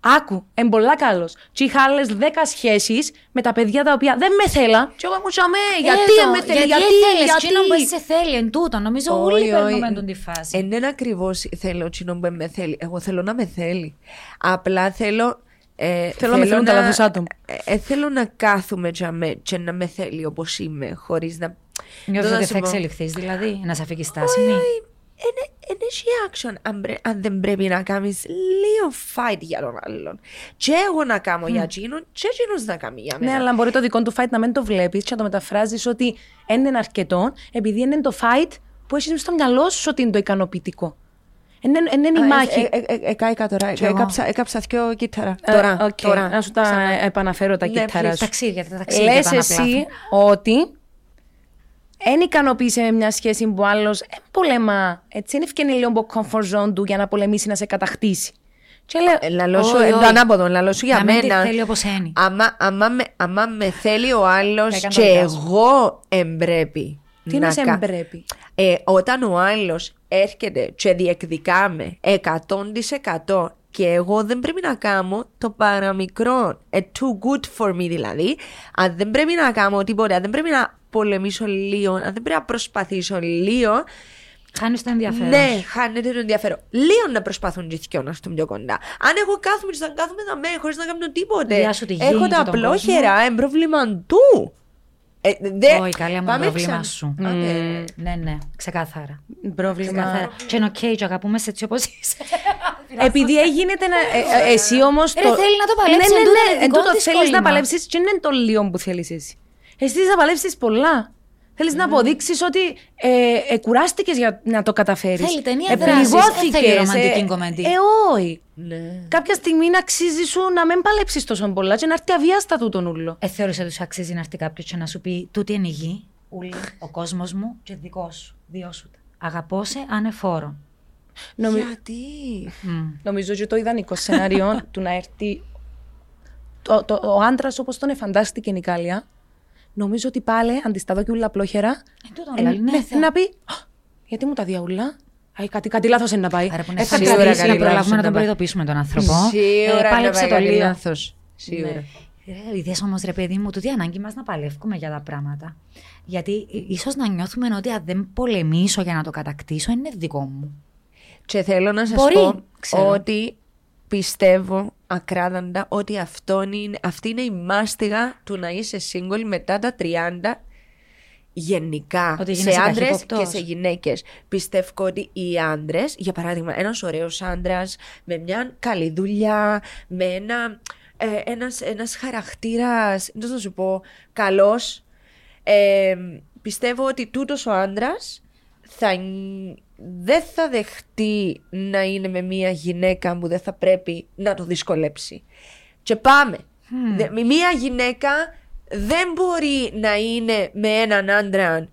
Άκου, είναι πολλά καλός. Και είχα άλλες δέκα σχέσεις με τα παιδιά τα οποία δεν με θέλαν. Και εγώ μου τσαμέ, γιατί Εδώ, με θέλει, γιατί, γιατί, ήθελες, γιατί. εκείνο που σε θέλει, εν τούτο. Νομίζω όλοι Όχι, όχι. περνούμε τον τη φάση. Εν είναι ακριβώς θέλω τσινό που με θέλει. Εγώ θέλω να με θέλει. Απλά θέλω. Ε, Θέλω να με θέλουν τα λάθος άτομα. Ε, ε, θέλω να κάθομαι για με, και να με θέλει όπως είμαι, χωρίς να. Νιώθεις να ότι σου θα πω. εξελιχθείς, δηλαδή, να σε αφήγει στάσιμη; Δεν έχει action αν, πρέ- αν δεν πρέπει να κάνεις λίγο fight για τον άλλον. Και εγώ να κάνω για εκείνον, και εκείνος να κάνει για Ναι, μένα. αλλά μπορεί το δικό του fight να μην το βλέπεις και να το μεταφράζεις ότι δεν είναι αρκετό, επειδή είναι το fight που έχεις στο μυαλό σου ότι είναι το ικανοποιητικό. Δεν είναι η Α, μάχη. ε, ε, ε, ε, Εκάηκα τώρα. Κι εγώ. Έκαψα- Έκαψα δυο κύτταρα. Ε, Τώρα. οκ, τώρα. Να σου τα Ξανά. επαναφέρω τα Ναι, κύτταρα please. σου. Ταξίδια, τα ταξίδια. Λες πάνε εσύ απλά. ότι δεν ικανοποίησε με μια σχέση που άλλος πολεμά. Έτσι, είναι να εφκαίνει λίγο από comfort zone του για να πολεμήσει να σε κατακτήσει. Και λέω, Ε, Λαλώ σου, Όχι, ε, όχι. το ανάποδο, λαλώ σου για Να μην τη μένα. θέλει όπως είναι. Άμα, άμα, με, άμα με θέλει ο άλλος Θα έκανε το και δικά σου. εγώ εμπρέπει. τι να σε κα- εμπρέπει; Ε, όταν ο άλλος έρχεται και διεκδικάμε 100% και εγώ δεν πρέπει να κάνω το παραμικρό. Ε, too good for me δηλαδή. Αν δεν πρέπει να κάνω τίποτα, αν δεν πρέπει να πολεμήσω λίγο, αν δεν πρέπει να προσπαθήσω λίγο, Χάνεις το ενδιαφέρον. ναι, χάνεται το ενδιαφέρον. Λίγο να προσπαθούν και οι δυο να έρθουν πιο κοντά. Αν εγώ κάθομαι και να κάθομαι να με χωρίς να κάνω τίποτε. Διάσου τη γη έχω και τα τον απλόχερα, είναι πρόβλημα του. Ε, δε- Όχι, καλή μου Πάμε πρόβλημα ξανά. σου. Άντε. Ναι, ναι, ξεκάθαρα. Πρόβλημα. Ξεκάθαρα. Και είναι οκ, και αγαπούμε σε έτσι όπως είσαι. [LAUGHS] Επειδή έγινε να. ε, ε, εσύ όμως. Ρε, θέλει να το παλέψεις, Ναι, εν ναι, τούτο ναι. είναι Εν δικό τούτο της θέλεις να κόλλημα. παλέψεις, και δεν είναι το λίγο που θέλεις εσύ. Εσύ θέλει να παλέψεις πολλά. Θέλεις να αποδείξεις ότι ε, ε, κουράστηκες για να το καταφέρεις. Θέλει ταινία δράσης, δεν θέλει ρομαντική κομμεντή. Ε, όχι. Ναι. Κάποια στιγμή να αξίζει σου να μην παλέψεις τόσο πολλά και να έρθει αβίαστα του τον ούλο. Ε, θεώρησε ότι σου αξίζει να έρθει κάποιος και να σου πει Τούτη είναι η γη, ούλη, ο κόσμος μου και δικός σου. Δύο σου. Αγαπώ σε ανεφόρον. Νομι- Γιατί; Νομίζω ότι το ιδανικό σενάριο του να έρθει το, το, ο άντρας όπως τον εφαντάστηκε η Νικάλια, νομίζω ότι πάλι αντισταδό και ούλα απλόχερα. Ε, τούτον λέει, ναι, θε- να πει «Α, Γιατί μου τα διαούλα. Αϊ, κάτι, κάτι λάθος είναι να πάει. Άρα που είναι Ε, θα σίγουρα κρατήσει να να προλάβουμε προλάβουμε να τον προειδοποιήσουμε τον άνθρωπο. Σίγουρα Ε, να πάλεψε πάει το κάτι λίγο. λάθος. Σίγουρα. Ε, Είδες όμως ρε παιδί μου, τούτη η ανάγκη μας να παλεύουμε για τα πράγματα. Γιατί ε, ίσως να νιώθουμε ότι αν δεν πολεμήσω για να το κατακτήσω, είναι δικό μου. Και θέλω να σας Μπορεί, πω ξέρω. ότι πιστεύω ακράδαντα ότι αυτό είναι, αυτή είναι η μάστιγα του να είσαι single μετά τα 30 γενικά Ότι σε γίνεσαι άντρες καχύποπτος. και σε γυναίκες. Πιστεύω ότι οι άντρες, για παράδειγμα, ένας ωραίος άντρας με μια καλή δουλειά, με ένα ε, ένας, ένας χαρακτήρας, πώς να σου πω, καλός, ε, πιστεύω ότι τούτος ο άντρας θα, ν- δεν θα δεχτεί να είναι με μια γυναίκα που δεν θα πρέπει να το δυσκολέψει. Και πάμε. Δε- με μια γυναίκα δεν μπορεί να είναι με έναν άντρα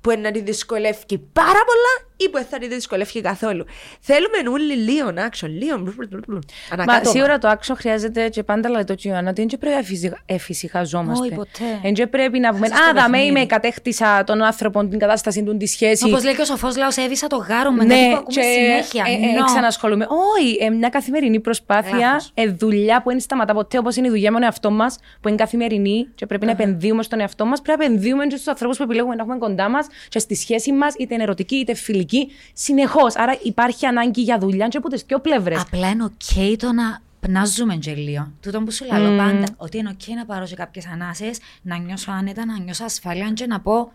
που να τη δυσκολεύει πάρα πολλά ή που θα τη δυσκολεύει καθόλου. Θέλουμε όλοι λίγο action, λίγο Μα ανακάτωμα. σίγουρα το άξιο χρειάζεται και πάντα λέει το Ιωάννα ότι δεν πρέπει να εφησυχα- εφησυχαζόμαστε. Όχι, ποτέ. Δεν και πρέπει να πούμε Μέσα στο Α, δαμέ παιχνίδι». είμαι, κατέχτησα τον άνθρωπο, την κατάσταση του, τη σχέση. Όπως λέει και ο σοφός λαός, έβησα το γάρο με κάτι που ακούμε συνέχεια. ε, ε, No. ξανασχολούμαι. Όχι, ε, μια καθημερινή προσπάθεια, Λάθος. ε, δουλειά που δεν σταματά ποτέ, όπως είναι η δουλειά με τον εαυτό μας, που είναι καθημερινή και πρέπει να επενδύουμε στον εαυτό μας. Πρέπει να επενδύουμε και στους ανθρώπους που επιλέγουμε να έχουμε κοντά μας και στη σχέση μας, είτε είναι ερωτική είτε φιλική, συνεχώς. Άρα υπάρχει ανάγκη για δουλειά και από τις δύο πλευρές. Απλά είναι οκ το να πνάζουμε και λίγο. Τούτο που σου λέω πάντα, ότι είναι οκ να πάρω σε κάποιες ανάσες, να νιώσω άνετα, να νιώσω ασφάλεια και να πω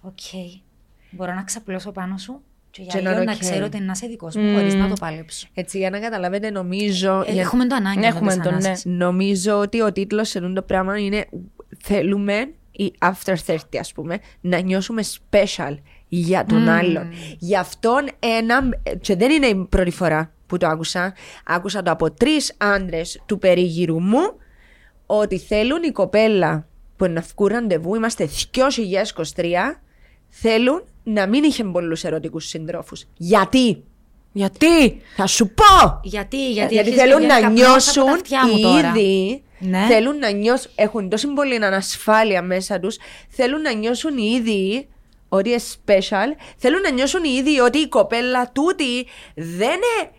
οκ, μπορώ να ξαπλώσω πάνω σου και για Και να λίγο είναι να οκ. ξέρω ότι να είσαι δικός μου χωρίς να το παλέψω. Έτσι, για να καταλάβετε, νομίζω. Ε, για- Έχουμε το ανάγκη Έχουμε με το, τις ναι. ανάσες. Νομίζω ότι ο τίτλος σε αυτό το πράγμα είναι θέλουμε ή after 30 ας πούμε να νιώσουμε special για τον άλλον. Γι' αυτόν ένα, και δεν είναι η πρώτη φορά που το άκουσα, άκουσα το από τρεις άντρες του περίγυρου μου ότι θέλουν η κοπέλα που να βγουν ραντεβού, είμαστε 2023, θέλουν να μην είχε πολλούς ερωτικούς συντρόφους. Γιατί; Γιατί! Θα σου πω! Γιατί, Γιατί, γιατί, αρχίζει θέλουν και να βγαίνει καπνός από τα νιώσουν αυτιά μου οι τώρα. ίδιοι. Ναι. Θέλουν να νιώσουν. Έχουν τόσο πολύ ανασφάλεια μέσα τους. Θέλουν να νιώσουν οι ίδιοι ότι είναι special. Θέλουν να νιώσουν οι ίδιοι ότι η κοπέλα τούτη δεν είναι.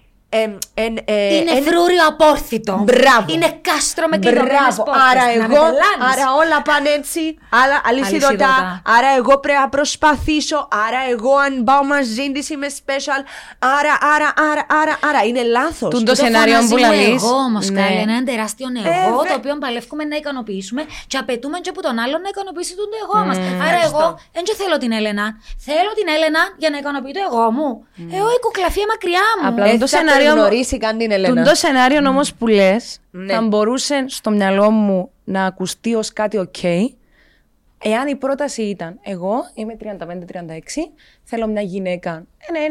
Εμ, εν- ε, Είναι εν- φρούριο απόρθητο. Μπράβο. Είναι κάστρο με κλειδωμένες Μπράβο. πόρτες. Άρα Να με εγώ, πελάνεις. άρα όλα πάνε έτσι. Άρα αλυσιδωτά. Αλυσιδωτά. Άρα εγώ πρέπει να προσπαθήσω. Άρα εγώ αν πάω μαζί τη είμαι special. Άρα, άρα, άρα, άρα, άρα. Είναι λάθος. Τούτο Το σενάριο φωνάζει που μου λαλείς, Εγώ όμως, ναι. Κάλλη, είναι ένα τεράστιο εγώ, βε- το οποίο παλεύουμε να ικανοποιήσουμε και απαιτούμε και από τον άλλον να ικανοποιήσει τον εγώ μας. Άρα, Ευχαριστώ. εγώ δεν και θέλω την Έλενα. Θέλω την Έλενα για να ικανοποιεί το εγώ μου. Εγώ η κούκλα φύε μακριά μου. Απλά Δεν το θα σενάριο τον μου- γνωρίσει καν την Ελένα. Το σενάριο όμως που λες, Ναι. θα μπορούσε στο μυαλό μου να ακουστεί ως κάτι οκ, εάν η πρόταση ήταν εγώ είμαι 35-36, θέλω μια γυναίκα.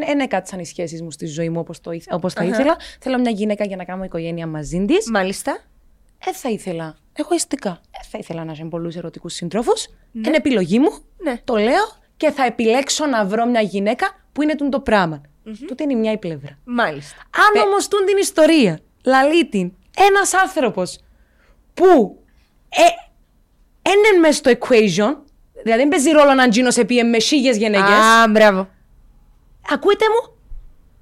Δεν έκατσαν οι σχέσεις μου στη ζωή μου όπως όπως θα ήθελα. Θέλω μια γυναίκα για να κάνω οικογένεια μαζί της. Μάλιστα. Δεν θα ήθελα. Εγωιστικά. Δεν θα ήθελα να έχω πολλούς ερωτικούς συντρόφους. Είναι επιλογή μου. Ναι. Το λέω και θα επιλέξω να βρω μια γυναίκα που είναι τούν το πράγμα. Τούτη είναι η μια η πλευρά. Μάλιστα. Αν όμως τούν την ιστορία, λαλεί την ένας άνθρωπος που ε, είναι μέσα στο equation, δηλαδή δεν παίζει ρόλο να γίνω σε πιε με χίλιες γυναίκες, Α, μπράβο. ακούτε μου,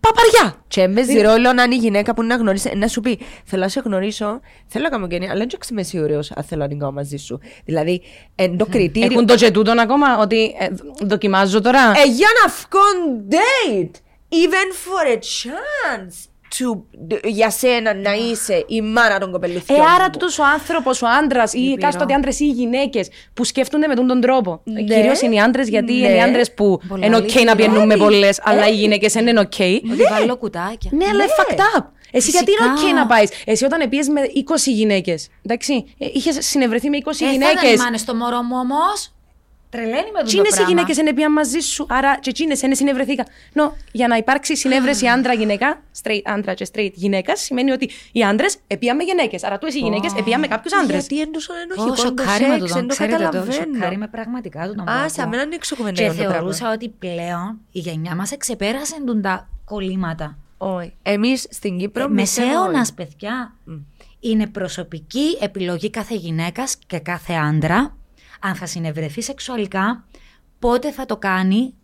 παπαριά. Και έμπαιζε ρόλο να είναι η γυναίκα που να γνωρίσει, να σου πει: Θέλω να σε γνωρίσω, θέλω να κάνω οικογένεια, αλλά δεν είμαι σίγουρη αν θέλω να την κάνω μαζί σου. Δηλαδή, εν το κριτήριο. Έχουν το και τούτον ακόμα, ότι ε, δοκιμάζω τώρα; Ε, για να βγουν date, even for a chance, to, για σένα να είσαι η μάνα των Ε, κοπελουθιών. άρα μου. τούτος ο άνθρωπος, ο άντρας ή Λυπηρό. κάστοτε άντρες ή οι γυναίκες που σκέφτονται με τον, τον τρόπο. Ναι. Κυρίως είναι οι άντρες, γιατί Ναι. είναι οι άντρες που Πολλά είναι οκ λυπηρό. να πιένουν με Έλλη, πολλές, αλλά οι έλλη. γυναίκες δεν είναι οκ. Ότι βάλω κουτάκια. Ναι, αλλά είναι fucked up. Εσύ γιατί είναι Φυσικά. οκ να πάεις; Εσύ όταν πιες με 20 γυναίκες. Εντάξει, είχες συνευρεθεί με 20 Ε, θα γυναίκες. ήταν μάνες στο μωρό μου όμως. Τρελαίνει με Τι το είναι οι πράγμα. γυναίκες είναι πια μαζί σου, άρα και εκείνε είναι συνευρεθήκα. Νο, για να υπάρξει συνέβρεση άντρα-γυναίκα, straight άντρα και straight γυναίκας, σημαίνει ότι οι άντρες επίαν με γυναίκες. Άρα του οι γυναίκες επίαν με κάποιους άντρες. Γιατί είναι τόσο Ω, ενοχικό το σοκάρει με σεξ, το δεν το ξέρετε το, καταλαβαίνω. σοκάρει με πραγματικά του τον Α, σε μένα είναι Και εξοκομμενέο το πράγμα. θεωρούσα ότι πλέον η γενιά μας εξεπέρασε τον τα κολλήματα. Όχι. Εμείς στην Κύπρο. Ε, μισεύουμε. Μεσαίωνας, παιδιά. Είναι προσωπική επιλογή κάθε γυναίκας και κάθε άντρα αν θα συνευρεθεί σεξουαλικά, πότε θα το κάνει.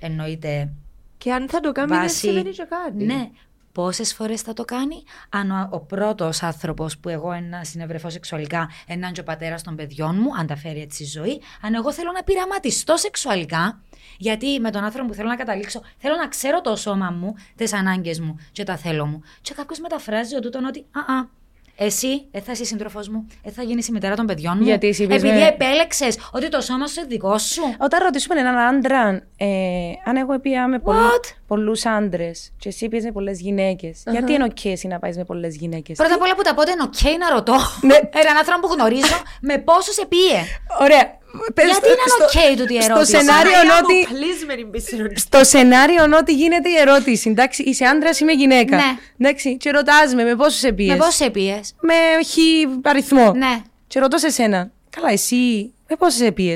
Εννοείται. Και αν θα το κάνει, δεν βάσει- σημαίνει και κάτι. Ναι. Πόσες φορές θα το κάνει, αν ο, ο πρώτος άνθρωπος που εγώ να συνευρεθώ σεξουαλικά, έναν και ο πατέρας των παιδιών μου, αν τα φέρει έτσι η ζωή, αν εγώ θέλω να πειραματιστώ σεξουαλικά, γιατί με τον άνθρωπο που θέλω να καταλήξω, θέλω να ξέρω το σώμα μου, τις ανάγκες μου και τα θέλω μου. Και κάποιος μεταφράζει ότι τούτον ότι, α, α, εσύ δεν θα είσαι σύντροφος μου, δεν θα γίνεις η μητέρα των παιδιών μου. Γιατί εσύ είπες Επειδή με- επέλεξες ότι το σώμα σου είναι δικό σου. Όταν ρωτήσουμε έναν άντρα, ε, αν εγώ πήγα με What? πολλούς άντρες και εσύ πήγες με πολλές γυναίκες, γιατί είναι οκ εσύ να πάεις με πολλές γυναίκες; Πρώτα απ' όλα που τα πότε είναι οκ να ρωτώ. Ναι. Έναν άνθρωπο που γνωρίζω με πόσους επήε. Ωραία. Πες Γιατί στο- είναι στο- οκ τούτη η ερώτηση. Στο σενάριο ότι. Κλείσμενη πισινή. Στο σενάριο ότι γίνεται η ερώτηση, εντάξει, είσαι άντρας ή είμαι γυναίκα. Ναι. Εντάξει, και ρωτάς με, με πόσους επήε. Με πόσους επήε. Με χι αριθμό. Ναι. Και ρωτώ σε σένα, καλά, εσύ με πόσε επίε.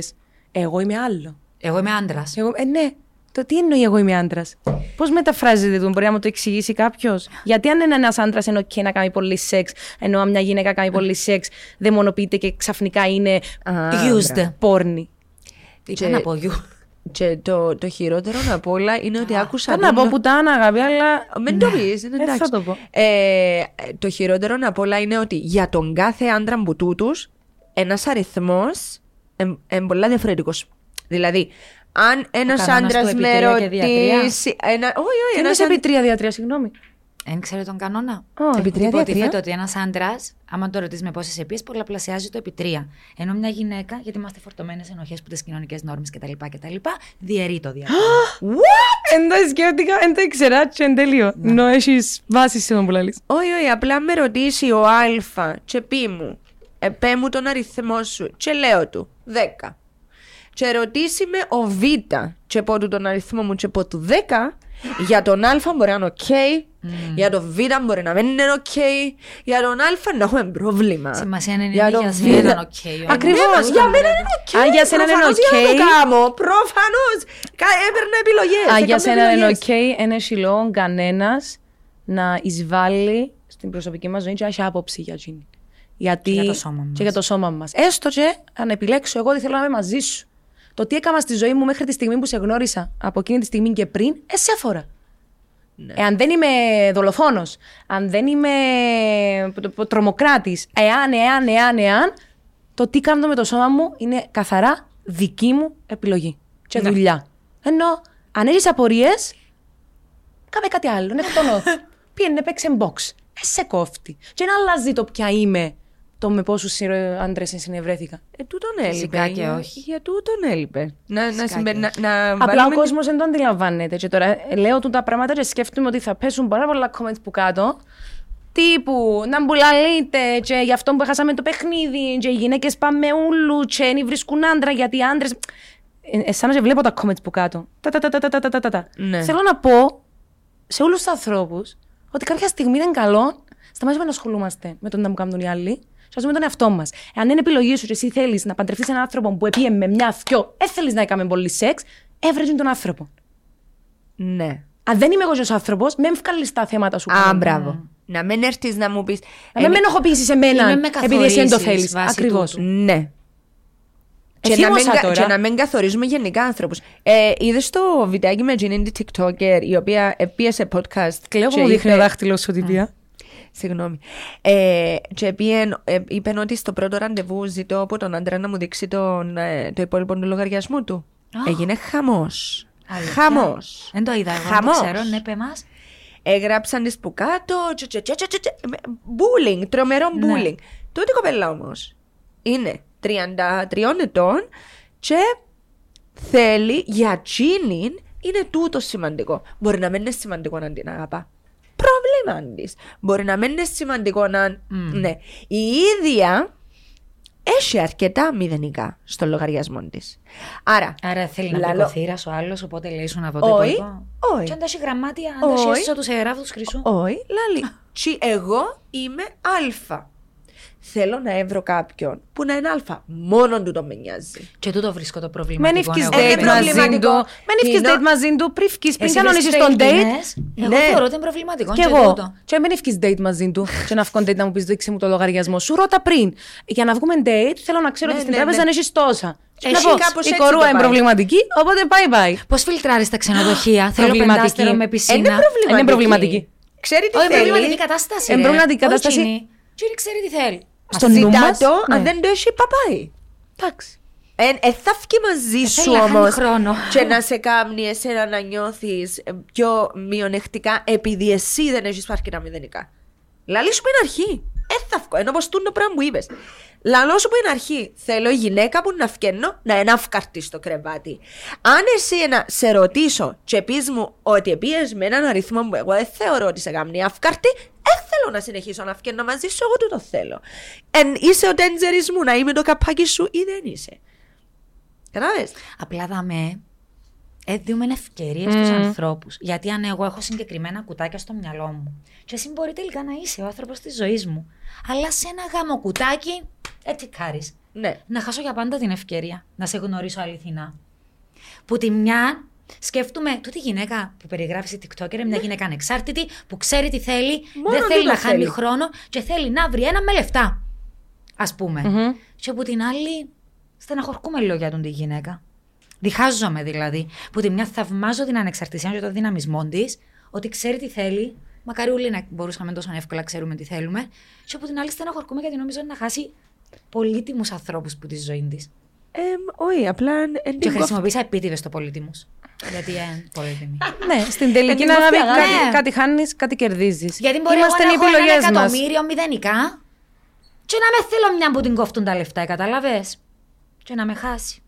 Εγώ είμαι άλλο. Εγώ είμαι άντρας. Εγώ, ε, ναι. Το τι εννοεί εγώ είμαι άντρας. Πώς μεταφράζεται το, μπορεί να μου το εξηγήσει κάποιος; Γιατί αν είναι ένας άντρας είναι OK να κάνει πολύ σεξ, ενώ αν μια γυναίκα κάνει πολύ σεξ, δαιμονοποιείται και ξαφνικά είναι Used. πόρνη. Τι Και- είπα να πω, γιου. Και το, το χειρότερο απ' όλα είναι ότι άκουσα. Θέλω να πω τούτο- πουτάνα, αγάπη, αλλά. Μην το πεις, είναι Δεν εντάξει. θα το πω. Ε, το χειρότερο απ' όλα είναι ότι για τον κάθε άντρα που τούτους, ένας αριθμός είναι πολύ διαφορετικός. Δηλαδή, αν ένας κανόνας άντρας του με επί τρία και δια τρία. ρωτήσει. Ένα, όχι, όχι, Τι ένας είναι επί άντρας- τρία δια τρία, συγγνώμη. Δεν ξέρω τον κανόνα. Όχι, επί τρία δια τρία. Υποτίθεται ότι ένας άντρας, άμα το ρωτήσει με πόσες επίες, πολλαπλασιάζει το επί τρία. Ενώ μια γυναίκα, γιατί είμαστε φορτωμένες ενοχές από τις κοινωνικές νόρμες κτλ., κτλ., διαιρεί το διάστημα. [GASPS] Εν το σκέφτηκα, εν το ήξερα και εν τέλειο. Ενώ έχεις βάση σε τον που λαλείς. Όχι, όχι, απλά με ρωτήσει ο Α και πει μου, ε, πέ μου τον αριθμό σου και λέω του 10. Και ρωτήσει με ο Β και πω του τον αριθμό μου και πω του 10, για τον Α μπορεί να είναι οκ, για τον Β μπορεί να μην είναι οκ, για τον Α να έχουμε πρόβλημα. Σημασία είναι Για είναι τον για Β- σένα ήταν οκ. όμως. Ακριβώς. Ναι, για μένα είναι οκ. Α, για σένα είναι Προφανώς οκ. Για να το κάνω. Προφανώς. Κα- Έπαιρνα επιλογές. Α, για έκανα σένα είναι επιλογές. οκ, ένα λόγο κανένας να εισβάλλει στην προσωπική μας ζωή και να έχει άποψη για εκείνη. Γιατί... Και για το σώμα μας. Και για το σώμα μας. Έστω και αν επιλέξω εγώ ότι θέλω να είμαι μαζί σου. Το τι έκανα στη ζωή μου μέχρι τη στιγμή που σε γνώρισα, από εκείνη τη στιγμή και πριν, εν σε αφορά. Ναι. Εάν δεν είμαι δολοφόνος, αν δεν είμαι τρομοκράτης, εάν, εάν, εάν, εάν, το τι κάνω με το σώμα μου είναι καθαρά δική μου επιλογή και Ναι. δουλειά. Ενώ αν έχεις απορίες, κάμε κάτι άλλο. Είναι εκτονό. [LAUGHS] Πήγαινε, παίξε box. Ε, σε κόφτη. Και να αλλάζει το ποια είμαι το με πόσους άντρες συνευρέθηκα. Ε, τούτον έλειπε. Φυσικά και ε, όχι. Για τούτον έλειπε. Να, να, συμπε... να, να Απλά ο κόσμος δεν το αντιλαμβάνεται. Και τώρα ε, λέω του τα πράγματα και σκέφτομαι ότι θα πέσουν πάρα πολλά comments που κάτω. Τύπου να μπουλαλείτε, και γι' αυτό που έχασαμε το παιχνίδι, και οι γυναίκες πάμε ούλου, και δεν βρίσκουν άντρα γιατί άντρε. Εσάνα ε, και βλέπω τα comments που κάτω. Τα, τα, τα, τα, τα, τα, τα. Ναι. Θέλω να πω σε όλους τους ανθρώπους ότι κάποια στιγμή είναι καλό σταματήσουμε να ασχολούμαστε με το να μου κάνουν οι άλλοι και να τον εαυτό μας. Εάν είναι επιλογή σου και εσύ θέλεις να παντρευτείς έναν άνθρωπο που επίε με μια θκιό, δεν θέλεις να έκαμε πολύ σεξ, έβρεζε τον άνθρωπο. Ναι. Αν δεν είμαι εγώ ο άνθρωπος, με βγάλεις τα θέματα σου. Α, κανένα. μπράβο. Να μην έρθεις να μου πεις. Να μην με ενοχοποιήσει εμένα, Ή με με επειδή εσύ δεν το καθορίσεις θέλεις. βάσει Ακριβώς. τούτου. Ναι. Και να, Εθίμωσα μην, κα- τώρα. και να μην καθορίζουμε γενικά άνθρωπους. Ε, Είδες το βιντεάκι με Τζίνιν τη TikToker, η οποία επίεσε podcast. Κλαίω και που μου δείχνει ο είπε- δάχτυλος σου την πια. Συγγνώμη. Ε, και πήγεν- ε, είπε ότι στο πρώτο ραντεβού ζητώ από τον άντρα να μου δείξει τον, ε, το υπόλοιπο του λογαριασμού του. Α. Έγινε χαμός. Αλήθεια. Χαμός. Δεν το είδα εγώ. Δεν το Χαμός. ξέρω. Ναι, πε μας. Έγραψαν τις που κάτω. τσε, τσε, τσε, τσε, τσε, με- Bullying, τρομερό Ναι. bullying. Τούτη η κοπέλα όμως είναι 33 ετών και θέλει για εκείνην είναι τούτο σημαντικό. Μπορεί να μην είναι σημαντικό να την αγαπά. Πρόβλημα τη. Μπορεί να μην είναι σημαντικό να. Ναι. Η ίδια έχει αρκετά μηδενικά στο λογαριασμό της. Άρα. Άρα θέλει να λαλό- πει θύρας ο άλλος, οπότε λέει σου να δω το Όχι, υπόλοιπο. όχι. Και αν τα έχει γραμμάτια, αν τα Όχι. έχει έσω τους εγγράφου του χρυσού. Όχι, λάλη. Τσι, εγώ είμαι αλφα. Θέλω να έβρω κάποιον που να είναι αλφα. Μόνον του το με νοιάζει. Και τούτο βρίσκω το Μεν προβληματικό. ευκείς εγώ. Ε, date είναι μαζί προβληματικό. του. Μεν ευκείς Είναι- date μαζί του, πριν ευκείς, πριν Εσύ κανονίσεις βρίσκεις τον date. τρελκινές, Εγώ Ναι. θεωρώ ότι είναι προβληματικό. Κι και εγώ. τούτο. Και μην ευκείς date μαζί του. Και να βγουν date να μου πεις δείξε μου το λογαριασμό σου. Ρώτα πριν. Για να βγούμε date θέλω να ξέρω Ναι, ότι στην ναι, τράπεζα ναι. αν έχεις τόσα. Και Εσύ να πω, κάπως η έτσι κορούα το είναι πάει. προβληματική, οπότε bye bye. Πώς φιλτράρεις τα ξενοδοχεία; Θέλω Προβληματική. πεντάστερο με Είναι πισίνα. προβληματική. Είναι προβληματική. Ξέρει τι Όχι, θέλει. προβληματική κατάσταση. Είναι ρε. προβληματική Όχι κατάσταση. εκείνη. Και είναι ξέρει τι θέλει. Στο νου Ζητά μας, το, αν ναι. δεν το έχει, παπάει. Εντάξει. Εν, ε, θα βγει μαζί Ε, σου θέλει να χάνει όμω χρόνο. και να σε κάνει εσένα να νιώθεις πιο μειονεκτικά επειδή εσύ δεν έχεις πάρει τα μηδενικά. Λαλή σου που είναι αρχή. Ε, θα βγω. Ενώ πως τούν το πράγμα που είπες. Λαλό σου που είναι αρχή. Θέλω η γυναίκα που να φκαινώ να είναι αυκαρτή στο κρεβάτι. Αν εσύ να σε ρωτήσω και πεις μου ότι επίε με έναν αριθμό που εγώ δεν θεωρώ ότι σε κάνει αυκαρτή, δεν θέλω να συνεχίσω να φκαινώ μαζί σου, εγώ του το θέλω. Εν είσαι ο τέντζερης μου να είμαι το καπάκι σου ή δεν είσαι. Κατάλαβες; Απλά δαμε. Ε, δίνουμε ευκαιρίε στους ανθρώπους. Γιατί αν εγώ έχω συγκεκριμένα κουτάκια στο μυαλό μου, και εσύ μπορεί τελικά να είσαι ο άνθρωπος της ζωής μου. Αλλά σε ένα γάμο κουτάκι, έτσι κάρει. Ναι. Να χάσω για πάντα την ευκαιρία να σε γνωρίσω αληθινά. Που τη μια σκέφτομαι, τούτη γυναίκα που περιγράφει η TikToker είναι μια γυναίκα ανεξάρτητη, που ξέρει τι θέλει, Μόνο δεν θέλει τούτο να χάνει θέλει. χρόνο και θέλει να βρει ένα με λεφτά. Α πούμε. Και από την άλλη, στεναχωρκούμε λίγο για τον τη γυναίκα. Διχάζομαι δηλαδή. Που τη μια θαυμάζω την ανεξαρτησία και τον δυναμισμό της, ότι ξέρει τι θέλει. Μακάρι όλοι να μπορούσαμε τόσο εύκολα να ξέρουμε τι θέλουμε. Και από την άλλη, στεναχωρκούμε γιατί νομίζω να χάσει πολύτιμους ανθρώπους που τη ζωή της. Ε, όχι, απλά εν Και την κόφ- χρησιμοποίησα επίτηδες το πολύτιμους. γιατί είναι πολύτιμοι. [LAUGHS] Ναι, στην τελική την να κοφτή κάτι, αγάπη. κάτι, κάτι χάνεις, κάτι κερδίζεις. γιατί μπορεί Είμαστε εγώ οι να έχω ένα επιλογές μας. εκατομμύριο μηδενικά και να με θέλω μια που την κόφτουν τα λεφτά, κατάλαβες; Και να με χάσει.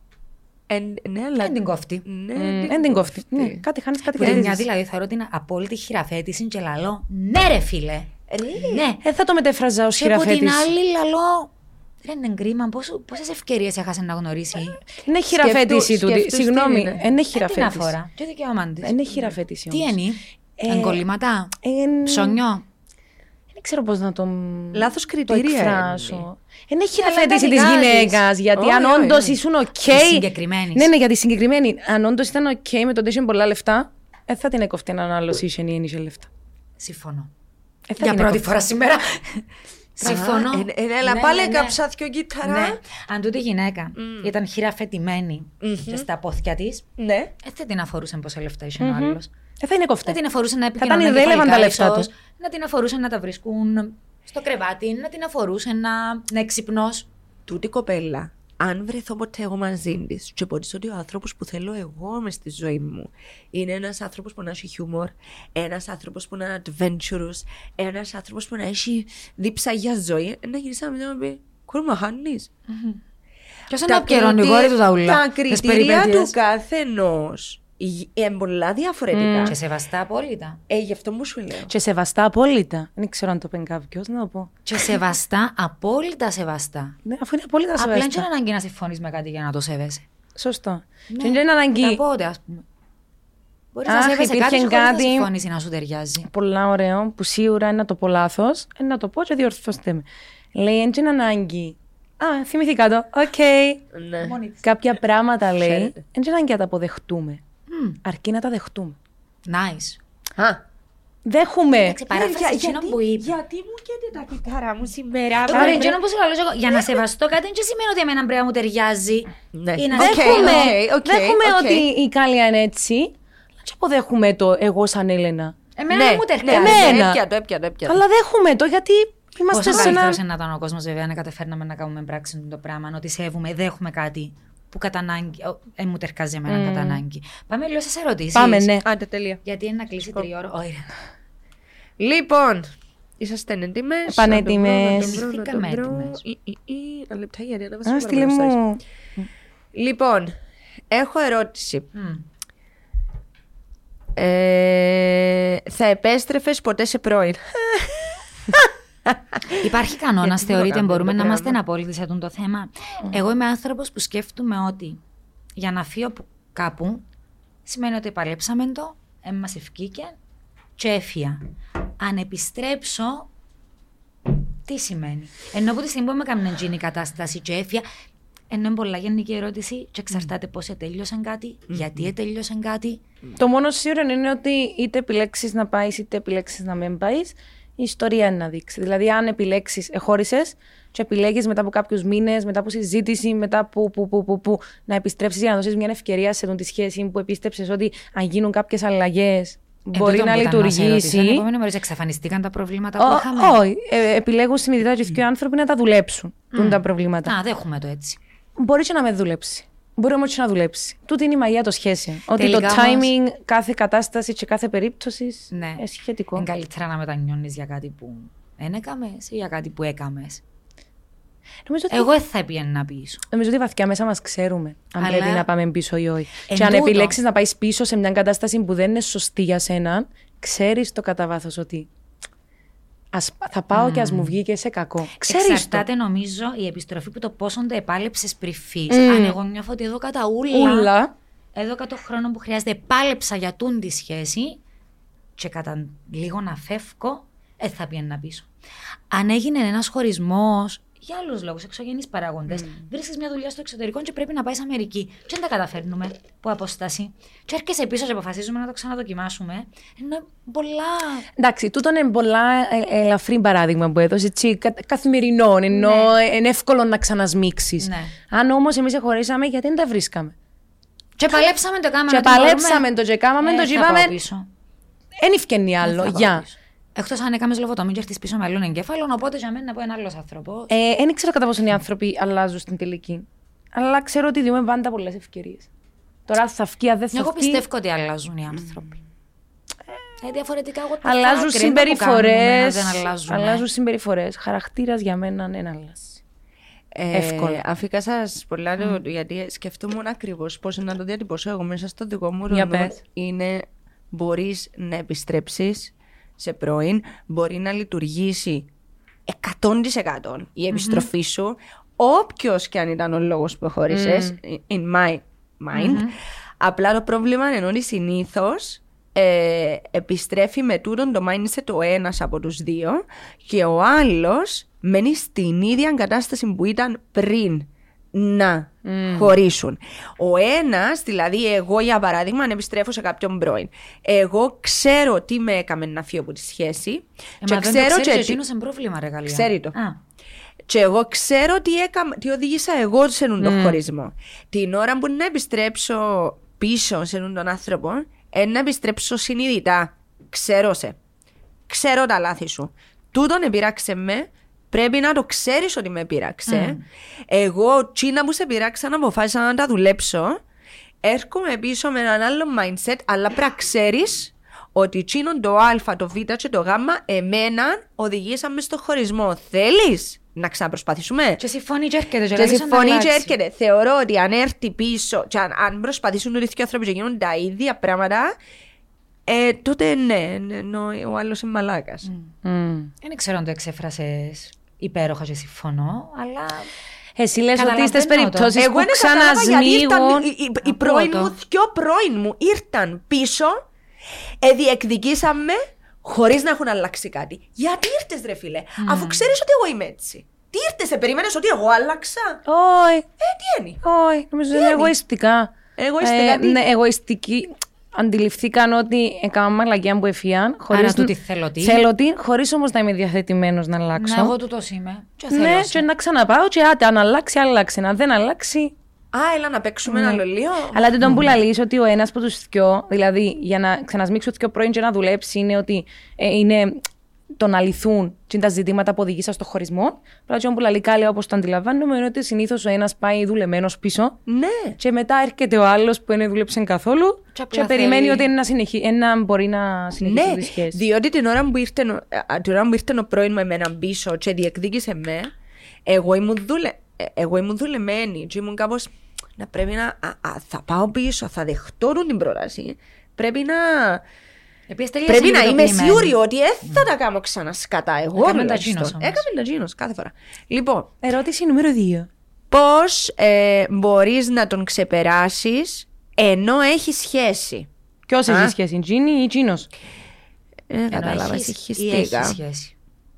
Εν- ναι, αλλά. Δεν την κόφτει. Ναι, Δεν την κόφτει. Ναι, κάτι χάνεις, κάτι Που τη μια κερδίζει. δηλαδή θεωρώ ότι είναι απόλυτη χειραφέτηση και λαλό. Ναι, ρε φίλε. Ναι. Δεν θα το μετέφραζα ως Και από την χειραφέτηση. άλλη λαλό. Δεν είναι κρίμα. Πόσες ευκαιρίες έχασε να γνωρίσει. Είναι χειραφέτηση Σκεφτού- τούτη. σκεφτούς τι Συγγνώμη, είναι. είναι Ε, Την χειραφέτηση. αφορά. Και δικαίωμά της; Είναι χειραφέτηση. Τι όμως. είναι. Ε, Εγκολλήματα. Εν- Ψωνιό. Δεν ξέρω πώς να το. Λάθος το κριτήρια εκφράσω. είναι. Είναι αλλά χειραφέτηση τα της δικάζεις. γυναίκας. Γιατί Όχι, αν όχι, όντως όχι. ήσουν οκ. Της συγκεκριμένης. Ναι, ναι, για τη συγκεκριμένη. Αν όντως ήταν οκ με το ότι είχε πολλά λεφτά, δεν θα την έκοφτε έναν άλλο είχε ή εν είσιε λεφτά. Συμφωνώ. Ε, θα Για την πρώτη έκοφτε. φορά σήμερα. Συμφωνώ. Α, ε, ε, έλα, Ναι, πάλι ναι, ναι. έκαψα δυο κύτταρα. Ναι. Αν τούτη γυναίκα ήταν χειραφετημένη και στα πόθια της, Ναι. ε, δεν την αφορούσε πόσα λεφτά είχε ο άλλος. Δεν θα είναι κοφτέ. Δεν την αφορούσε να ήταν επικοινωνούν irrelevant τα κεφαλικά λεφτά ίσως, τους. να την αφορούσε να τα βρίσκουν στο κρεβάτι, να την αφορούσε να, να είναι ξυπνός. Τούτη κοπέλα, αν βρεθώ ποτέ εγώ μαζί της, και πω της ότι ο άνθρωπος που θέλω εγώ μες στη ζωή μου είναι ένας άνθρωπος που να έχει χιούμορ, ένας άνθρωπος που να είναι adventurous, ένας άνθρωπος που να έχει δίψα για ζωή, ε, να γυρίσει να μην μου πει: Κούρμα, χάνει. Ποιος είναι ο καιρόν, η κόρη του τα ούλα. Τα τις κριτήρια του περιπέτειες. καθενός είναι πολλά διαφορετικά. Και σεβαστά απόλυτα. Ε, γι' αυτό μου σου λέω. Και σεβαστά απόλυτα. Δεν ξέρω αν το πει κάποιος, να το πω. Και σεβαστά, απόλυτα σεβαστά. Ναι, αφού είναι απόλυτα Απλά δεν σεβαστά. είναι ανάγκη να συμφωνείς με κάτι για να το σέβεσαι. Σωστό. Ναι. Και δεν είναι αναγκή. Τα πότε, ας πούμε. Μπορείς να Αχ, σέβεσαι κάτι, υπήρχε και χωρίς να κάτι- συμφωνήσει να σου ταιριάζει. Πολλά ωραίο που σίγουρα είναι να το πω λάθος, είναι να το πω και διορθώστε με. Λέει, δεν είναι ανάγκη. Α, θυμηθήκα το. Οκ. Ναι. Κάποια πράγματα λέει, δεν Χαίρετε. είναι ανάγκη να τα αποδεχτούμε. Αρκεί να τα δεχτούμε. Nice. Α, Εντάξει, Δέχομαι. Ε, παράφραση εκείνο που είπε. γιατί μου καίεις τα κύτταρά μου σήμερα. Τώρα, εκείνο που σου λέω εγώ, για να σεβαστώ κάτι δεν σημαίνει ότι εμένα πρέπει να μου ταιριάζει. Ναι. Ή να Οκ, Δέχομαι, OK, OK, δέχομαι οκ. ότι η Κάλια είναι έτσι. Αλλά και αποδέχομαι το εγώ σαν Έλενα. Εμένα δεν μου ναι, ταιριάζει. Εμένα. έπια το, έπια το, έπια το. Αλλά δέχομαι το γιατί είμαστε Πόσο σε ένα. καλύτερος να ήταν ο κόσμος, βέβαια, να καταφέρναμε να κάνουμε πράξη το πράγμα. Ότι σέβουμε, δέχουμε κάτι που κατά ανάγκη. Δεν μου τερκάζει εμένα κατά ανάγκη. Πάμε λίγο στι ερωτήσεις. Πάμε, ναι. Άντε, τελεία. Γιατί είναι να κλείσει τρία ώρα. Όχι, ρε. Λοιπόν, είσαστε έτοιμες. Πανέτοιμες. Θυμηθήκαμε έτοιμες. Ένα λεπτά γιατί να βασίσω Α, στείλε μου. Λοιπόν, έχω ερώτηση. Μμ. Ε, θα επέστρεφες ποτέ σε πρώην; [LAUGHS] Υπάρχει κανόνας, Γιατί δεν το θεωρείτε, κάνουμε μπορούμε το να είμαστε πράγμα. απόλυτοι σε αυτό το θέμα; Εγώ είμαι άνθρωπος που σκέφτομαι ότι για να φύγω που- κάπου σημαίνει ότι παλέψαμε το, ε, μα ευκήκε και έφυγα. Αν επιστρέψω, Τι σημαίνει; Ενώ από τη στιγμή που με έκανε τζίνη η κατάσταση και έφυγα, ενώ είναι πολλά γενική ερώτηση και εξαρτάται πώς ετέλειωσαν κάτι, γιατί ετέλειωσαν κάτι. Το μόνο σίγουρο είναι ότι είτε επιλέξεις να πάεις είτε επιλέξεις να μην πάεις, η ιστορία είναι να δείξει. Δηλαδή, αν επιλέξεις, εχώρισες και επιλέγεις μετά από κάποιους μήνες, μετά από συζήτηση, μετά από που, που, που, που, να επιστρέψεις για να δώσεις μια ευκαιρία σε τη σχέση που επίστεψες ότι αν γίνουν κάποιες αλλαγές μπορεί να λειτουργήσει. Επόμενο μέρο εξαφανιστήκαν τα προβλήματα που είχαμε; Όχι. Ε, επιλέγουν συνειδητά και οι άνθρωποι να τα δουλέψουν mm. τα προβλήματα. Α, δέχουμε το έτσι. Μπορεί και να με δουλέψει. Μπορεί όμως να δουλέψει. Τούτη είναι η μαγεία των σχέσεων. Ότι το timing όμως... κάθε κατάσταση και κάθε περίπτωσης ναι. είναι σχετικό. Είναι καλύτερα να μετανιώνεις για κάτι που δεν έκαμες ή για κάτι που έκαμες. Ότι... Εγώ δεν θα πήγαινα πίσω. Νομίζω ότι βαθιά μέσα μας ξέρουμε αν Αλλά... πρέπει να πάμε πίσω ή όχι. Εν και αν επιλέξεις να πάεις πίσω σε μια κατάσταση που δεν είναι σωστή για σένα, ξέρεις το κατά βάθος ότι Ας, θα πάω mm. και ας μου βγει και σε κακό. Ξέρεις Εξαρτάται το. νομίζω η επιστροφή που το πόσο το επάλεψες πρυφής. Mm. Αν εγώ νιώθω ότι εδώ κατά ούλα, ούλα. εδώ κατά χρόνο που χρειάζεται επάλεψα για τούν τη σχέση και κατά λίγο να φεύγω, δεν θα πιένα πίσω. Αν έγινε ένας χωρισμός για άλλους λόγους, εξωγενείς παράγοντες. Mm. Βρίσκεις μια δουλειά στο εξωτερικό και πρέπει να πάει Αμερική. Και δεν τα καταφέρνουμε από απόσταση. Και έρχεσαι πίσω και αποφασίζουμε να το ξαναδοκιμάσουμε. Ενώ πολλά. Εντάξει, τούτο είναι πολλά ε, ελαφρύ παράδειγμα που έδωσες. Έτσι, καθημερινό, ενώ ναι. είναι εύκολο να ξανασμίξεις. Ναι. Αν όμως εμείς χωρίσαμε, γιατί δεν τα βρίσκαμε; Και παλέψαμε το κάμαμε. Και παλέψαμε το και κάμαμε το και είπαμε. Δεν ευκαινεί άλλο. Γεια. Εκτός αν έκαμε λογοτομή και έρθει πίσω με άλλον εγκέφαλο, οπότε για μένα από ένα άλλος άνθρωπο. Ε, δεν ξέρω κατά πόσο οι άνθρωποι αλλάζουν στην τελική. Αλλά ξέρω ότι δίνουμε πάντα πολλές ευκαιρίες. Τώρα θα βγει, δεν θα Εγώ πιστεύω ότι αλλάζουν οι άνθρωποι. Ε, διαφορετικά, εγώ αλλάζουν συμπεριφορές. Αλλάζουν συμπεριφορές. Χαρακτήρας για μένα δεν αλλάζει. Ε, Εύκολα. Αφήκα σας πολλά mm. γιατί σκεφτόμουν ακριβώς πώς να το διατυπώσω εγώ μέσα στο δικό μου ρόλο. Είναι μπορείς να επιστρέψεις σε πρώην μπορεί να λειτουργήσει 100% η επιστροφή σου, όποιος και αν ήταν ο λόγος που χώρισε, in my mind. Απλά το πρόβλημα είναι ότι συνήθως ε, επιστρέφει με τούτον το mindset ο ένας από τους δύο και ο άλλος μένει στην ίδια κατάσταση που ήταν πριν να mm. χωρίσουν. Ο ένας, δηλαδή εγώ για παράδειγμα, αν επιστρέφω σε κάποιον πρώην, εγώ ξέρω τι με έκαμε να φύγω από τη σχέση. Ε, και ξέρω το ξέρεις, και... πρόβλημα, ρε Ξέρει το. Και εγώ ξέρω τι, έκαμα, τι οδήγησα εγώ σε έναν mm. χωρισμό. Την ώρα που να επιστρέψω πίσω σε έναν τον άνθρωπο, ε, να επιστρέψω συνειδητά. Ξέρω σε. Ξέρω τα λάθη σου. Τούτον επειράξε με Πρέπει να το ξέρεις ότι με πείραξε. Mm. Εγώ, τσίνα που σε πειράξα, να αποφάσισα να τα δουλέψω. Έρχομαι πίσω με έναν άλλο mindset, αλλά πρέπει να ξέρεις ότι τσίνον το Α, το Β και το Γ εμένα οδηγήσαμε στο χωρισμό. Θέλεις να ξαναπροσπαθήσουμε; Και συμφωνεί και έρχεται. Και, συμφωνεί και έρχεται. Θεωρώ ότι αν έρθει πίσω και αν, αν προσπαθήσουν οι δύο άνθρωποι και γίνουν τα ίδια πράγματα, ε, τότε ναι, ναι, ναι ο άλλος είναι μαλάκας. Mm. Mm. Δεν ξέρω αν το εξέφρασες υπέροχα και συμφωνώ, αλλά. Εσύ λες ότι είστε περιπτώσεις που ξανασμίγουν. Οι, οι πρώην μου, δυο πρώην μου ήρθαν πίσω, εδιεκδικήσαμε χωρίς να έχουν αλλάξει κάτι. Γιατί ήρθες, ρε φίλε, αφού ξέρεις ότι εγώ είμαι έτσι. Τι ήρθες, σε περίμενες ότι εγώ άλλαξα; Όχι. Ε, τι είναι. Όχι, νομίζω ότι είναι εγωιστικά. Εγωιστικά. Ε, ναι, εγωιστική αντιληφθήκαν ότι έκανα μαλακιά που εφίαν. Χωρίς Άρα τούτη θέλω τι. Θέλω τι, χωρίς όμως να είμαι διαθετημένος να αλλάξω. Ναι, εγώ τούτος είμαι. Και ναι, και να ξαναπάω, και άτε, αν αλλάξει, αλλάξει. Αν δεν αλλάξει. Α, έλα να παίξουμε ναι. ένα λολίο. Αλλά δεν τον που ότι ο ένας από τους δυο, δηλαδή για να ξανασμίξω δυο πρώην και να δουλέψει, είναι ότι ε, είναι το να λυθούν τα ζητήματα που οδηγήσαν στο χωρισμό. Πράγμα που λέει κάλλια όπως το αντιλαμβάνομαι είναι ότι συνήθως ο ένας πάει δουλεμένος πίσω. Ναι. Και μετά έρχεται ο άλλος που δεν δούλεψε καθόλου και, και περιμένει ότι ένα, συνεχί... ένα μπορεί να συνεχίσει ναι, τη σχέση. Διότι την ώρα που ήρθε, την ώρα που ήρθε ο πρώην μου εμένα πίσω και διεκδίκησε με, εγώ ήμουν, δουλε... Ε, εγώ ήμουν δουλεμένη και ήμουν κάπως. Να πρέπει να. Α, α, θα πάω πίσω, θα δεχτώ την πρόταση. Πρέπει να Πρέπει να είμαι σίγουρη ότι δεν θα τα κάνω ξανά σκατά εγώ. Έκαμε τα τζίνος Έκαμε τα τζίνος κάθε φορά. Λοιπόν. Ερώτηση νούμερο 2. Πώς ε, μπορείς να τον ξεπεράσεις ενώ έχει σχέση; Ποιος έχει σχέση, Τζίνι ή Τζίνος; Ε, κατάλαβα, έχεις σχέση.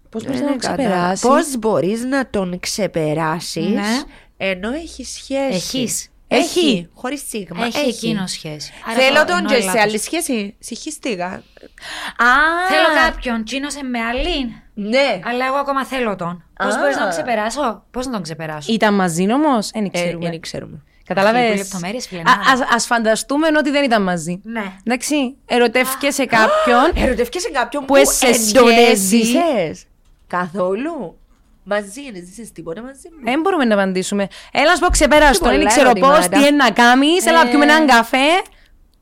Πώς μπορείς να το ξεπεράσεις; Πώς μπορείς να τον ξεπεράσεις Ναι. ενώ έχεις σχέση; Έχεις. Έχει. Χωρίς σίγμα. Έχει εκείνο σχέση. Άρα Θέλω το τον εννοώ και σε λάθος. άλλη σχέση. Συχίστηκα. Α, Θέλω κάποιον, τσίνωσε με άλλη. Ναι. Αλλά εγώ ακόμα θέλω τον. Πώς Α. μπορείς να τον ξεπεράσω, Πώς να τον ξεπεράσω; Ήταν μαζί όμω, δεν Ε, ξέρουμε. δεν ξέρουμε. Κατάλαβες; Αχ, οι λεπτομέρειες, φίλε, ναι. Α φανταστούμε ότι δεν ήταν μαζί. Ναι. Εντάξει, ερωτεύτηκε σε κάποιον. [GASPS] Ερωτεύτηκε σε κάποιον Που που, είσαι σε εντονές σχέση. ζήσες. Καθόλου. Μαζί δεν ζήσεις τίποτα μαζί μου. Δεν μπορούμε να απαντήσουμε. Έλα να σου πω ξεπέραστο. πολλά Δεν ξέρω πώς, ερωτήματα. τι είναι να κάνεις. Έλα να πιούμε έναν καφέ. Δεν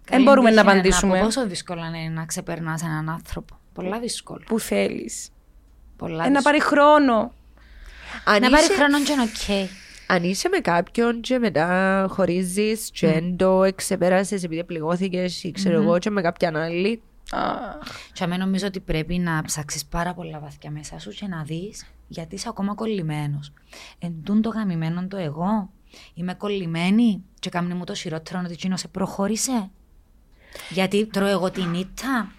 Καλή μπορούμε να τύχη, απαντήσουμε. πω Πόσο δύσκολο είναι να ξεπερνάς έναν άνθρωπο. Πολλά δύσκολο. Που θέλεις. Πολλά Ε, να δύσκολο. πάρει χρόνο. Αν Να πάρει είσαι- χρόνο και είναι οκ. Αν είσαι με κάποιον και μετά χωρίζεις και δεν το εξεπέρασες επειδή πληγώθηκες ή ξέρω εγώ και με κάποιαν άλλη. Και αμέ νομίζω ότι πρέπει να ψάξεις πάρα πολλά βαθιά μέσα σου και να δεις γιατί είσαι ακόμα κολλημένος. Εν τούν το γαμημένο το εγώ. Είμαι κολλημένη και κάνει μου το χειρότερο ότι εκείνος σε προχώρησε. Γιατί τρώω εγώ την ήττα.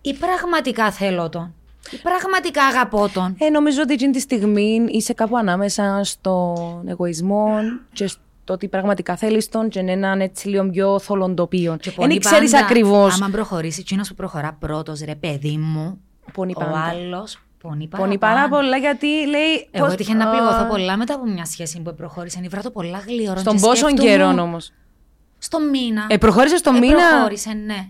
Ή πραγματικά θέλω τον. Ή πραγματικά αγαπώ τον. Ε, νομίζω ότι εκείνη τη στιγμή είσαι κάπου ανάμεσα στον εγωισμό και στο ότι πραγματικά θέλεις τον και έναν έτσι λίγο πιο θολοντοπίο. Και Δεν πολύ ξέρει πάντα, ακριβώς. Άμα προχωρήσει, εκείνος που προχωρά πρώτος, ρε παιδί μου, Πονεί ο πάντα. άλλος πονεί πάρα, Πονεί πάρα πολλά γιατί λέει. Εγώ πώς- έτυχε να Α, πληγωθώ πολλά μετά από μια σχέση που προχώρησε. Ήβρα το πολλά γλυόρο. Στον και πόσο σκέφτομαι- καιρό όμως; Στο μήνα. Ε, προχώρησε στο Ε, μήνα; Προχώρησε, ναι.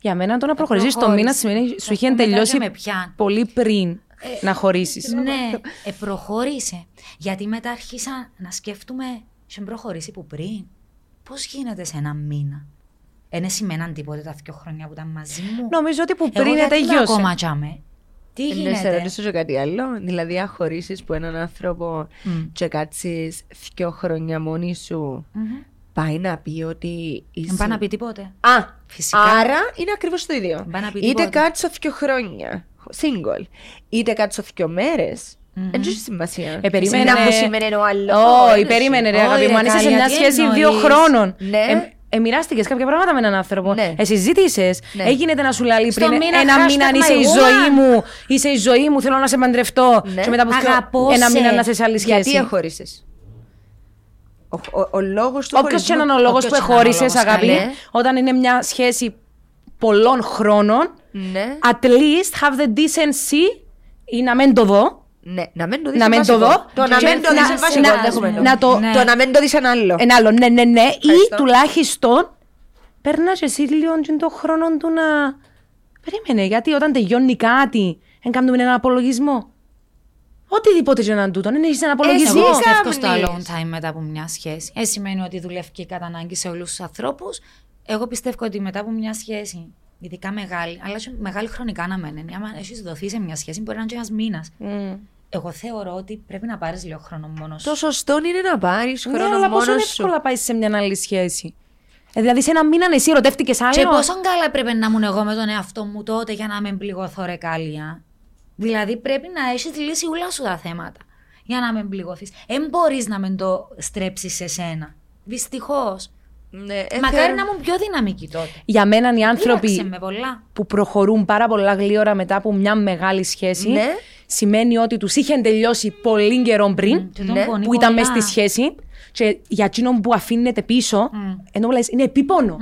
Για μένα το να προχωρήσεις στο προχώρησε. μήνα σημαίνει σου Και είχε αυτό μετά τελειώσει και με πιάνει. πολύ πριν να χωρίσεις. Ναι, ε, προχώρησε. Γιατί μετά άρχισα να σκέφτομαι, σε προχωρήσει που πριν. Πώς γίνεται σε ένα μήνα; Είναι σημαίναν τίποτε τα δύο χρόνια που ήταν μαζί μου. Νομίζω ότι που Εγώ πριν γιατί είμαι τελειώσει. ακόμα τσάμε. Τι Ε, Να σε γίνεται; ρωτήσω και κάτι άλλο. Δηλαδή, αν χωρίσεις που έναν άνθρωπο και κάτσεις δύο χρόνια μόνη σου, Μμμ. πάει να πει ότι είσαι... Δεν πάει να πει τίποτε. Α, Φυσικά. άρα είναι ακριβώς το ίδιο. Δεν πάει να πει είτε τίποτε. κάτσω δύο χρόνια, single, είτε κάτσω δύο μέρες, δεν έχει σημασία. Ε, περίμενε. Να που σημαίνει ο άλλος. Όχι, Όχι, περίμενε, ρε Όχι, αγάπη ρε, μου. Αν είσαι σε Κάλια, μια τι σχέση δύο εννοείς; χρόνων. Ναι. Ε, μοιράστηκες κάποια πράγματα με έναν άνθρωπο. Ναι. Ε, συζήτησες. Ναι. Έγινε να σου λέει Στο πριν μήνα ένα hashtag μήνα αν είσαι η my ζωή woman. μου. Είσαι η ζωή μου, θέλω να σε παντρευτώ. Ναι. Και μετά από πιο- Αγαπώ ένα σε. μήνα να είσαι σε άλλη σχέση. Γιατί εχώρισες. Ο, ο, ο λόγος του Όποιος και χωρισμού. να είναι ο λόγος Όποιος που και να είναι ο εχώρισε, λόγος, αγάπη, καλέ. όταν είναι μια σχέση πολλών χρόνων, Ναι, at least have the decency ή να μην το δω. Ναι, να μην το δεις Να μην το βασικό. δω. Το να Και μην το να- δεις είναι βασικό, να- δέχομαι το. να το- Ναι. Το να μην το δεις ένα άλλο. Ένα άλλο, ναι, ναι, ναι. Ή Ευχαριστώ. τουλάχιστον περνάς εσύ λίγο και το χρόνο του να. Περίμενε, γιατί όταν τελειώνει κάτι, δεν κάνουμε έναν απολογισμό. Οτιδήποτε και να είναι τούτο, δεν έχεις έναν απολογισμό. Εγώ Εσύ πιστεύω στο κάμνεις. alone time μετά από μια σχέση. Ε, σημαίνει ότι δουλεύει και κατά ανάγκη σε όλους τους ανθρώπους. Εγώ πιστεύω ότι μετά από μια σχέση, ειδικά μεγάλη, αλλά και μεγάλη χρονικά να μένει, άμα έχεις δοθεί σε μια σχέση, μπορεί να είναι και ένας μήνας. Μμ. Εγώ θεωρώ ότι πρέπει να πάρεις λίγο χρόνο μόνος σου. Το σωστό είναι να πάρεις Ναι, χρόνο αλλά πόσο μόνος εύκολα σου. πάει σε μια άλλη σχέση. Ε, δηλαδή σε ένα μήνα εσύ ερωτεύτηκες άλλο. Και πόσο καλά έπρεπε να ήμουν εγώ με τον εαυτό μου τότε για να με πληγωθώ ρε κάλια; Δηλαδή πρέπει να έχεις λύσει όλα σου τα θέματα για να με πληγωθεί. Δεν μπορείς να με το στρέψεις σε σένα. Δυστυχώς. Ναι, ε, Μακάρι θεωρώ- να ήμουν πιο δυναμική τότε. Για μένα οι Πείραξε άνθρωποι με πολλά. που προχωρούν πάρα πολλά γλύωρα μετά από μια μεγάλη σχέση, Ναι. Σημαίνει ότι τους είχε τελειώσει πολύ καιρό πριν, Και τον Ναι, πονεί που ήταν πολλά. μέσα στη σχέση. Και για εκείνον που αφήνεται πίσω, ενώ λες, είναι επίπονο.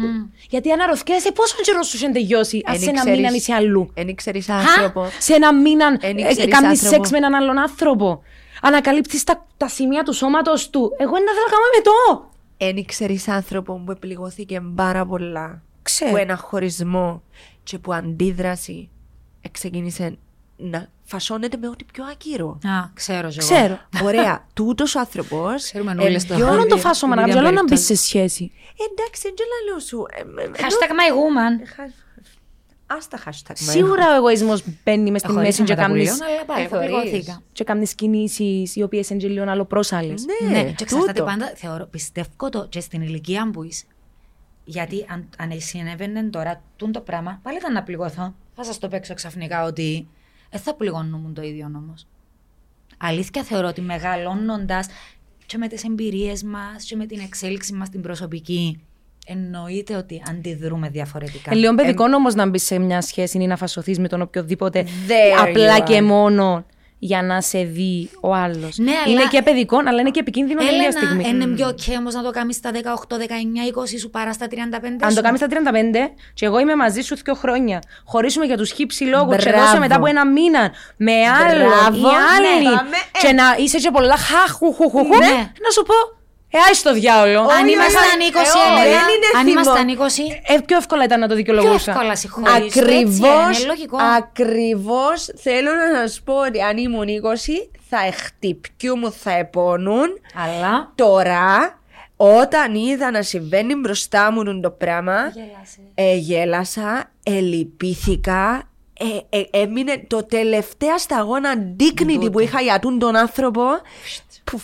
Γιατί αναρωτιέσαι πόσο καιρός σου είχε τελειώσει, αν Εν σε ένα ξέρεις- μήνα είσαι αλλού. Εν ήξερες άνθρωπο. Σε ένα μήνα Εν ε, ήξερες κάνεις άνθρωπο. σεξ με έναν άλλον άνθρωπο. Ανακαλύπτεις τα, τα σημεία του σώματος του. Εγώ δεν θέλω να κάνω με το. Εν ήξερες άνθρωπο που επληγώθηκε πάρα πολλά. Ξέρω. Που ένα χωρισμό και που αντίδραση ξεκίνησε να φασώνεται με ό,τι πιο ακύρο. Α, ξέρω κι εγώ. Ξέρω. [LAUGHS] Ωραία, τούτος ο άνθρωπος Ξέρουμε εν όλες το- πιο- Όλο το ίδια- φάσο ίδια να θέλω να μπει περίπτωση. σε σχέση. Εντάξει, δεν λέω σου. ε, ε, ενώ- Hashtag my woman. Χα- Ας τα hashtag. μα. Σίγουρα ο εγωισμός μπαίνει μες στη μέση Εχωρίσαμε και τα κάνεις πουλίων, αλλά πάλι Ε, εγώ θωρείς. πληγώθηκα. και κάνεις κινήσεις οι οποίες είναι και λίγο άλλο προς άλλες. Ναι, Ναι, και εξαρτάται τούτο. πάντα, θεωρώ, πιστεύω το και στην ηλικία που είσαι. Γιατί αν, αν συνέβαινε τώρα τούν το πράγμα, πάλι ήταν να πληγωθώ. Θα σας το παίξω ξαφνικά ότι δεν θα πληγωνούμουν το ίδιο όμως. Αλήθεια θεωρώ ότι μεγαλώνοντας και με τις εμπειρίες μας και με την εξέλιξη μας την προσωπική, Εννοείται ότι αντιδρούμε διαφορετικά. Ε, λίγο παιδικό όμως να μπεις σε μια σχέση ή να φασωθείς με τον οποιοδήποτε There απλά you και are. μόνο για να σε δει ο άλλος. Ναι, είναι αλλά- και παιδικό, αλλά είναι και επικίνδυνο τελεία Έλενα, στιγμή. είναι πιο ok όμως να το κάνεις στα 18, 19, 20 σου παρά στα 35 Αν σου. το κάνεις στα 35 και εγώ είμαι μαζί σου δύο χρόνια, χωρίσουμε για τους χύψη λόγου, και Μπράβο. δώσε μετά από ένα μήνα με άλλον ή Μπράβο, άλλη. ναι, πάμε, και να είσαι και πολλά χαχουχουχουχου, Ναι. να σου πω, ε, άι στο διάολο. Αν Όχι, ήμασταν όχι, 20, ε, όχι, Έλενα, δεν είναι αν θυμό. ήμασταν 20, Ε, πιο εύκολα ήταν να το πιο δικαιολογούσα. εύκολα συγχωρείς. Ακριβώς, Είναι λογικό. ακριβώς θέλω να σας πω ότι αν ήμουν 20 θα χτυπιού θα επώνουν. Αλλά; Τώρα, όταν είδα να συμβαίνει μπροστά μου το πράγμα, Γέλασες. ε, γέλασα, ελυπήθηκα, ε, ε, έμεινε το τελευταίο σταγόνα dignity που είχα για τούν τον άνθρωπο. Πουφ.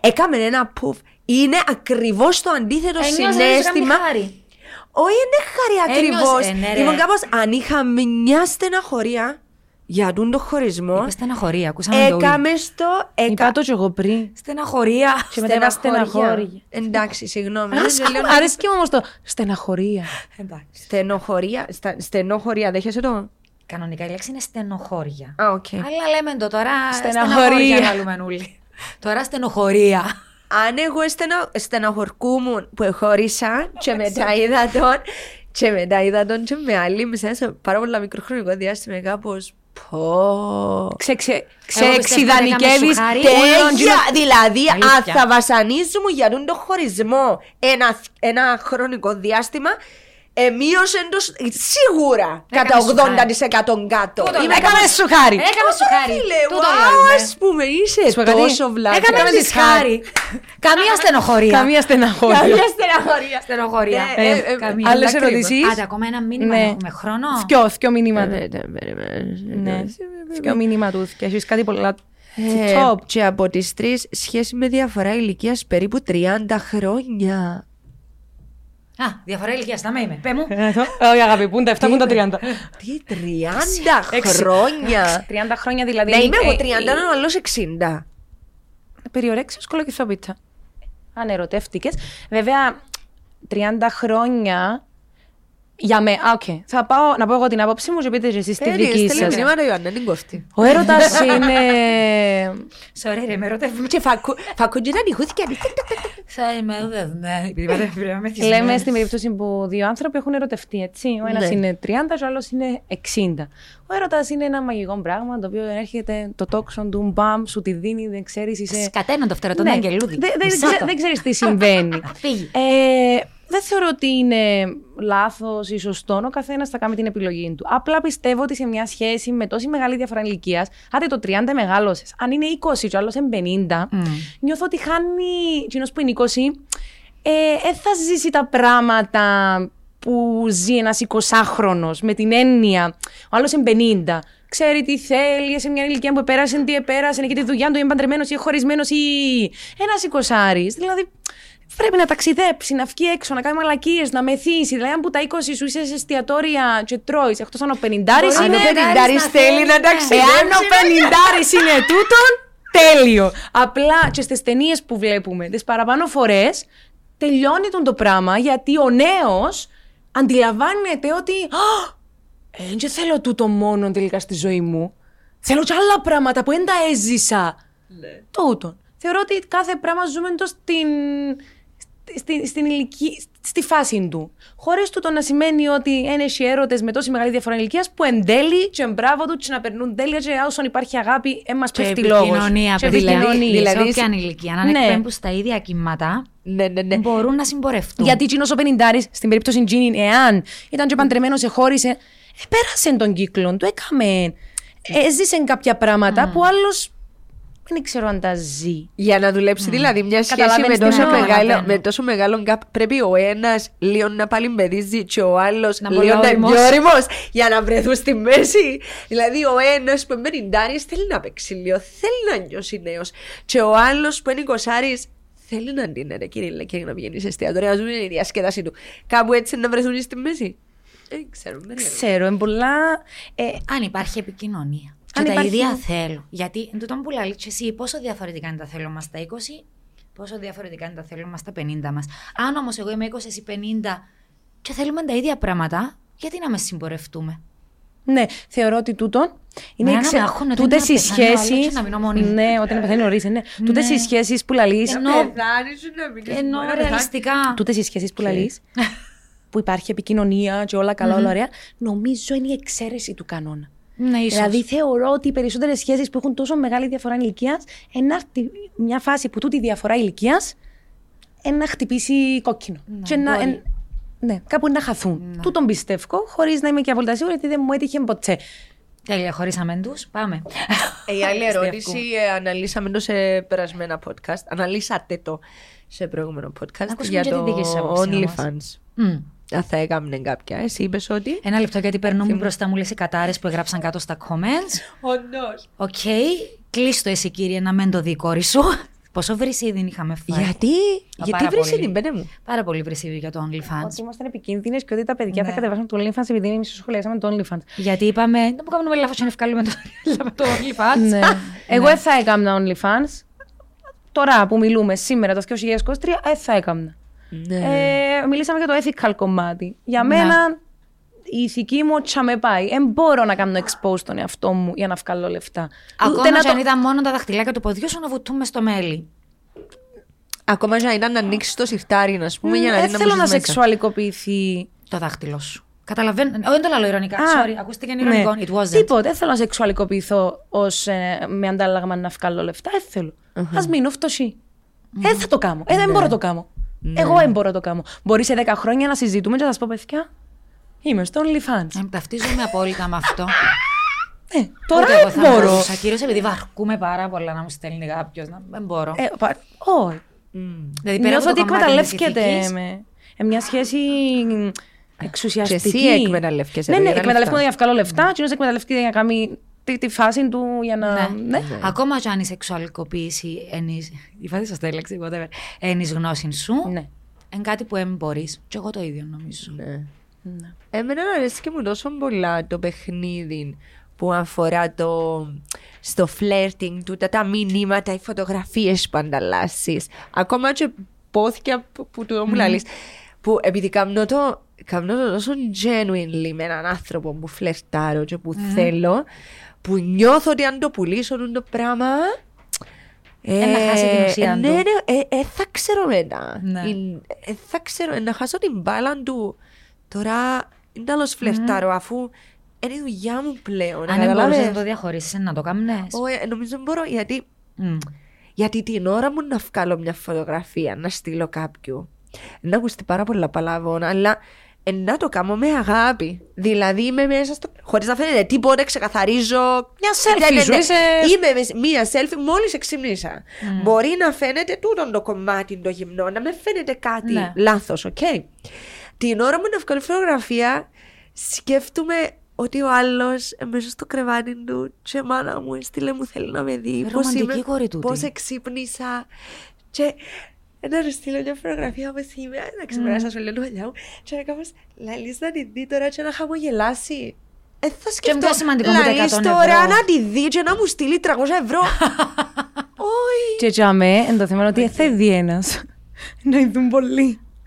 Έκαμε ένα πουφ. Είναι ακριβώς το αντίθετο Ένιωσες συνέστημα. καμία χάρη. Όχι, είναι χάρη Ένιωσε- ακριβώς. ε, ναι, ρε. Ήμουν κάπως, αν είχα μια στεναχωρία για τούν το χωρισμό, Είπες στεναχωρία, ακούσαμε το έκαμες στο... Έκα... Είπα το κι εγώ πριν. Στεναχωρία. Και μετά είπα στεναχώρια. Εντάξει, συγγνώμη. Αρέσκει δεν μου- λέω- Αρέσκει μου όμως το στεναχωρία. Εντάξει. Στενοχωρία. στα- Στενοχωρία, δέχεσαι το; Κανονικά η λέξη είναι στενοχώρια. Α, οκ. Αλλά λέμε το τώρα. Στεναχωρία. Στεναχωρία να λέμε όλοι. Τώρα στενοχωρία. Αν εγώ στενα, στεναχωρκούμουν που χώρισα και μετά είδα τον και μετά είδα τον και με άλλη μέσα σε πάρα πολλά μικρό χρονικό διάστημα κάπως πω... Ξε, ξε, Εγώ πιστεύω ότι ξεξιδανικεύεις έκαμε σου χάρη. όλον Τέλεια! Δηλαδή, αν Αλήθεια. θα βασανίζουμουν για τον χωρισμό ένα, ένα χρονικό διάστημα, εμείωσε το σ- σίγουρα κατά Έκαμε σου 80% κάτω. Τούτο Είμαι λέμε. Έκαμε σου χάρη. Έκαμε σου χάρη. Φίλε, Τούτο wow, λέμε. ας πούμε, είσαι Σου πω κάτι. τόσο βλάκα. Έκαμε της τη χάρη. Καμία στενοχωρία. Καμία στεναχώρια. Καμία στεναχωρία. στενοχωρία. Ε, Ε, ε, καμία. Άλλες Λάκρυμα. ερωτήσεις. Άντε, ακόμα ένα μήνυμα Ναι. έχουμε χρόνο. Θκιο, θκιο μηνύματα. Ναι, ναι, περίμενε. Ναι. Θκιο μήνυμα του. Και έχεις κάτι πολλά. Ε, Top. και από τις τρεις σχέση με διαφορά ηλικίας περίπου 30 χρόνια. Α, διαφορά ηλικίας. Τα με είμαι. Πε μου. Ε, Όχι αγάπη, πούν τα 7, πούν τα 30. Τι 30 χρόνια. 30 χρόνια δηλαδή. Ναι, είμαι ε, εγώ ε, 30, είναι ο άλλος 60. Περιορέξεις κολοκυθόπιτσα. Αν ερωτεύτηκες. Βέβαια, 30 χρόνια για με. Α, οκ. Θα πάω να πω εγώ την άποψή μου και πείτε και εσείς τη Περίμενε, δική στέλνει σας. μηνύματα Ιωάννα, την κόφτη. Ο έρωτας [LAUGHS] είναι. Sorry, ρε, με ρωτεύουμε. Και φακού- φακούν και τα νυχούθηκια. Θα είμαι εδώ, ναι. Επειδή πάτε πρέπει να είμαι θυσμένη. [LAUGHS] Λέμε στην περίπτωση που δύο άνθρωποι έχουν ερωτευτεί, έτσι. Ο ένας Ναι. είναι 30 και ο άλλος είναι 60. Ο έρωτας είναι ένα μαγικό πράγμα το οποίο έρχεται το τόξον του, μπαμ, σου τη δίνει, δεν ξέρεις, είσαι. Σκατένα το φτερό, τον Ναι. αγγελούδι. Δεν- δεν Μισά ξέ- το. Δεν ξέρεις τι συμβαίνει. [LAUGHS] Φύγει. Ε, δεν θεωρώ ότι είναι λάθος ή σωστό. Ο καθένας θα κάνει την επιλογή του. Απλά πιστεύω ότι σε μια σχέση με τόση μεγάλη διαφορά ηλικίας, άντε το 30 μεγάλωσες. Αν είναι 20 και ο άλλος είναι 50, νιώθω ότι χάνει. Κοινό που είναι 20, ε, δεν θα ζήσει τα πράγματα που ζει ένας 20χρονο με την έννοια. Ο άλλος είναι 50. Ξέρει τι θέλει, σε μια ηλικία που επέρασε, τι επέρασε, έχει τη δουλειά του, είναι παντρεμένος ή χωρισμένος ή ένας εικοσάρης. Δηλαδή, πρέπει να ταξιδέψει, να βγει έξω, να κάνει μαλακίες, να μεθύσει. Δηλαδή, αν που τα 20 σου είσαι σε εστιατόρια και τρώεις, εκτός αν ο 50 Μπορεί είναι. να Ο πενηντάρης να θέλει να ναι. ταξιδέψει. Εάν ο πενηντάρης είναι τούτον, τέλειο. Απλά και στις ταινίες που βλέπουμε, τις παραπάνω φορές, τελειώνει τον το πράγμα γιατί ο νέος αντιλαμβάνεται ότι. «Α, Δεν θέλω τούτο μόνο τελικά στη ζωή μου. Θέλω και άλλα πράγματα που δεν τα έζησα. Τούτον. Θεωρώ ότι κάθε πράγμα ζούμε το στην, στη, στην ηλική- στη φάση του. Χωρίς τούτο να σημαίνει ότι είναι οι έρωτες με τόση μεγάλη διαφορά ηλικίας που εν τέλει και μπράβο τους και να περνούν τέλεια και όσον υπάρχει αγάπη, ε, μας Και πέφτει λόγος. επικοινωνία, Και δηλαδή, επικοινωνία. δηλαδή, σε όποια ηλικία, να Ναι. εκπέμπουν στα ίδια κύματα, Ναι, ναι, ναι. μπορούν να συμπορευτούν. Γιατί εκείνος ο πενιντάρης, στην περίπτωση Τζίνιν, εάν ήταν και παντρεμένος, σε χώρισε, ε, πέρασε τον κύκλο του, έκαμε. Έζησε κάποια πράγματα που άλλος δεν ξέρω αν τα ζει. Για να δουλέψει δηλαδή μια σχέση με Καταλαβαίνεις τι τόσο, εννοώ. μεγάλο, Καταλαβαίνω. με τόσο μεγάλο γκάπ, πρέπει ο ένας λίγο να παλιμπεδίζει και ο άλλος Να λίγο να είναι πολύ πιο όριμος για να βρεθούν στη μέση. Δηλαδή ο ένας που είναι μεριντάρη θέλει να παίξει λίγο, θέλει να νιώσει νέος. Και ο άλλος που είναι εικοσάρη θέλει να είναι ρε κύριε και να πηγαίνει σε εστιατόρια, να ζουν η διασκέδαση του. Κάπου έτσι να βρεθούν στη μέση. Δεν ξέρω, δεν ξέρω. Ξέρω, είναι πολλά. Ε, Αν υπάρχει επικοινωνία. Και Αν τα υπάρχει- ίδια θέλω. Γιατί εν τούτον που λέει και εσύ, πόσο διαφορετικά είναι τα θέλω μας τα 20, Πόσο διαφορετικά είναι τα θέλουμε μας τα 50 μας. Αν όμως εγώ είμαι 20, εσύ 50 και θέλουμε τα ίδια πράγματα, γιατί να με συμπορευτούμε; Ναι, θεωρώ ότι τούτον είναι Μένα εξε... με αγχώνεται τούτες ότι οι να πεθάνω, άλλο σχέσει. και να μείνω μόνη μου. Ναι, όταν πεθαίνει νωρί, ναι. Τούτες οι σχέσεις που λαλεί. Ενώ- Ενώ ρεαλιστικά. Τούτες οι σχέσεις που λαλείς. [LAUGHS] που υπάρχει επικοινωνία και όλα καλά, όλα ωραία. Νομίζω είναι η εξαίρεση του κανόνα. Ναι, ίσως. Δηλαδή θεωρώ ότι οι περισσότερες σχέσεις που έχουν τόσο μεγάλη διαφορά ηλικίας, ενάρτη μια φάση που τούτη η διαφορά ηλικίας να χτυπήσει κόκκινο. και να, μπορεί. εν- ναι, κάπου να χαθούν. Τούτον πιστεύω, χωρίς να είμαι και απόλυτα σίγουρη, γιατί δεν μου έτυχε ποτέ. Τέλεια, χωρίσαμε τους. Πάμε. Ε, Η άλλη [LAUGHS] Αστιακού. ερώτηση ε, αναλύσαμε το σε περασμένα podcast. Αναλύσατε το σε προηγούμενο podcast ακούσουμε για και τη το δική σας άποψη όμως. OnlyFans. Μμ. Αν θα έκαμνε κάποια. Εσύ είπες ότι. Ένα λεπτό γιατί περνούμε μπροστά μου λες οι κατάρες που έγραψαν κάτω στα comments. [LAUGHS] Όντως. Οκ, κλείστο εσύ κύριε να μεν το δει η κόρη σου. [LAUGHS] Πόσο βρυσίδι είχαμε φάει. Γιατί, γιατί πάρα βρει πολύ. την πέντε μου. Πάρα πολύ βρυσίδι για το OnlyFans. Ότι ήμασταν επικίνδυνες και ότι τα παιδιά θα Ναι. κατεβάσουν το OnlyFans επειδή εμείς σχολιάσαμε το OnlyFans. Γιατί είπαμε, δεν μου κάνουμε λάθος να ευκάλουμε το, [LAUGHS] το OnlyFans. ναι. Εγώ δεν θα έκαμνα OnlyFans. Τώρα που μιλούμε σήμερα, το 2023, δεν θα έκαμνα. Ναι. Ε, μιλήσαμε για το ethical κομμάτι. Για Ναι. μένα η ηθική μου τσα με πάει. Δεν μπορώ να κάνω expose τον εαυτό μου για να βγάλω λεφτά. Ακόμα Ούτε να και αν το- ήταν μόνο τα δαχτυλάκια του ποδιού σου να βουτούμε στο μέλι. Ακόμα και αν ήταν να ανοίξεις το σιρτάρι, α πούμε, για να Δεν δει να θέλω να μπούσεις μέσα. σεξουαλικοποιηθεί. Το δάχτυλο σου. Καταλαβαίνω. Όχι, δεν το λέω ηρωνικά. Α, Sorry, ακούστηκε ηρωνικό. ναι. It wasn't. Τίποτε. Δεν θέλω να σεξουαλικοποιηθώ ως, ε, με αντάλλαγμα να βγάλω λεφτά. Δεν θέλω. Α μείνω φτωχή. Δεν θα το κάνω. Ε, δεν Ναι. μπορώ να το κάνω. Εγώ δεν μπορώ να το κάνω. Μπορεί σε 10 χρόνια να συζητούμε και να σα πω, παιδιά, είμαι στο OnlyFans. Ε, ταυτίζομαι απόλυτα με αυτό. Ε, τώρα Ούτε εγώ δεν θα μπορώ. μπορούσα. Κυρίω επειδή βαρκούμε πάρα πολλά να μου στέλνει κάποιος. Δεν μπορώ. Ε, πα- Όχι. δηλαδή, πέρα Νιώθω από ότι το κομμάτι της εκμεταλλεύσκεται ηθικής, με. Ε, μια σχέση μ, εξουσιαστική. Και εσύ εκμεταλλεύκεσαι, Ναι, ρε, ναι, για τα εκμεταλλεύομαι λεφτά. για να βγάλω λεφτά. Και ένας εκμεταλλεύτηκε για να κάνει τη, τη φάση του για να. Ναι. Ναι. Ακόμα και αν η σεξουαλικοποίηση ενή. Είπατε σωστά η λέξη, whatever. Ενή γνώση σου. Ναι. Είναι κάτι που δεν μπορεί. Και εγώ το ίδιο νομίζω. Ναι. Ναι. Εμένα αρέσει και μου τόσο πολλά το παιχνίδι που αφορά το στο flirting του, τα, τα μηνύματα, οι φωτογραφίες που ανταλλάσσεις. Ακόμα και πόθηκια που, που του μου λαλείς. Που επειδή κάνω το, κάνω το τόσο genuinely με έναν άνθρωπο που φλερτάρω και που θέλω, που νιώθω ότι αν το πουλήσω το πράγμα... Ε, να χάσει την ουσία ναι, του. ναι, ε, ε, θα ξέρω μετά. Ναι. Ε, ε, θα ξέρω, ε, να χάσω την μπάλα του. Τώρα είναι τέλο φλερτάρω αφού είναι η δουλειά μου πλέον. Αν δεν μπορούσες καταλάβες; να το διαχωρίσεις, να το κάνει. Όχι, ε, νομίζω μπορώ γιατί, γιατί την ώρα μου να βγάλω μια φωτογραφία, να στείλω κάποιου. Να ακουστεί πάρα πολλά παλαβών, αλλά ε, να το κάνω με αγάπη. Δηλαδή είμαι μέσα στο. Χωρίς να φαίνεται τίποτα, ξεκαθαρίζω. Μια selfie Ναι, ναι, σου, ναι. είσαι- Είμαι με μία selfie μόλις εξυμνήσα. Μπορεί να φαίνεται τούτο το κομμάτι το γυμνό, να με φαίνεται κάτι Ναι. λάθος, οκ. Την ώρα μου να βγάλω φωτογραφία, σκέφτομαι ότι ο άλλος μέσα στο κρεβάτι του, και μάνα μου έστειλε μου θέλει να με δει. Πώς Ρομαντική είμαι, κόρη τούτη. Πώς εξύπνησα. Και να του στείλω μια φωτογραφία όπω είμαι, να ξεπεράσα σου λέω παλιά μου. Και να κάπως λαλείς να τη δει τώρα και να χαμογελάσει. Ε, θα σκεφτώ, πιο σημαντικό μου τα λαλείς 100 τώρα ευρώ. να τη δει και να μου στείλει 300 ευρώ. [LAUGHS] Όχι. Και για με, εν το θέμα είναι ότι θα δει ένας. [LAUGHS] Να ειδούν πολλοί.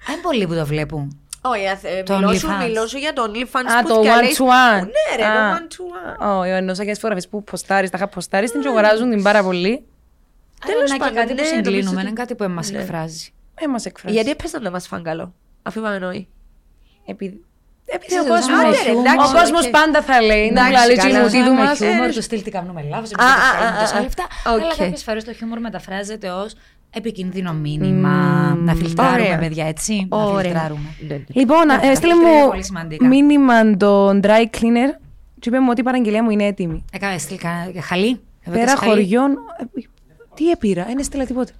Είναι πολλοί που το βλέπουν. Όχι, ε, Το μιλώ σου, OnlyFans. μιλώ σου για το OnlyFans Α, που το θυκαλείς- one to one. Ναι ρε, Α. το one to one. Όχι, εννοούσα και τι φωτογραφίε που ποστάρεις, τα είχα ποστάρεις, την και αγοράζουν την πάρα πολύ. Τέλος Αλλά είναι και πάντων, κάτι που ναι, συγκλίνουμε, νομίζω είναι ότι- κάτι που μα Ναι. εκφράζει. Ε, μας εκφράζει. Γιατί έπαιζαν να μας φάνε καλό, αφού είπαμε νόη. Επειδή. Επειδή ο Εσύ, κόσμο άντε, ρε, εντάξει, ο κόσμος οκ. πάντα θα λέει. Να Εντάξει, λέει καλά, τη μουτίδου με μα. χιούμορ, τους στυλ τι κάνουμε λάθο, Α, α, εμείς α, δεν τόσα α, λεφτά. οκ. Αλλά κάποιε φορέ το χιούμορ μεταφράζεται ως επικίνδυνο μήνυμα. Να φιλτράρουμε, Ωραία. παιδιά, έτσι. Να Ωραία. φιλτράρουμε. Λοιπόν, Ναι, ε, αυτά στείλε είναι μου πολύ σημαντικά. μήνυμα τον dry cleaner και είπε μου ότι η παραγγελία μου είναι έτοιμη. Έκανα στυλ κανένα χαλί. Πέρα χωριών. Ε, Τι έπειρα, δεν έστειλα τίποτα.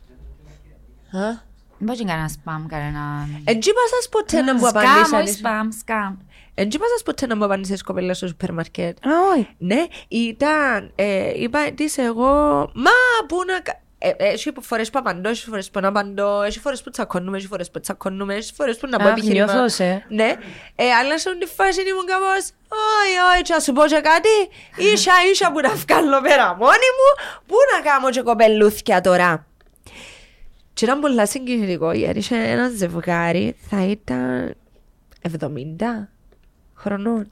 Δεν μπορεί κανένα spam, κανένα. Έτσι είπα σας ποτέ να μου Σκάμ, όχι απαντήσατε. spam, σκάμ. Έτσι είπα σας ποτέ να μου απαντήσατε κοπέλα στο σούπερ μαρκέτ. Α, όχι. Ναι, ήταν, ε, είπα της εγώ, μα πού να... κα-» Ε, ε, έχει φορές που απαντώ, έχει φορές που να απαντώ, έχει φορές που τσακώνουμε, έχει φορές που τσακώνουμε, έχει φορές που να πω Αχ, επιχείρημα. νιώθως σε. Ναι, ε, αλλά σε τη φάση ήμουν κάπως, όχι, όχι, και να σου πω και κάτι, ίσα ίσα που να βγάλω πέρα μόνη μου, πού να κάνω και κοπελούθια τώρα. Και ήταν πολλά συγκινητικό γιατί είχε ένα ζευγάρι, θα ήταν 70 χρονών.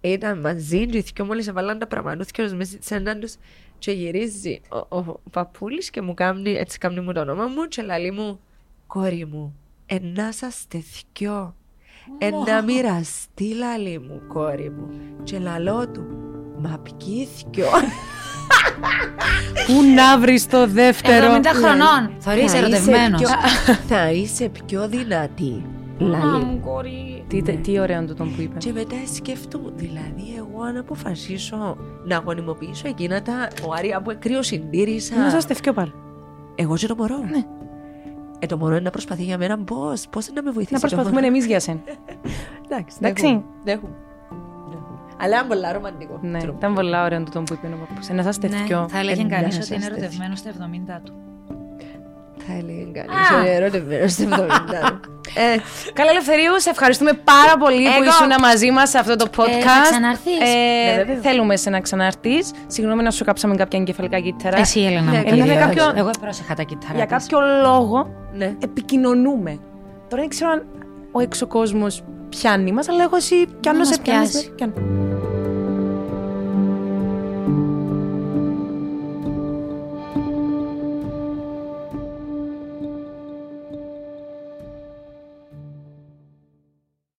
Ήταν μαζί και οι δυο μόλις έβαλαν τα πραγμανούθια μέσα στη σένα τους και γυρίζει ο, ο, ο παππούλης και μου κάνει, έτσι κάνει μου το όνομα μου και λέει μου «Κόρη μου, ενά σας τεθκιό, ένα μοιραστεί λαλή μου κόρη μου» και λαλό του «Μα ποιοι θκιό» Πού να βρεις το δεύτερο; 70 χρονών. Θα Θα είσαι είσαι ερωτευμένος. πιο- Θα είσαι πιο δυνατή λαλή μου. Τι, τι ωραίο το τον που είπες. Και μετά σκέφτομαι, δηλαδή εγώ αν αποφασίσω να γονιμοποιήσω εκείνα τα οάρια που κρύο συντήρησα. Να σας τευκιό πάλι. Εγώ και το μωρό. Ναι. Ε, το μωρό είναι να προσπαθεί για μένα πώς, πώς να με βοηθήσει. Να το προσπαθούμε μωρό; εμείς για σένα. Εντάξει, Εντάξει. δέχομαι, δέχομαι, δέχομαι. Αλλά είναι πολύ ρομαντικό. Ναι, Τρόπο. ήταν πολύ ωραίο το τον που είπε ο παππούς. Να σας τευκιό. Ναι, θα έλεγε Ε, κανείς να ότι σας είναι τεθ- ερωτευμένος στα 70 του. Θα έλεγε κανείς, είναι ερωτευμένος στην 70. [LAUGHS] Ε, Καλά, Ελευθερίου, σε ευχαριστούμε πάρα πολύ που Εγώ. ήσουν μαζί μας σε αυτό το podcast. θα ξαναρθείς. Ε, Ναι, βέβαια. θέλουμε σε να ξαναρθεί. Συγγνώμη να σου κάψαμε κάποια εγκεφαλικά κύτταρα. Εσύ, Έλενα, μου Ναι, κυρίως. για κάποιο- Εγώ πρόσεχα τα κυτάρα Για της. κάποιο λόγο ναι. επικοινωνούμε. Τώρα δεν ξέρω αν ο έξω κόσμος πιάνει μας, αλλά εγώ εσύ πιάνω μας σε πιάνεις, πιάσεις. με, πιάνω.